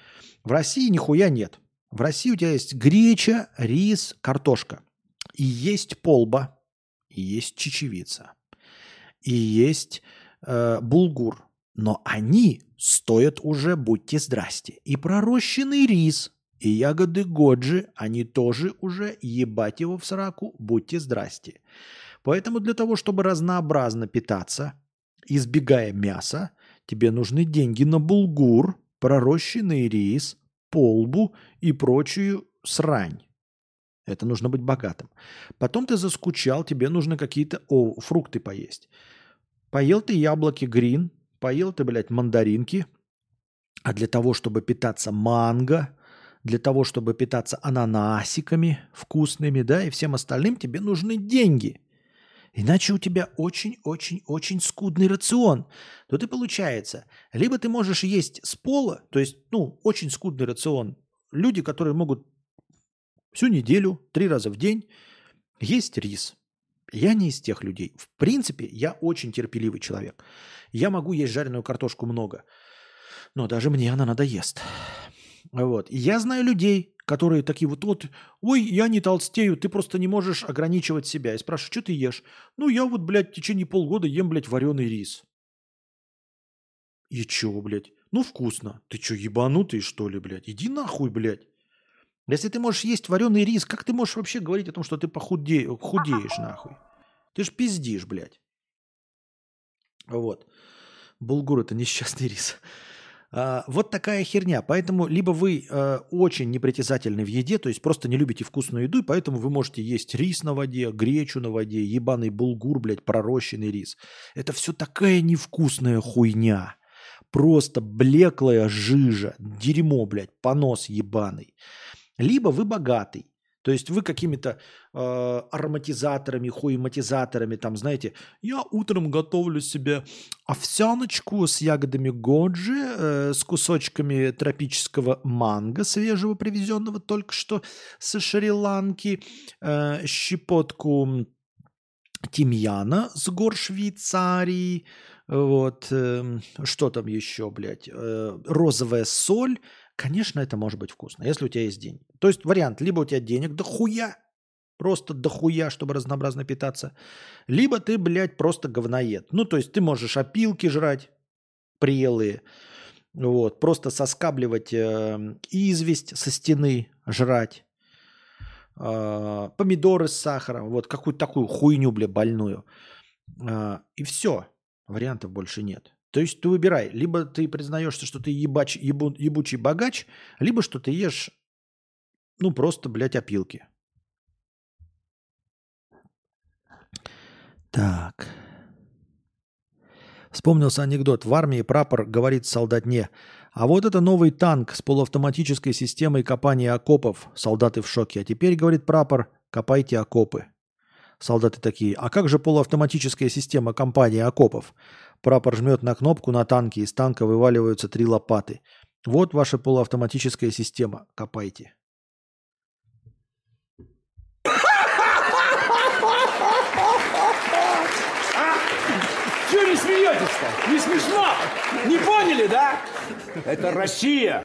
В России нихуя нет. В России у тебя есть греча, рис, картошка. И есть полба, и есть чечевица, и есть э, булгур. Но они стоят уже, будьте здрасте. И пророщенный рис, и ягоды годжи, они тоже уже ебать его в сраку, будьте здрасте. Поэтому для того, чтобы разнообразно питаться, избегая мяса, тебе нужны деньги на булгур, пророщенный рис, полбу и прочую срань. Это нужно быть богатым. Потом ты заскучал, тебе нужно какие-то о, фрукты поесть. Поел ты яблоки грин, поел ты, блядь, мандаринки, а для того, чтобы питаться манго, для того, чтобы питаться ананасиками вкусными, да, и всем остальным тебе нужны деньги. Иначе у тебя очень-очень-очень скудный рацион. То ты получается, либо ты можешь есть с пола, то есть, ну, очень скудный рацион. Люди, которые могут всю неделю, три раза в день есть рис. Я не из тех людей. В принципе, я очень терпеливый человек. Я могу есть жареную картошку много, но даже мне она надоест. Вот. Я знаю людей, которые такие вот, вот, ой, я не толстею, ты просто не можешь ограничивать себя. И спрашиваю, что ты ешь? Ну, я вот, блядь, в течение полгода ем, блядь, вареный рис. И чё, блядь? Ну, вкусно. Ты чё, ебанутый, что ли, блядь? Иди нахуй, блядь. Если ты можешь есть вареный рис, как ты можешь вообще говорить о том, что ты похуде... худеешь, нахуй? Ты ж пиздишь, блядь. Вот. Булгур – это несчастный рис. А, вот такая херня. Поэтому либо вы э, очень непритязательны в еде, то есть просто не любите вкусную еду, и поэтому вы можете есть рис на воде, гречу на воде, ебаный булгур, блядь, пророщенный рис. Это все такая невкусная хуйня. Просто блеклая жижа, дерьмо, блядь, понос ебаный. Либо вы богатый, то есть вы какими-то э, ароматизаторами, хуематизаторами, там, знаете, я утром готовлю себе овсяночку с ягодами годжи, э, с кусочками тропического манго свежего, привезенного только что со Шри-Ланки, э, щепотку тимьяна с гор Швейцарии, вот, э, что там еще, блядь, э, розовая соль, Конечно, это может быть вкусно, если у тебя есть деньги. То есть вариант, либо у тебя денег дохуя, просто дохуя, чтобы разнообразно питаться, либо ты, блядь, просто говноед. Ну, то есть ты можешь опилки жрать прелые, вот, просто соскабливать э, известь со стены, жрать, э, помидоры с сахаром, вот какую-то такую хуйню, бля, больную. Э, и все, вариантов больше нет. То есть ты выбирай, либо ты признаешься, что ты ебач, ебу, ебучий богач, либо что ты ешь, ну, просто, блядь, опилки. Так. Вспомнился анекдот. В армии прапор говорит солдатне, а вот это новый танк с полуавтоматической системой копания окопов. Солдаты в шоке. А теперь, говорит прапор, копайте окопы. Солдаты такие, а как же полуавтоматическая система компании окопов? Прапор жмет на кнопку на танке, из танка вываливаются три лопаты. Вот ваша полуавтоматическая система. Копайте. Чего не смеетесь-то? Не смешно? Не поняли, да? Это Россия.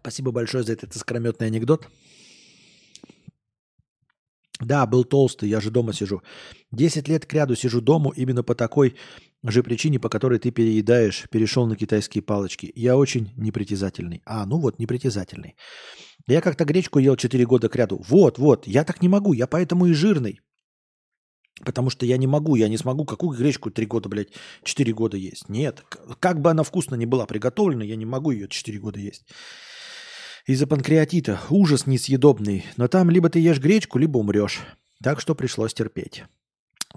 Спасибо большое за этот искрометный анекдот. Да, был толстый, я же дома сижу. Десять лет к ряду сижу дома именно по такой же причине, по которой ты переедаешь, перешел на китайские палочки. Я очень непритязательный. А, ну вот, непритязательный. Я как-то гречку ел 4 года к ряду. Вот, вот, я так не могу, я поэтому и жирный. Потому что я не могу, я не смогу какую гречку 3 года, блядь, 4 года есть. Нет, как бы она вкусно не была приготовлена, я не могу ее 4 года есть из-за панкреатита. Ужас несъедобный. Но там либо ты ешь гречку, либо умрешь. Так что пришлось терпеть.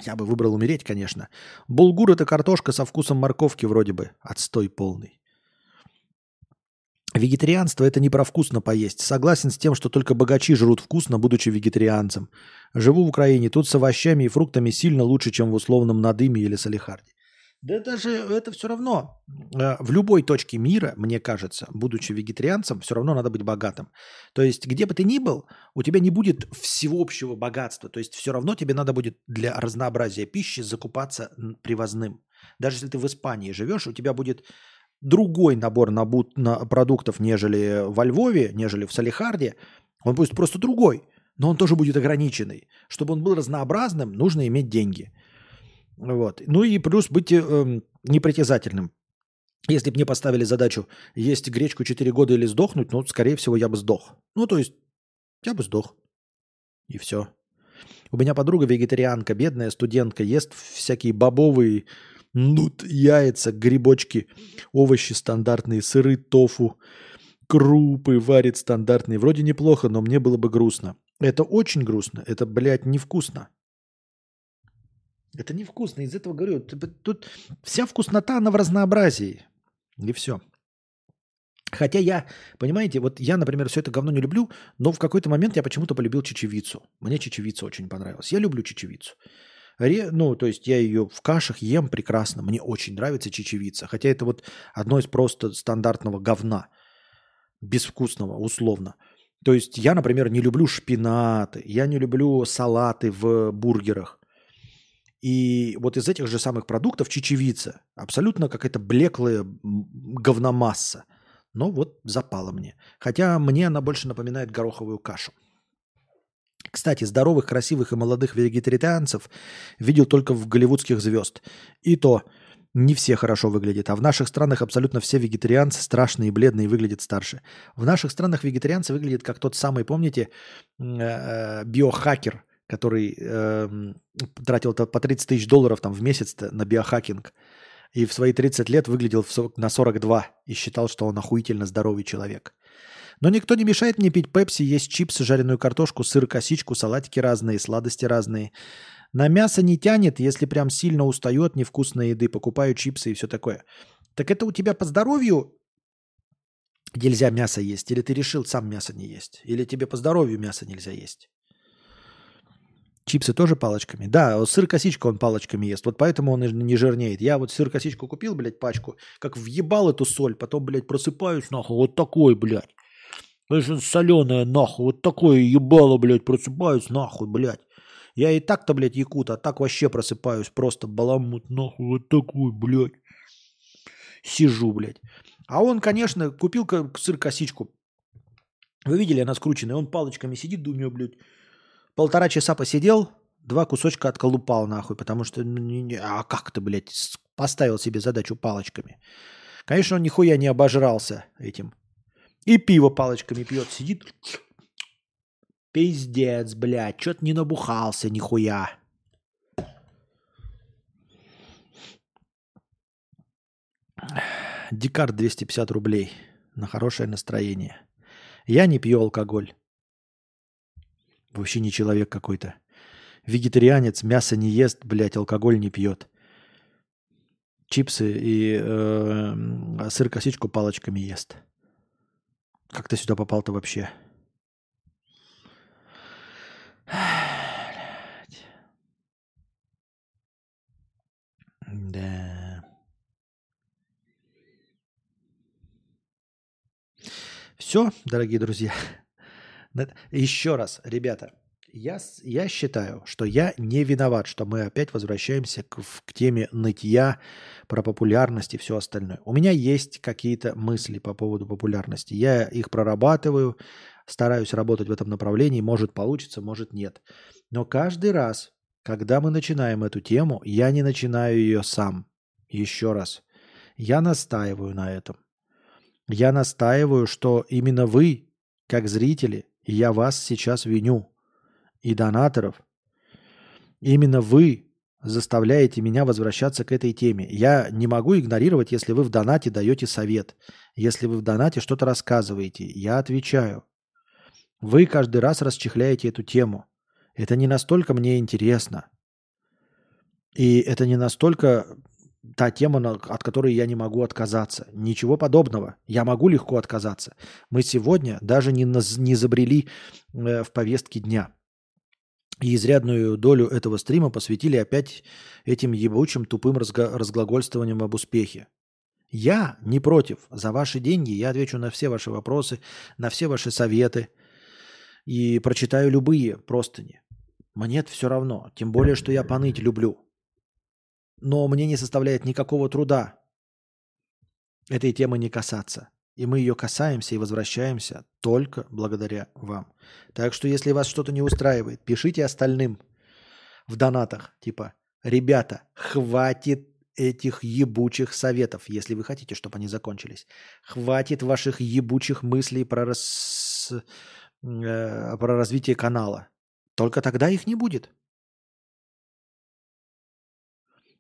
Я бы выбрал умереть, конечно. Булгур – это картошка со вкусом морковки вроде бы. Отстой полный. Вегетарианство – это не про вкусно поесть. Согласен с тем, что только богачи жрут вкусно, будучи вегетарианцем. Живу в Украине, тут с овощами и фруктами сильно лучше, чем в условном Надыме или Салихарде. Да даже это все равно. Э, в любой точке мира, мне кажется, будучи вегетарианцем, все равно надо быть богатым. То есть, где бы ты ни был, у тебя не будет всеобщего богатства. То есть, все равно тебе надо будет для разнообразия пищи закупаться привозным. Даже если ты в Испании живешь, у тебя будет другой набор на, на продуктов, нежели во Львове, нежели в Салихарде. Он будет просто другой, но он тоже будет ограниченный. Чтобы он был разнообразным, нужно иметь деньги – вот. Ну и плюс быть э, непритязательным. Если бы мне поставили задачу есть гречку 4 года или сдохнуть, ну, скорее всего, я бы сдох. Ну, то есть, я бы сдох. И все. У меня подруга вегетарианка, бедная студентка, ест всякие бобовые, нут, яйца, грибочки, овощи стандартные, сыры, тофу, крупы варит стандартные. Вроде неплохо, но мне было бы грустно. Это очень грустно. Это, блядь, невкусно. Это невкусно. Из этого говорю, тут вся вкуснота, она в разнообразии. И все. Хотя я, понимаете, вот я, например, все это говно не люблю, но в какой-то момент я почему-то полюбил чечевицу. Мне чечевица очень понравилась. Я люблю чечевицу. Ре, ну, то есть я ее в кашах ем прекрасно. Мне очень нравится чечевица. Хотя это вот одно из просто стандартного говна. Безвкусного, условно. То есть я, например, не люблю шпинаты, я не люблю салаты в бургерах. И вот из этих же самых продуктов чечевица абсолютно какая-то блеклая говномасса. Но вот запала мне. Хотя мне она больше напоминает гороховую кашу. Кстати, здоровых, красивых и молодых вегетарианцев видел только в голливудских звезд. И то не все хорошо выглядят. А в наших странах абсолютно все вегетарианцы страшные и бледные выглядят старше. В наших странах вегетарианцы выглядят как тот самый, помните, э, э, биохакер, который э, тратил по 30 тысяч долларов там, в месяц на биохакинг. И в свои 30 лет выглядел на 42 и считал, что он охуительно здоровый человек. Но никто не мешает мне пить пепси, есть чипсы, жареную картошку, сыр, косичку, салатики разные, сладости разные. На мясо не тянет, если прям сильно устаю от невкусной еды, покупаю чипсы и все такое. Так это у тебя по здоровью нельзя мясо есть? Или ты решил сам мясо не есть? Или тебе по здоровью мясо нельзя есть? Чипсы тоже палочками? Да, сыр-косичка он палочками ест. Вот поэтому он не жирнеет. Я вот сыр-косичку купил, блядь, пачку, как въебал эту соль, потом, блядь, просыпаюсь, нахуй, вот такой, блядь. Это соленая, нахуй, вот такое ебало, блядь, просыпаюсь, нахуй, блядь. Я и так-то, блядь, якут, а так вообще просыпаюсь, просто баламут, нахуй, вот такой, блядь. Сижу, блядь. А он, конечно, купил сыр-косичку. Вы видели, она скрученная. Он палочками сидит, думаю, блядь, Полтора часа посидел, два кусочка отколупал нахуй, потому что, ну, а как ты, блядь, поставил себе задачу палочками. Конечно, он нихуя не обожрался этим. И пиво палочками пьет, сидит. Пиздец, блядь, что-то не набухался нихуя. Дикар 250 рублей на хорошее настроение. Я не пью алкоголь. Вообще не человек какой-то. Вегетарианец, мясо не ест, блядь, алкоголь не пьет. Чипсы и э, сыр-косичку палочками ест. Как ты сюда попал-то вообще? Да. Все, дорогие друзья. Еще раз, ребята, я, я считаю, что я не виноват, что мы опять возвращаемся к, к теме нытья про популярность и все остальное. У меня есть какие-то мысли по поводу популярности. Я их прорабатываю, стараюсь работать в этом направлении. Может получится, может нет. Но каждый раз, когда мы начинаем эту тему, я не начинаю ее сам. Еще раз. Я настаиваю на этом. Я настаиваю, что именно вы, как зрители, и я вас сейчас виню. И донаторов. Именно вы заставляете меня возвращаться к этой теме. Я не могу игнорировать, если вы в донате даете совет. Если вы в донате что-то рассказываете. Я отвечаю. Вы каждый раз расчехляете эту тему. Это не настолько мне интересно. И это не настолько та тема, от которой я не могу отказаться. Ничего подобного. Я могу легко отказаться. Мы сегодня даже не, не забрели э, в повестке дня. И изрядную долю этого стрима посвятили опять этим ебучим тупым разго- разглагольствованием об успехе. Я не против. За ваши деньги я отвечу на все ваши вопросы, на все ваши советы и прочитаю любые простыни. Мне это все равно. Тем более, что я поныть люблю но мне не составляет никакого труда этой темы не касаться. И мы ее касаемся и возвращаемся только благодаря вам. Так что если вас что-то не устраивает, пишите остальным в донатах. Типа, ребята, хватит этих ебучих советов, если вы хотите, чтобы они закончились. Хватит ваших ебучих мыслей про, рас... э, про развитие канала. Только тогда их не будет.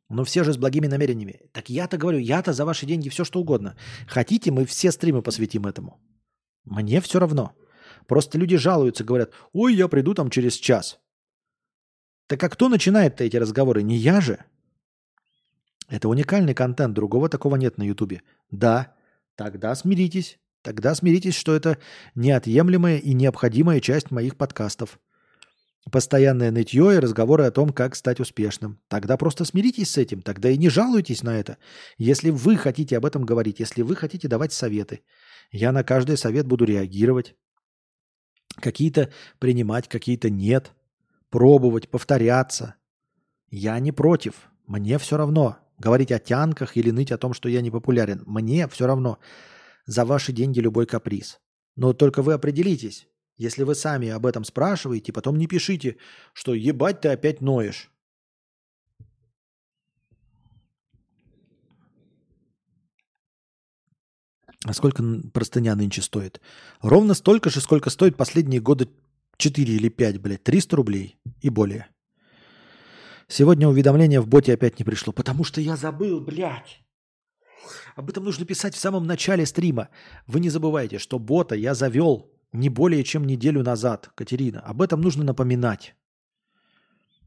Но все же с благими намерениями. Так я-то говорю, я-то за ваши деньги все что угодно. Хотите, мы все стримы посвятим этому. Мне все равно. Просто люди жалуются, говорят, ой, я приду там через час. Так а кто начинает-то эти разговоры? Не я же. Это уникальный контент, другого такого нет на Ютубе. Да, тогда смиритесь. Тогда смиритесь, что это неотъемлемая и необходимая часть моих подкастов. Постоянное нытье и разговоры о том, как стать успешным. Тогда просто смиритесь с этим, тогда и не жалуйтесь на это. Если вы хотите об этом говорить, если вы хотите давать советы, я на каждый совет буду реагировать. Какие-то принимать, какие-то нет. Пробовать, повторяться. Я не против. Мне все равно. Говорить о тянках или ныть о том, что я не популярен. Мне все равно. За ваши деньги любой каприз. Но только вы определитесь. Если вы сами об этом спрашиваете, потом не пишите, что ебать ты опять ноешь. А сколько простыня нынче стоит? Ровно столько же, сколько стоит последние годы 4 или 5, блядь. 300 рублей и более. Сегодня уведомление в боте опять не пришло, потому что я забыл, блядь. Об этом нужно писать в самом начале стрима. Вы не забывайте, что бота я завел не более чем неделю назад, Катерина. Об этом нужно напоминать.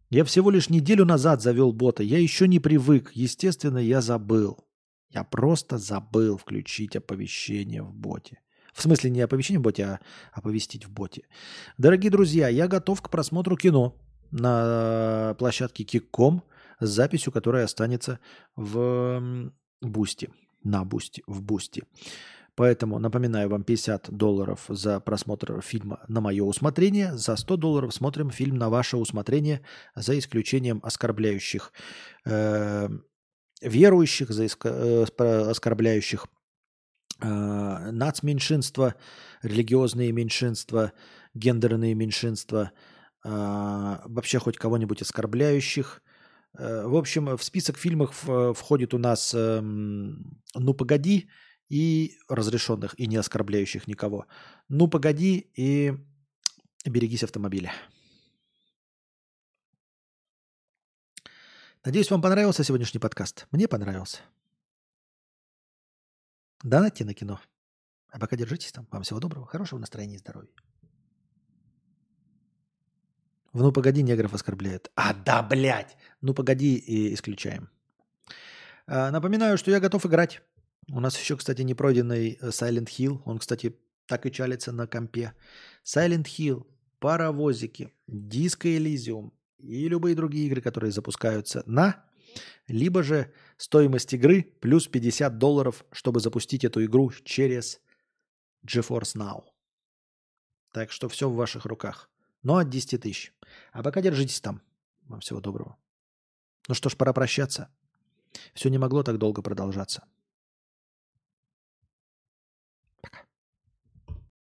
Я всего лишь неделю назад завел бота. Я еще не привык. Естественно, я забыл. Я просто забыл включить оповещение в боте. В смысле не оповещение в боте, а оповестить в боте. Дорогие друзья, я готов к просмотру кино на площадке Kick.com с записью, которая останется в Boosty. На Boosty, в Boosty. Поэтому напоминаю вам 50 долларов за просмотр фильма на мое усмотрение. За 100 долларов смотрим фильм на ваше усмотрение, за исключением оскорбляющих э, верующих, за иск, э, оскорбляющих э, нацменьшинства, религиозные меньшинства, гендерные меньшинства, э, вообще хоть кого-нибудь оскорбляющих. Э, в общем, в список фильмов входит у нас э, «Ну, погоди», и разрешенных, и не оскорбляющих никого. Ну, погоди и берегись автомобиля. Надеюсь, вам понравился сегодняшний подкаст. Мне понравился. Донатьте на кино. А пока держитесь там. Вам всего доброго, хорошего настроения и здоровья. В «Ну, погоди» негров оскорбляют. А, да, блядь! «Ну, погоди» и исключаем. А, напоминаю, что я готов играть. У нас еще, кстати, не пройденный э, Silent Hill. Он, кстати, так и чалится на компе. Silent Hill, паровозики, Disco Elysium и любые другие игры, которые запускаются на, либо же стоимость игры плюс 50 долларов, чтобы запустить эту игру через GeForce Now. Так что все в ваших руках. Но от 10 тысяч. А пока держитесь там. Вам всего доброго. Ну что ж, пора прощаться. Все не могло так долго продолжаться.